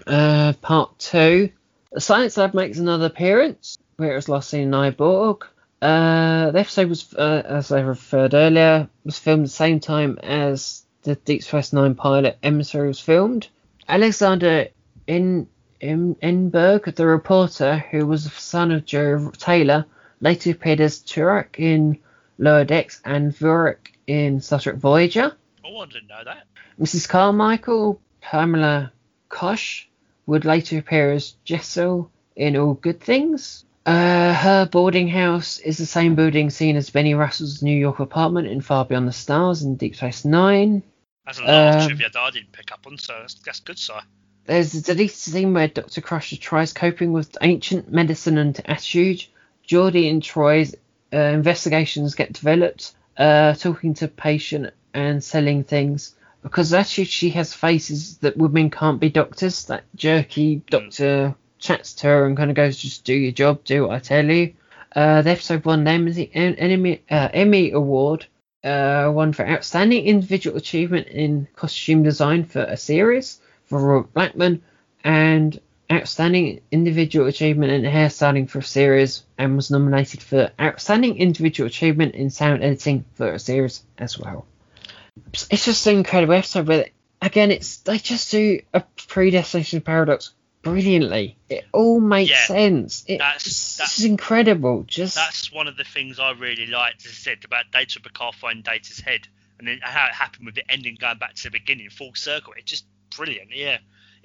Uh, part two, the Science Lab makes another appearance, where it was last seen in I, Borg. Uh, the episode was, uh, as I referred earlier, was filmed the same time as the Deep Space Nine pilot Emissary was filmed. Alexander in in Enberg, the reporter who was the son of Jeri Taylor, later appeared as Taurik in Lower Decks and Vorik in Star Trek Voyager. oh, I didn't know that. Mrs. Carmichael, Pamela Kosh, would later appear as Jessel in All Good Things. Uh, her boarding house is the same building seen as Benny Russell's New York apartment in Far Beyond the Stars in Deep Space Nine. That's a lot of Um, trivia that I didn't pick up on, so that's, that's good, Si. There's a deleted scene where Dr. Crusher tries coping with ancient medicine and attitude. Geordi and Troi's uh, investigations get developed, uh, talking to patient and selling things. Because actually she has faces that women can't be doctors. That jerky doctor chats to her and kind of goes, just do your job, do what I tell you. Uh, the episode won the Emmy, Emmy, uh, Emmy Award, uh, one for Outstanding Individual Achievement in Costume Design for a Series for Robert Blackman, and Outstanding Individual Achievement in Hairstyling for a Series, and was nominated for Outstanding Individual Achievement in Sound Editing for a Series as well. It's just an incredible episode, but again, it's they just do a predestination paradox brilliantly. It all makes Yeah, sense. It- that's- it's that- just incredible. Just That's one of the things I really liked, as I said, about Data Picard finding Data's head, and then how it happened with the ending going back to the beginning, full circle. It's just brilliant, yeah.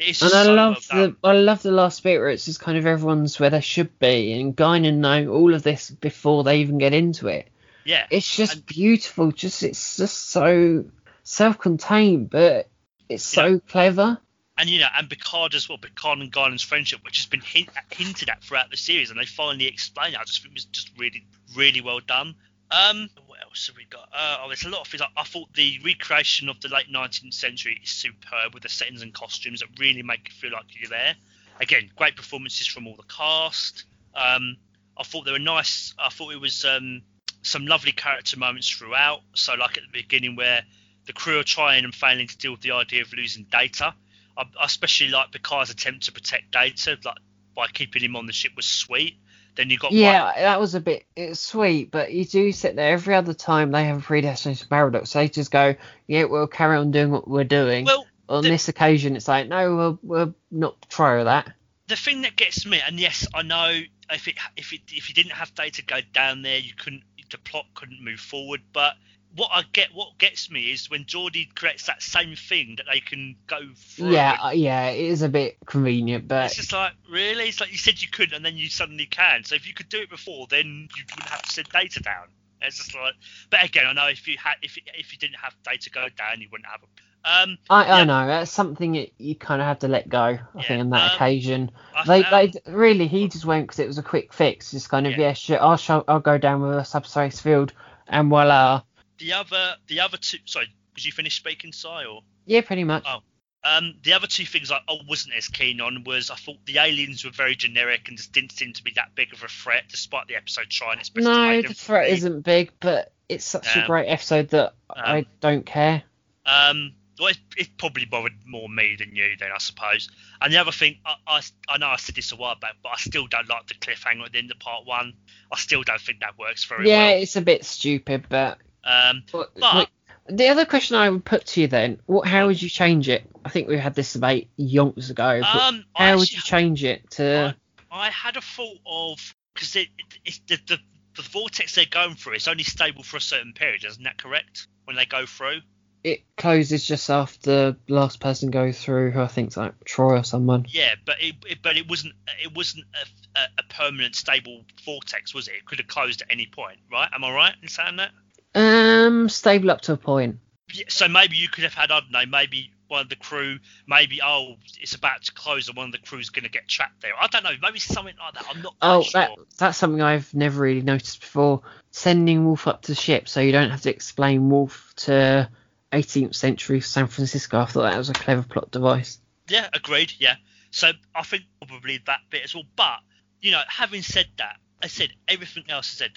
It's And I so love the I love the last bit where it's just kind of everyone's where they should be, and Guinan know all of this before they even get into it. Yeah, It's just And- beautiful. Just it's just so self-contained, but it's so clever. and you know, and Picard as well, Picard and Guinan's friendship, which has been hint, hinted at throughout the series, and they finally explain it. I just think it was just really, really well done. Um, else have we got? Uh, oh, there's a lot of things. I, I thought the recreation of the late 19th century is superb with the settings and costumes that really make you feel like you're there. Again, great performances from all the cast. Um, I thought they were nice. I thought it was um, some lovely character moments throughout. So, like at the beginning, where the crew are trying and failing to deal with the idea of losing data. I, I especially like Picard's attempt to protect data, like by keeping him on the ship, was sweet. Then you got Yeah, one- that was a bit it's sweet, but you do sit there every other time they have a predestination paradox. They just go, yeah, we'll carry on doing what we're doing. well, On the- this occasion, it's like, no, we'll, we'll not try that. the thing that gets me, and yes, I know if it if it if you didn't have data go down there, you couldn't the plot couldn't move forward. But what I get, what gets me is when Geordi creates that same thing that they can go through. Yeah, uh, yeah, it is a bit convenient, but It's just like really, it's like you said you couldn't, and then you suddenly can. So if you could do it before, then you wouldn't have to send data down. It's just like, but again, I know if you had, if if you didn't have data go down, you wouldn't have a. Um, I, I know that's something that you kind of have to let go. I Yeah, think on that um, occasion, I they, found- they really he just went because it was a quick fix. Just kind of Yeah. yeah, sure, I'll show, I'll go down with a subspace field, and voila. The other, the other two. Sorry, was you finished speaking, Si, or? Yeah, pretty much. Oh, Um, the other two things I, I wasn't as keen on was I thought the aliens were very generic and just didn't seem to be that big of a threat, despite the episode trying its best to no, the threat isn't big, but it's such a Um, great episode that I um, don't care. Um, well, it, it probably bothered more me than you, then I suppose. And the other thing, I, I, I know I said this a while back, but I still don't like the cliffhanger at the end of part one. I still don't think that works very Yeah, well. Yeah it's a bit stupid, but, Um, but, But- like, the other question I would put to you then, what how would you change it? I think we had this debate yonks ago. um, I how would you change it to? I had a thought of because it, it, the, the the vortex they're going through is only stable for a certain period, isn't that correct? When they go through. It closes just after the last person goes through, who I think's like Troi or someone. Yeah, but it, it but it wasn't it wasn't a, a, a permanent stable vortex, was it? It could have closed at any point, right? Am I right in saying that? Um, stable up to a point. Yeah, so maybe you could have had I don't know, maybe one of the crew, maybe oh it's about to close and one of the crew's going to get trapped there. I don't know, maybe something like that. I'm not Oh, sure. that that's something I've never really noticed before. Sending Worf up to the ship so you don't have to explain Worf to 18th century San Francisco. I thought that was a clever plot device. Yeah, agreed. Yeah. So I think probably that bit as well. But you know, having said that, I said everything else I said,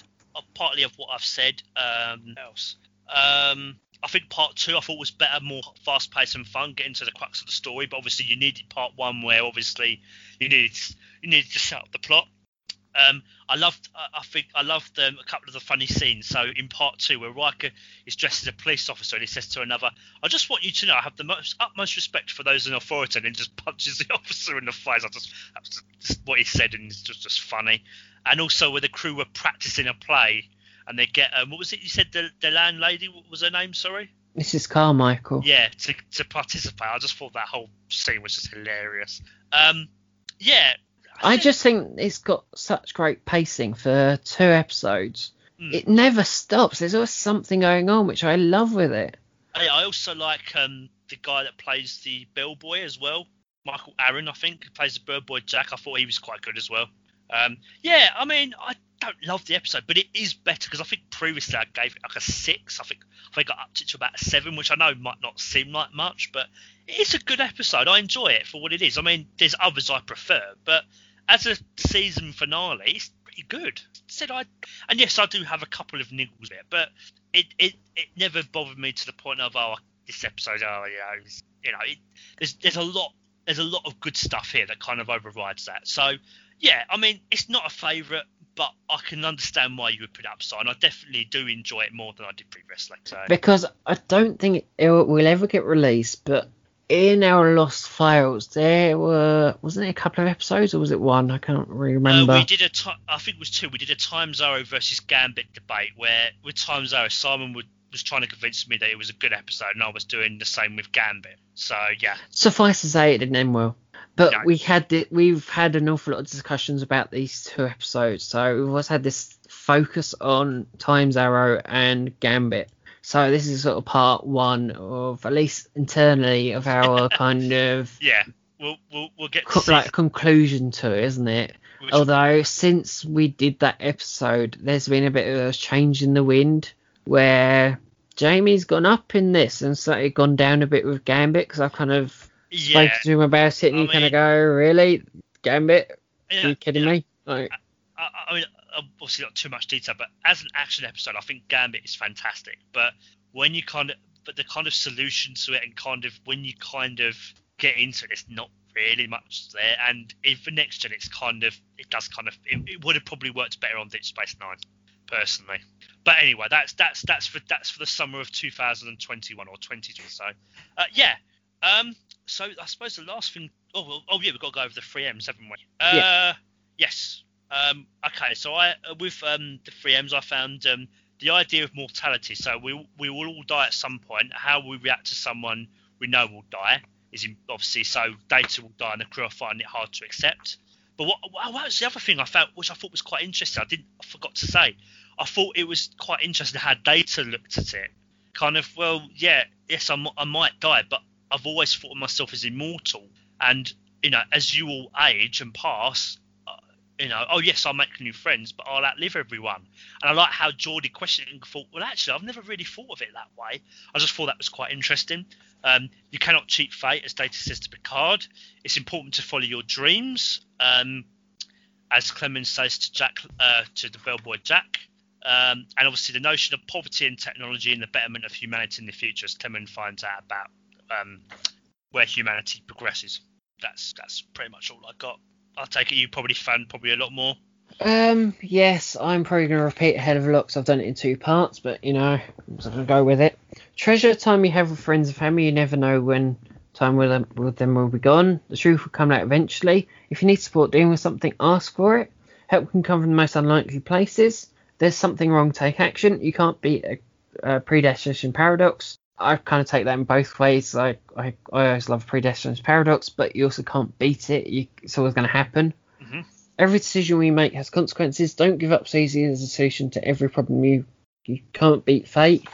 partly of what I've said. Um, else. Um, I think part two I thought was better, more fast paced and fun, getting to the crux of the story. But obviously you needed part one where obviously you needed you needed to set up the plot. Um, I loved, I think I loved um, a couple of the funny scenes. So in part two, where Riker is dressed as a police officer and he says to another, "I just want you to know I have the most utmost respect for those in authority," and then just punches the officer in the face. I just that was just what he said, and it's just just funny. And also where the crew were practicing a play, and they get um, what was it you said the the landlady what was her name? Sorry. Mrs. Carmichael. Yeah, to, to participate. I just thought that whole scene was just hilarious. Um, yeah. I think- just think it's got such great pacing for two episodes. Mm. It never stops. There's always something going on, which I love with it. I, I also like um, the guy that plays the bellboy as well, Michael Aron, I think, plays the bellboy Jack. I thought he was quite good as well. Um, yeah, I mean, I don't love the episode, but it is better because I think previously I gave it like a six. I think I think I upped it to about a seven, which I know might not seem like much, but it's a good episode. I enjoy it for what it is. I mean, there's others I prefer, but as a season finale, it's pretty good. Said I, and yes, I do have a couple of niggles there, but it it, it never bothered me to the point of oh this episode oh yeah it's- you know it, there's there's a lot there's a lot of good stuff here that kind of overrides that. So yeah, I mean it's not a favourite, but I can understand why you would put it up so, and I definitely do enjoy it more than I did previously. So Because I don't think it will ever get released, but in our lost files, there were wasn't it a couple of episodes or was it one? I can't really remember. Uh, we did a ti I think it was two. We did a Times Arrow versus Gambit debate where with Times Arrow, Simon would, was trying to convince me that it was a good episode, and I was doing the same with Gambit. So yeah, Suffice to say, it didn't end well. But we had the, we've had an awful lot of discussions about these two episodes. So we've always had this focus on Times Arrow and Gambit. So this is sort of part one of at least internally of our kind of Yeah, we'll we'll, we'll get to co- like conclusion to it, isn't it? which- Although since we did that episode, there's been a bit of a change in the wind where Jamie's gone up in this and slightly gone down a bit with Gambit because I've kind of yeah, him about it and I you kind mean- of go, really, Gambit? yeah, Are you kidding yeah. me? Like, I, I mean, obviously not too much detail, but as an action episode, I think Gambit is fantastic. But when you kind of, but the kind of solution to it, and kind of when you kind of get into it, it's not really much there. And in for next gen, it's kind of, it does kind of, it, it would have probably worked better on Deep Space Nine, personally. But anyway, that's that's that's for that's for the summer of 2021 or 20 or so. Uh, yeah. Um. So I suppose the last thing. Oh well. Oh yeah, we've got to go over the three M's, haven't we? Uh, Yeah. Yes. Um, okay, so I uh, with um, the three M's, I found um, the idea of mortality. So we we will all die at some point. How we react to someone we know will die is in, obviously so. Data will die, and the crew are finding it hard to accept. But what, what was the other thing I found, which I thought was quite interesting? I didn't, I forgot to say. I thought it was quite interesting how Data looked at it. Kind of, well, yeah, yes, I, mi- I might die, but I've always thought of myself as immortal. And you know, as you all age and pass, uh, you know, oh yes, I'll make new friends, but I'll outlive everyone. And I like how Geordi questioned and thought, well, actually, I've never really thought of it that way. I just thought that was quite interesting. Um, you cannot cheat fate, as Data says to Picard. It's important to follow your dreams, um, as Clemens says to Jack, uh, to the bellboy Jack. Um, and obviously the notion of poverty and technology and the betterment of humanity in the future, as Clemens finds out about um, where humanity progresses. That's that's pretty much all I got. I'll take it you probably found probably a lot more. Um, yes, I'm probably going to repeat hell of 'cause I've done it in two parts, but you know, I'm just going to go with it. Treasure time you have with friends and family. You never know when time with them, with them will be gone. The truth will come out eventually. If you need support dealing with something, ask for it. Help can come from the most unlikely places. There's something wrong, take action. You can't beat a, a predestination paradox. I kind of take that in both ways. Like I, I always love predestination paradox, but you also can't beat it. You, it's always going to happen. Mhm. Every decision we make has consequences. Don't give up so easy as a solution to every problem. You you can't beat fate.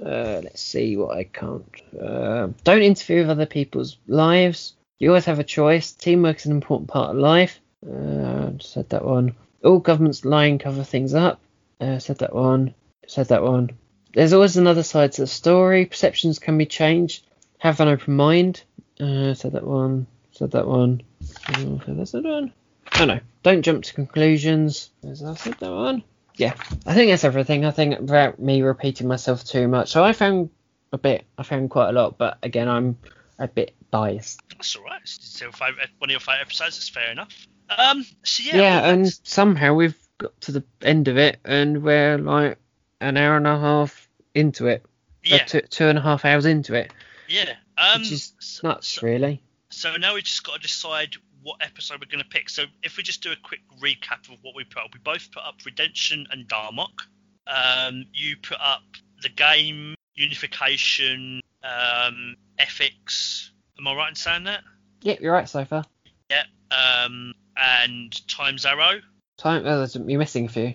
Uh, let's see what I can't. Uh, don't interfere with other people's lives. You always have a choice. Teamwork is an important part of life. Uh, said that one. All governments lie and cover things up. Uh, said that one. Said that one. There's always another side to the story. Perceptions can be changed. Have an open mind. Uh, said that one. Said that one. Uh, said that one. Oh no. Don't jump to conclusions. Has I said that one? Yeah. I think that's everything. I think without me repeating myself too much. So I found a bit. I found quite a lot, but again, I'm a bit biased. That's all right. Your favorite, one of your five episodes. It's fair enough. Um. So yeah. Yeah, well, and somehow we've got to the end of it, and we're like an hour and a half into it. Uh, yeah. two, two and a half hours into it, Yeah. Um. which is so, nuts, really. so now we just got to decide what episode we're going to pick. So if we just do a quick recap of what we put up, we both put up Redemption and Darmok. Um, you put up the game, Unification, um, Ethics. Am I right in saying that? Yep, you're right so far. Yeah. Um, and Times Arrow. Time, oh, there's- you're missing a few.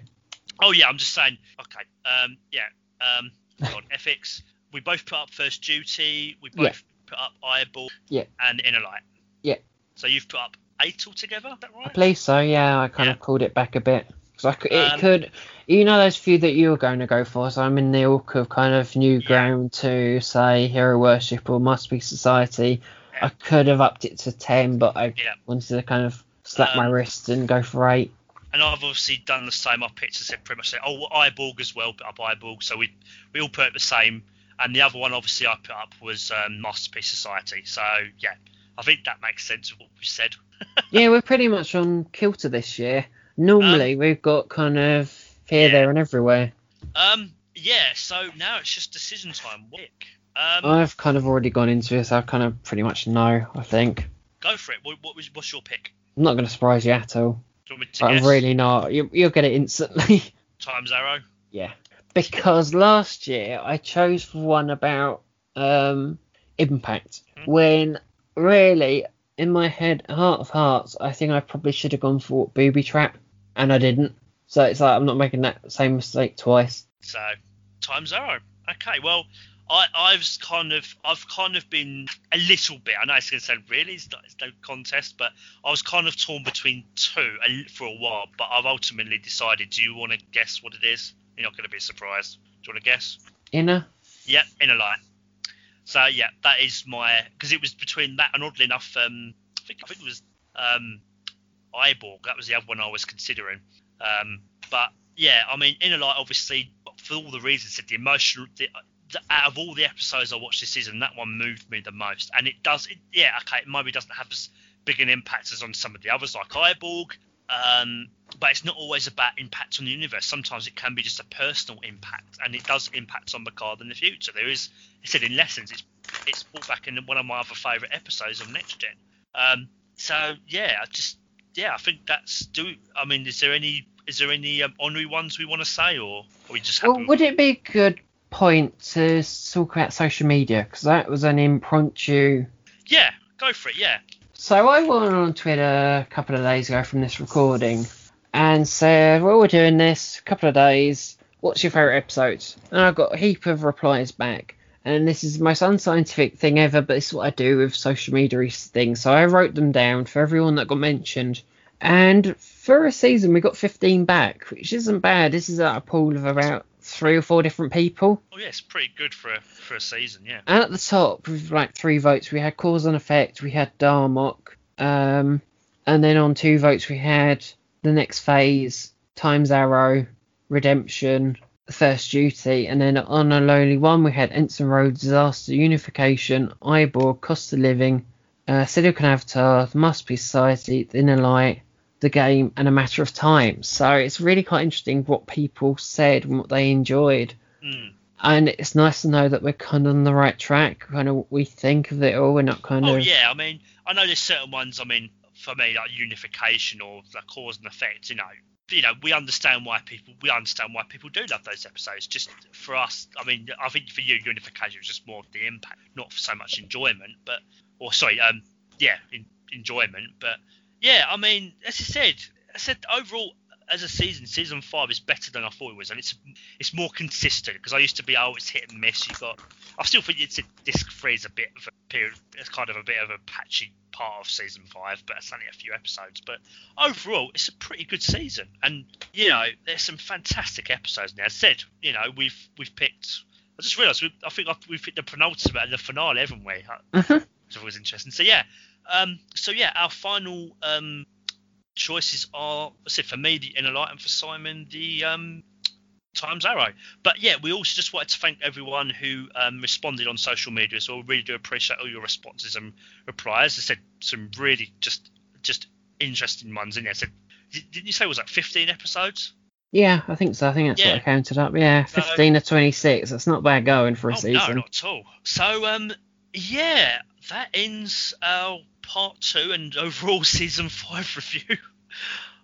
Oh yeah, I'm just saying. Okay. Um, yeah. Um, on, Ethics. We both put up First Duty. We both Yeah. put up I, Borg. Yeah. And Inner Light. Yeah. So you've put up eight altogether. Is that I right? believe so. Yeah, I kind Yeah. of called it back a bit. 'Cause I could, it Um, could, you know, those few that you were going to go for. So I'm in the ilk of kind of new Yeah. ground to say hero worship or Masterpiece Society. I could have upped it to ten, but I wanted to kind of slap my Um, wrist and go for eight. And I've obviously done the same. I picked, I said pretty much, oh, I, Borg as well, put up I, Borg. So we we all put up the same. And the other one, obviously, I put up was um, Masterpiece Society. So yeah, I think that makes sense of what we said. yeah, we're pretty much on kilter this year. Normally we've got kind of here, yeah. there, and everywhere. Um, yeah. So now it's just decision time. Wick. Um, I've kind of already gone into this. I kind of pretty much know. I think go for it. What, what was what's your pick? I'm not going to surprise you at all. Do you want me to I'm guess? really not. You, you'll get it instantly. Times Arrow. yeah, because last year I chose for one about um impact Hmm. when really in my head, heart of hearts, I think I probably should have gone for booby trap, and I didn't. So it's like I'm not making that same mistake twice. So Times Arrow. Okay, well, I, I've kind of, I've kind of been a little bit. I know it's going to sound really, it's, not, it's no contest, but I was kind of torn between two for a while. But I've ultimately decided. Do you want to guess what it is? You're not going to be surprised. Do you want to guess? Inner. Yep, Inner Light. So yeah, that is my because it was between that and oddly enough, um, I think I think it was um, I, Borg. That was the other one I was considering. Um, but yeah, I mean, Inner Light obviously for all the reasons that the emotional. The, out of all the episodes I watched this season, that one moved me the most, and it does. It, yeah, okay, it maybe doesn't have as big an impact as on some of the others like I, Borg, um, but it's not always about impact on the universe. Sometimes it can be just a personal impact, and it does impact on Picard in the future. There is, I said in lessons, it's it's brought back in one of my other favourite episodes of Next Gen. Um, so yeah, I just yeah, I think that's do. I mean, is there any is there any um, honorary ones we want to say, or we just? Well, would it be good point to talk about social media because that was an impromptu. Yeah, go for it. Yeah. So I went on Twitter a couple of days ago from this recording and said, "Well, we're doing this a couple of days. What's your favourite episodes?" And I got a heap of replies back. And this is the most unscientific thing ever, but this is what I do with social media things. So I wrote them down for everyone that got mentioned. And for a season, we got 15 back, which isn't bad. This is at a pool of about three or four different people. Oh yeah, it's pretty good for a, for a season, yeah. And at the top, with like three votes, we had Cause and Effect, we had Darmok, um, and then on two votes we had The Next Phase, Times Arrow, Redemption, First Duty, and then on a lonely one we had Ensign Ro, Disaster, Unification, I, Borg, Cost of Living, uh, Silicon Avatar, Masterpiece Society, The Inner Light, the game and a matter of time. So it's really quite interesting what people said and what they enjoyed. Mm. And it's nice to know that we're kind of on the right track, kind of what we think of it all. We're not kind oh, of. Oh, yeah. I mean, I know there's certain ones, I mean, for me, like unification or the cause and effect, you know. You know, we understand why people we understand why people do love those episodes. Just for us, I mean, I think for you, unification was just more of the impact, not so much enjoyment, but or sorry, um, yeah, in, enjoyment. But yeah, I mean, as I said, I said overall as a season, season five is better than I thought it was, and it's it's more consistent because I used to be oh it's hit and miss. You got I still think it's a, disc three is a bit of a period, it's kind of a bit of a patchy part of season five, but it's only a few episodes. But overall, it's a pretty good season, and you know there's some fantastic episodes now. As I said, you know we've we've picked. I just realised I think we've picked the penultimate and the finale, haven't we? Mm-hmm. Which always interesting. So yeah, um, so yeah, our final um, choices are, I said for me the inner light, and for Simon the um, Times Arrow. But yeah, we also just wanted to thank everyone who um, responded on social media. So we really do appreciate all your responses and replies. I said some really just just interesting ones in there. So didn't you say it was like 15 episodes? Yeah, I think so. I think that's yeah. what I counted up. Yeah, 15 to 26. That's not bad going for a oh, season. No, not at all. So um, yeah, that ends our part two and overall season five review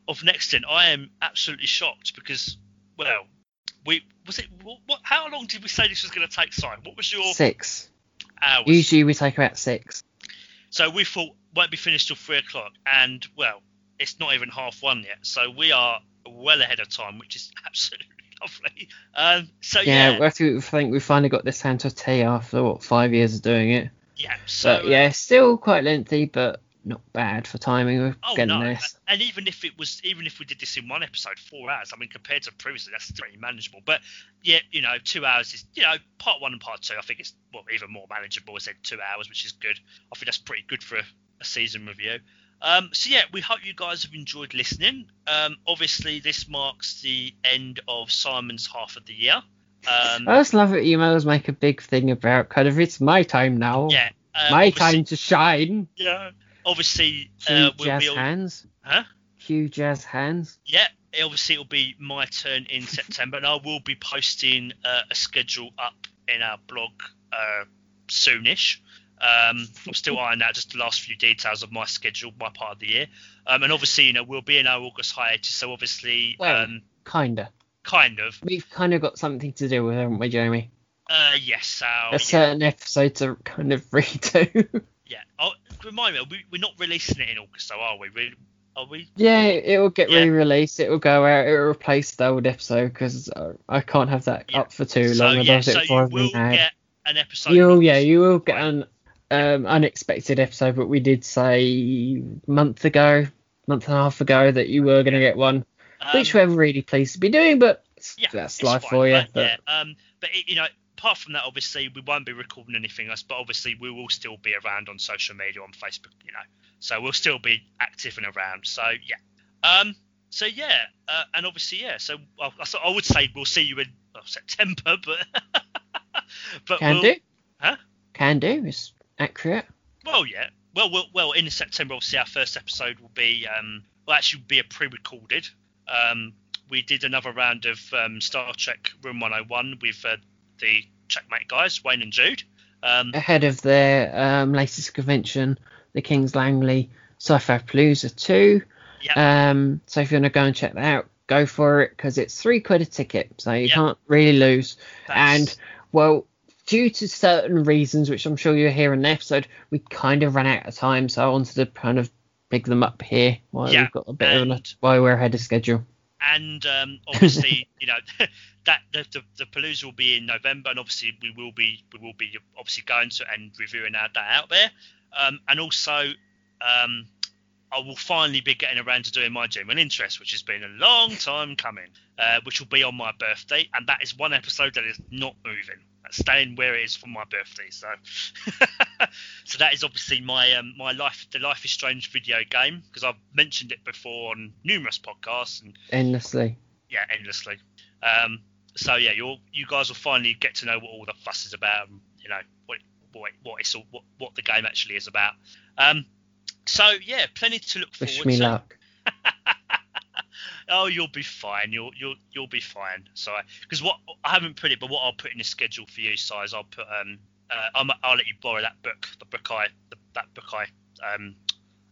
of Next Gen. I am absolutely shocked because, well, we was it what? How long did we say this was going to take? Sorry, what was your six hours? Usually we take about six. So we thought won't be finished till three o'clock, and well, it's not even half one yet. So we are well ahead of time, which is absolutely lovely. Um, so yeah, yeah. I think we finally got this down to a T after what five years of doing it. Yeah. So but, yeah, still quite lengthy, but not bad for timing. We're oh, getting no. this. And even if it was, even if we did this in one episode, four hours. I mean, compared to previously, that's pretty manageable. But yeah, you know, two hours is, you know, part one and part two. I think it's well even more manageable. I said two hours, which is good. I think that's pretty good for a, a season review. Um, so yeah, we hope you guys have enjoyed listening. Um, obviously, this marks the end of Simon's half of the year. Um, I just love it. Emails make a big thing about kind of it's my time now. Yeah, uh, my time to shine. Yeah, obviously, uh, we'll jazz be all, hands. huh? Hugh jazz hands. Yeah, obviously it'll be my turn in September, and I will be posting uh, a schedule up in our blog uh, soonish. Um, I'm still ironing out just the last few details of my schedule, my part of the year, um, and obviously, you know, we'll be in our August hiatus, so obviously, Well, um, kinda. Kind of, We've kind of got something to do with, it, haven't we, Jeremy? uh, yes. So A yeah, certain episode to kind of redo. yeah. Oh, remind me, we, we're not releasing it in August, though, are we? we Are we? Yeah, it will get Yeah. re-released. It will go out. It will replace the old episode because I can't have that Yeah. up for too So long. yeah, so it you will mad. get an episode. You'll, yeah, you will get an um, unexpected episode, but we did say month ago, month and a half ago, that you were going to get one, Um, which we're really pleased to be doing. But yeah, that's life fine, for you. but, But yeah, um, but it, you know, apart from that, obviously we won't be recording anything else. But obviously we will still be around on social media on Facebook. You know, so we'll still be active and around. So yeah. Um. So yeah, uh, and obviously yeah. So well, I, thought- I would say we'll see you in well, September, but but can we'll, do. Huh? Can do. is accurate. Well, yeah. Well, well, well. In September, obviously, our first episode will be, um, will actually be a pre-recorded. Um, we did another round of um, Star Trek Room 101 with uh, the Checkmate guys, Wayne and Jude. Um, Ahead of their um, latest convention, the Kings Langley Sci-Fi Palooza 2. yeah, Um, so if you want to go and check that out, go for it because it's three quid a ticket, so you Yep. can't really lose. that's- And well, due to certain reasons, which I'm sure you'll hear in the episode, we kind of ran out of time, so I wanted to kind of pick them up here while Yeah, we've got a bit of an, and- while we're ahead of schedule. and um, obviously, you know, that the, the the Palooza will be in November, and obviously we will be we will be obviously going to and reviewing our that out there. Um, and also, um, I will finally be getting around to doing my genuine interest, which has been a long time coming, uh, which will be on my birthday, and that is one episode that is not moving. Staying where it is for my birthday. So, so that is obviously my um, my life, the Life is Strange video game, because I've mentioned it before on numerous podcasts, and Endlessly. yeah, endlessly. Um, so yeah, you'll you guys will finally get to know what all the fuss is about, and you know what what what it's all what, what the game actually is about. Um, so yeah, plenty to look Wish forward me to. luck. Oh, you'll be fine. You'll you'll you'll be fine. So because what I haven't put it, but what I'll put in the schedule for you, size, I'll put um uh, I'll, I'll let you borrow that book, the book I the, that book I um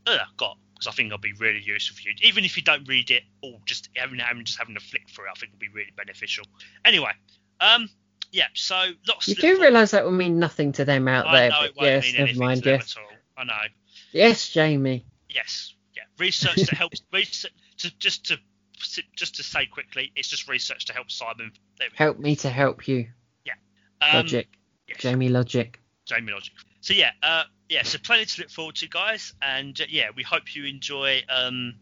uh, got because I think it'll be really useful for you. Even if you don't read it, or just having having just having a flick through it, I think it'll be really beneficial. Anyway, um yeah, so lots. You do realise that will mean nothing to them out I there, know but it won't yes, mean never mind. to them Yes, at all. I know. yes, Jamie. Yes, yeah. Research that helps. research to just to just to say quickly, it's just research to help Simon. Help me to help you. Yeah. Um, Logic. yes, Jamie Logic. Jamie Logic. So yeah, uh, yeah. So plenty to look forward to, guys, and uh, yeah, we hope you enjoy. Um,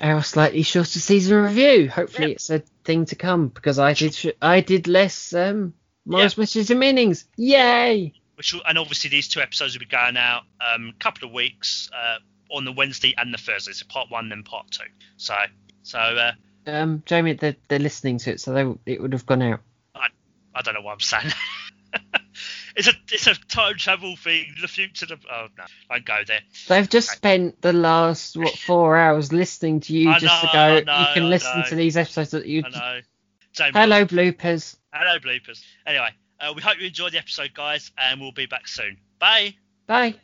Our slightly shorter season review. Hopefully, it's a thing to come because I did sh- I did less um Morris Messages and Meanings. Yay! which will, and obviously these two episodes will be going out um, a couple of weeks uh, on the Wednesday and the Thursday. So part one, then part two. So so uh, Um, Jamie, they're, they're listening to it, so they it would have gone out. I don't know what I'm saying. it's a it's a time travel thing. The future. The, oh no, I go there. They've just Okay. spent the last what four hours listening to you I just to go. I you can I listen know. to these episodes that you. I know. Jamie Hello, bloopers. Hello, bloopers. Anyway, uh, we hope you enjoyed the episode, guys, and we'll be back soon. Bye. Bye.